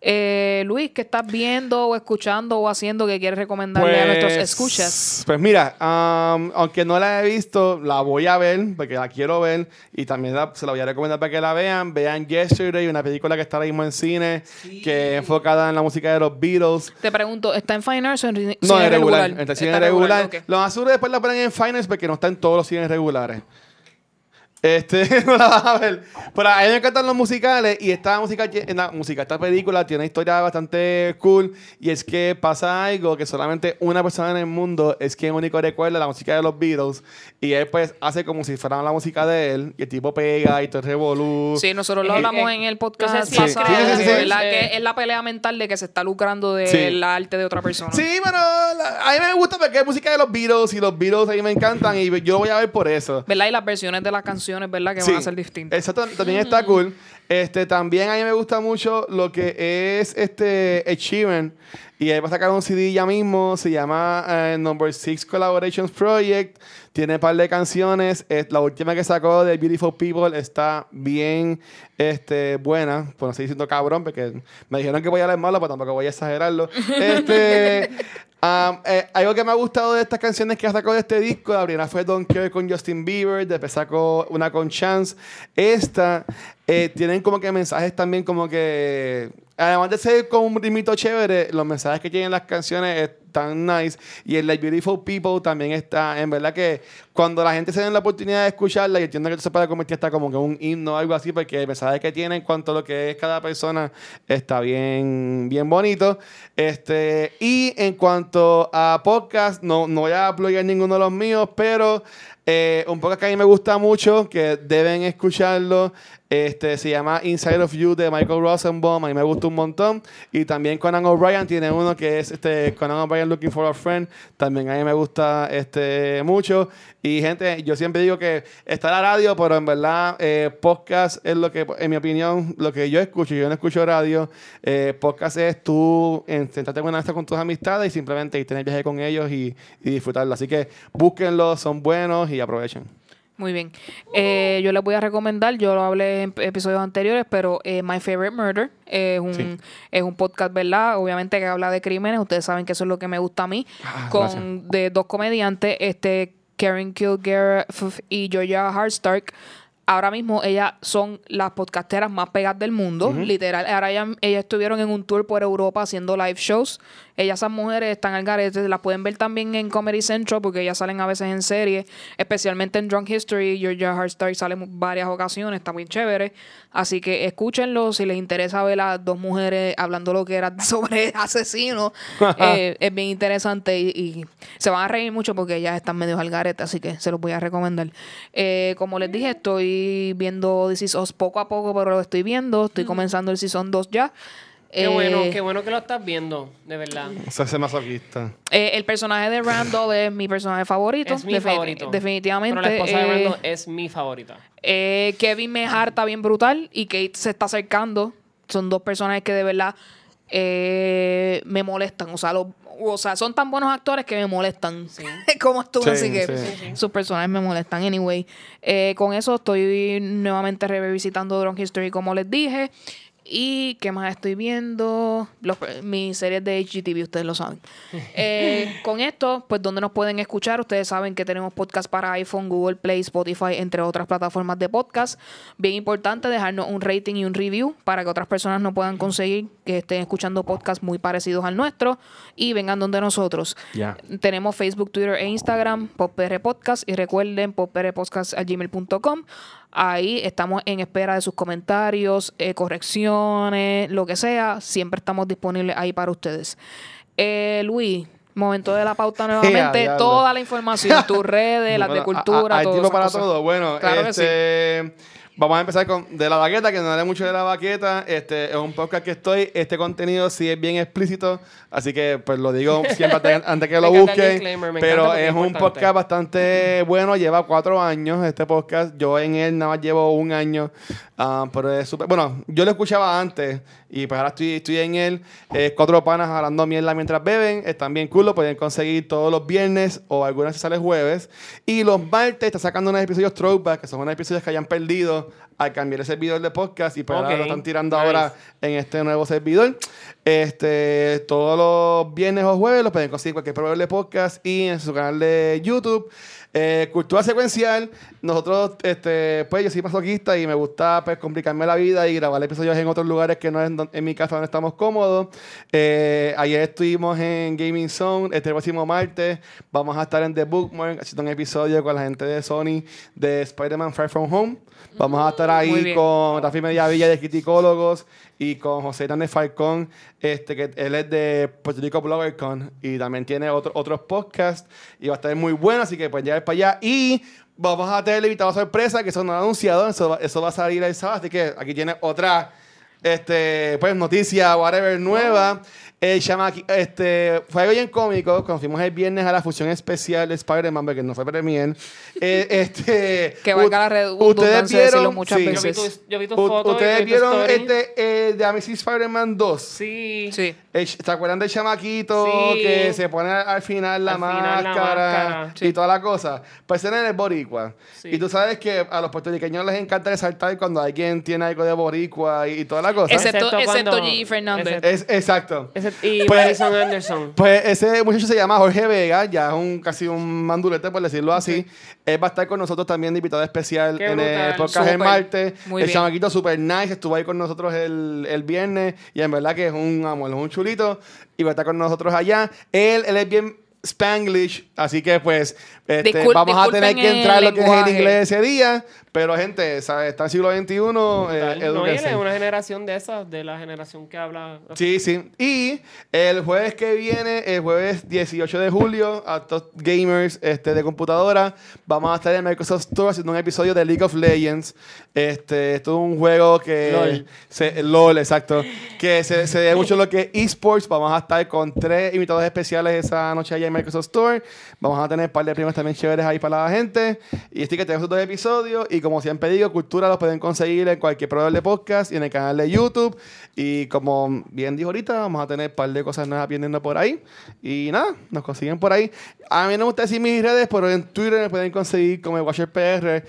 Eh, Luis, ¿qué estás viendo o escuchando o haciendo que quieres recomendarle a nuestros escuchas? Pues mira, am, aunque no la he visto, la voy a ver porque la quiero ver y también la- se la voy a recomendar para que la vean. Vean Yesterday, una película que está ahora mismo en cine, que es enfocada en la música de los Beatles. Te pregunto, ¿está en Fine Arts o en ri- No, cine es regular. Está en cine regular. ok. Los azules después la ponen en finance porque no está en todos los cines regulares. Este, no la vas a ver. Pero a mí me encantan los musicales y esta música, en la música, esta película tiene una historia bastante cool y es que pasa algo que solamente una persona en el mundo es quien único recuerda la música de los Beatles y él pues hace como si fuera la música de él y el tipo pega y todo revolú. Sí, nosotros lo hablamos eh, en el no podcast sé si pasado. Sí, sí, sí, sí. ¿verdad? Eh, Que es la pelea mental de que se está lucrando del Sí. arte de otra persona. Sí, pero la- a mí me gusta porque es música de los Beatles y los Beatles a mí me encantan y yo voy a ver por eso. ¿Verdad? Y las versiones de las canciones, ¿verdad? Que Sí. van a ser distintas. Exacto, también está cool. Este, también a mí me gusta mucho lo que es este Achievement. Y él va a sacar un CD ya mismo. Se llama eh, Number 6 Collaborations Project. Tiene un par de canciones. Es- la última que sacó de Beautiful People está bien este, buena. Pues no estoy diciendo cabrón, porque me dijeron que voy a hablar malo, pero tampoco voy a exagerarlo. Este, um, eh, algo que me ha gustado de estas canciones que ha sacado de este disco, la primera fue Don't Care con Justin Bieber, después sacó una con Chance. Esta eh, tienen como que mensajes también como que, además de ser como un ritmito chévere, los mensajes que tienen las canciones están nice. Y el Like Beautiful People también está, en verdad que cuando la gente se den la oportunidad de escucharla, y entiendo que se puede convertir hasta como que un himno o algo así, porque el mensaje que tiene en cuanto a lo que es cada persona está bien, bien bonito. Este, y en cuanto a podcast, no, no voy a plugar ninguno de los míos, pero eh, un podcast que a mí me gusta mucho, que deben escucharlo, este, se llama Inside of You de Michael Rosenbaum, a mí me gusta un montón. Y también Conan O'Brien tiene uno que es este, Conan O'Brien Looking for a Friend, también a mí me gusta este, mucho. Y gente, yo siempre digo que está la radio, pero en verdad eh, podcast es lo que, en mi opinión, lo que yo escucho. Yo no escucho radio. Eh, podcast es tú en- sentarte con con tus amistades y simplemente irte en el viaje con ellos y, y disfrutarlo. Así que búsquenlo, son buenos y aprovechen. Muy bien. Eh, yo les voy a recomendar, yo lo hablé en episodios anteriores, pero eh, My Favorite Murder es un, Sí. es un podcast, ¿verdad? Obviamente que habla de crímenes, ustedes saben que eso es lo que me gusta a mí, Ah, con de dos comediantes, este Karen Kilgare f- y Georgia Hardstark. Ahora mismo ellas son las podcasteras más pegadas del mundo, literal. Ahora ellas, ellas estuvieron en un tour por Europa haciendo live shows. Ellas, esas mujeres, están al garete. Las pueden ver también en Comedy Central porque ellas salen a veces en serie, especialmente en Drunk History. Georgia Hardstar sale en varias ocasiones, está muy chévere. Así que escúchenlo si les interesa ver a dos mujeres hablando lo que era sobre asesinos. eh, es bien interesante y, y se van a reír mucho porque ellas están medio al garete, así que se los voy a recomendar. Eh, como les dije, estoy viendo This Is Us poco a poco, pero lo estoy viendo. Estoy comenzando el Season 2 ya. Qué Eh, bueno, qué bueno que lo estás viendo, de verdad. O sea, ese masoquista. eh, el personaje de Randall es mi personaje favorito. Es mi favorito. Definitivamente. Pero la esposa de eh, Randall es mi favorita. eh, Kevin me harta bien brutal y Kate se está acercando. Son dos personajes que de verdad eh, me molestan. O sea, los- o sea, son tan buenos actores que me molestan. Como tú, Sí, así que sí. sus personajes me molestan. Anyway, eh, con eso estoy nuevamente revisitando Drunk History, como les dije. ¿Y qué más estoy viendo? Los, mis series de HGTV, ustedes lo saben. Eh, con esto, pues, ¿dónde nos pueden escuchar? Ustedes saben que tenemos podcast para iPhone, Google Play, Spotify, entre otras plataformas de podcast. Bien importante dejarnos un rating y un review para que otras personas no puedan conseguir que estén escuchando podcasts muy parecidos al nuestro y vengan donde nosotros. Tenemos Facebook, Twitter e Instagram, PopR Podcast. Y recuerden, poprpodcast.gmail.com. Ahí estamos en espera de sus comentarios, eh, correcciones, lo que sea. Siempre estamos disponibles ahí para ustedes. Eh, Luis, momento de la pauta nuevamente. toda la información, tus redes, las de cultura, a- a- Hay tiempo para cosas. todo. Bueno, Claro que este, vamos a empezar con de la baqueta, que no haré mucho de la baqueta. Este es un podcast que estoy. Este contenido sí es bien explícito, así que pues lo digo siempre antes, que lo busquen. Pero es es un podcast bastante bueno. Lleva cuatro años este podcast. Yo en él nada más llevo un año. ah, pero es súper. Bueno, yo lo escuchaba antes y pues ahora estoy, estoy en él. Eh, cuatro panas hablando mierda mientras beben. Están bien cool. Lo pueden conseguir todos los viernes o algunas veces sale jueves. Y los martes está sacando unos episodios throwback, que son unos episodios que hayan perdido al cambiar el servidor de podcast y pues ahora Ok, lo están tirando nice. ahora en este nuevo servidor. Este, todos los viernes o jueves los pueden conseguir cualquier proveedor de podcast y en su canal de YouTube. Eh, cultura secuencial. Nosotros, este, pues yo soy masoquista y me gusta pues complicarme la vida y grabar episodios en otros lugares que no es en mi casa donde estamos cómodos. Eh, ayer estuvimos en Gaming Zone. Este próximo martes vamos a estar en The Bookmark haciendo un episodio con la gente de Sony de Spider-Man Far From Home. Vamos a estar ahí con Rafi Mediavilla de Criticólogos y con José Hernández Falcón, este, que él es de Puerto Rico BloggerCon y también tiene otro- otros podcasts y va a estar muy bueno, así que pueden llegar para allá. Y vamos a tener el invitado sorpresa, que eso no lo han anunciado, eso, eso va a salir el sábado, así que aquí tiene otra este, pues, noticia, whatever, nueva. El chamaqui- este, fue algo bien cómico. Cuando fuimos el viernes a la fusión especial de Spider-Man, porque no fue premier. eh, este, Que valga la redundancia decirlo muchas sí. Yo vi veces. tu, yo vi tu U- foto. ¿Ustedes y tu vieron story. este eh, de Amazing Spider-Man 2? Sí. Sí. El ch- ¿Se acuerdan del chamaquito Sí. que se pone al al final la Al final la máscara máscara. y toda la cosa? Pues es el boricua. Sí. Y tú sabes que a los puertorriqueños les encanta resaltar cuando alguien tiene algo de boricua y, y toda la cosa. Excepto, Excepto excepto cuando- Gigi Fernández. excepto- Es, exacto. Ese- y Pues- Madison Anderson. Pues ese muchacho se llama Jorge Vega, ya es un casi un mandulete por decirlo así. Él va a estar con nosotros también de invitado especial Qué en el brutal. podcast el Súper. martes. Muy el bien. chamaquito super nice, estuvo ahí con nosotros el, el viernes y en verdad que es un amor, es un chulito y va a estar con nosotros allá. Él, él es bien Spanglish, así que pues este, Discul- vamos a tener que entrar el lo que es el lenguaje. inglés ese día, pero gente, ¿sabes? está en el siglo XXI, eh, no, él es una generación de esas, de la generación que habla. Sí, sí. Y el jueves que viene, el jueves 18 de julio, a todos gamers este, de computadora, vamos a estar en Microsoft Store haciendo un episodio de League of Legends. Este, esto es un juego que... LOL. Se, LOL, exacto. Que se, se ve mucho lo que es esports. Vamos a estar con tres invitados especiales esa noche allá en Microsoft Store. Vamos a tener un par de premios también chéveres ahí para la gente. Y estoy que tenemos dos episodios. Y como siempre digo, Cultura los pueden conseguir en cualquier proveedor de podcast y en el canal de YouTube. Y como bien dijo ahorita, vamos a tener un par de cosas nuevas aprendiendo por ahí. Y nada, nos consiguen por ahí. A mí no me gusta decir mis redes, pero en Twitter me pueden conseguir como el WatcherPR.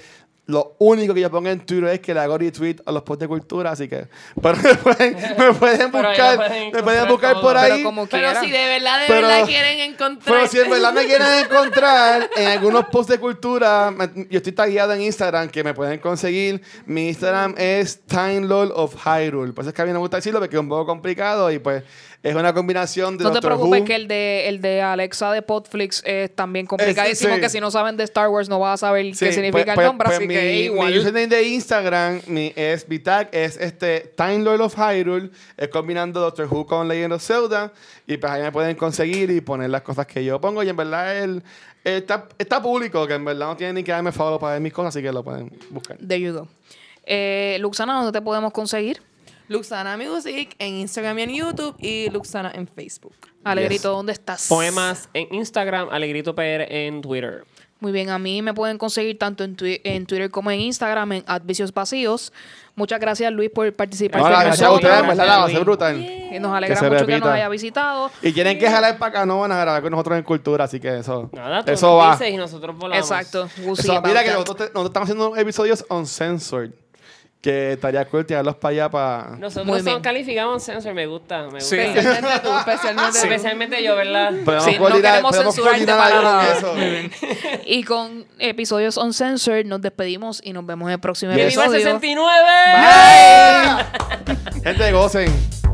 Lo único que yo pongo en Twitter es que le hago retweet a los posts de cultura, así que. Pero me pueden, me buscar, pueden me pueden buscar todo. por Pero ahí. como Pero si de verdad, de Pero- verdad quieren encontrar. Pero si en verdad me quieren encontrar en algunos posts de cultura, me- yo estoy tagueado en Instagram que me pueden conseguir. Mi Instagram es Time Lord of Hyrule. Por eso es que a mí no me gusta decirlo porque es un poco complicado y pues es una combinación de No te Doctor preocupes Who. que el de, el de Alexa de Podflix es también complicadísimo, sí. que si no saben de Star Wars no vas a saber Sí, qué significa pues- el nombre, pues- así pues que mi, igual. Mi username de Instagram mi, es Vitag, es este Time Lord of Hyrule, es combinando Doctor Who con Legend of Zelda, y pues ahí me pueden conseguir y poner las cosas que yo pongo, y en verdad él está, está público, que en verdad no tiene ni que darme follow para ver mis cosas, así que lo pueden buscar. You go. Eh, Luxana, ¿dónde te podemos conseguir? Luxana Music en Instagram y en YouTube y Luxana en Facebook. Alegrito, ¿dónde estás? Poemas en Instagram, Alegrito PR en Twitter. Muy bien, a mí me pueden conseguir tanto en, twi- en Twitter como en Instagram, en Advicios Vacíos. Muchas gracias, Luis, por participar No, con la Gracias a ustedes, verdad la ser brutal. Y nos alegra Que se mucho que nos haya visitado. Y tienen que jalar para acá, no van a grabar con nosotros en cultura, así que eso, Nada, tú eso va. dices y nosotros volamos. Exacto. Eso, mira que nosotros, te- nosotros estamos haciendo episodios uncensored, que estaría cool tirarlos para allá para... Nosotros Muy son bien. calificamos sensor, me gusta, me gusta. Sí. Especialmente tú, especialmente. Especialmente yo, ¿verdad? Podemos Sí, no queremos censurarte para nada. eso. Y con episodios uncensored nos despedimos y nos vemos en el próximo ¡Que viva el episodio. 69! Gente, gocen.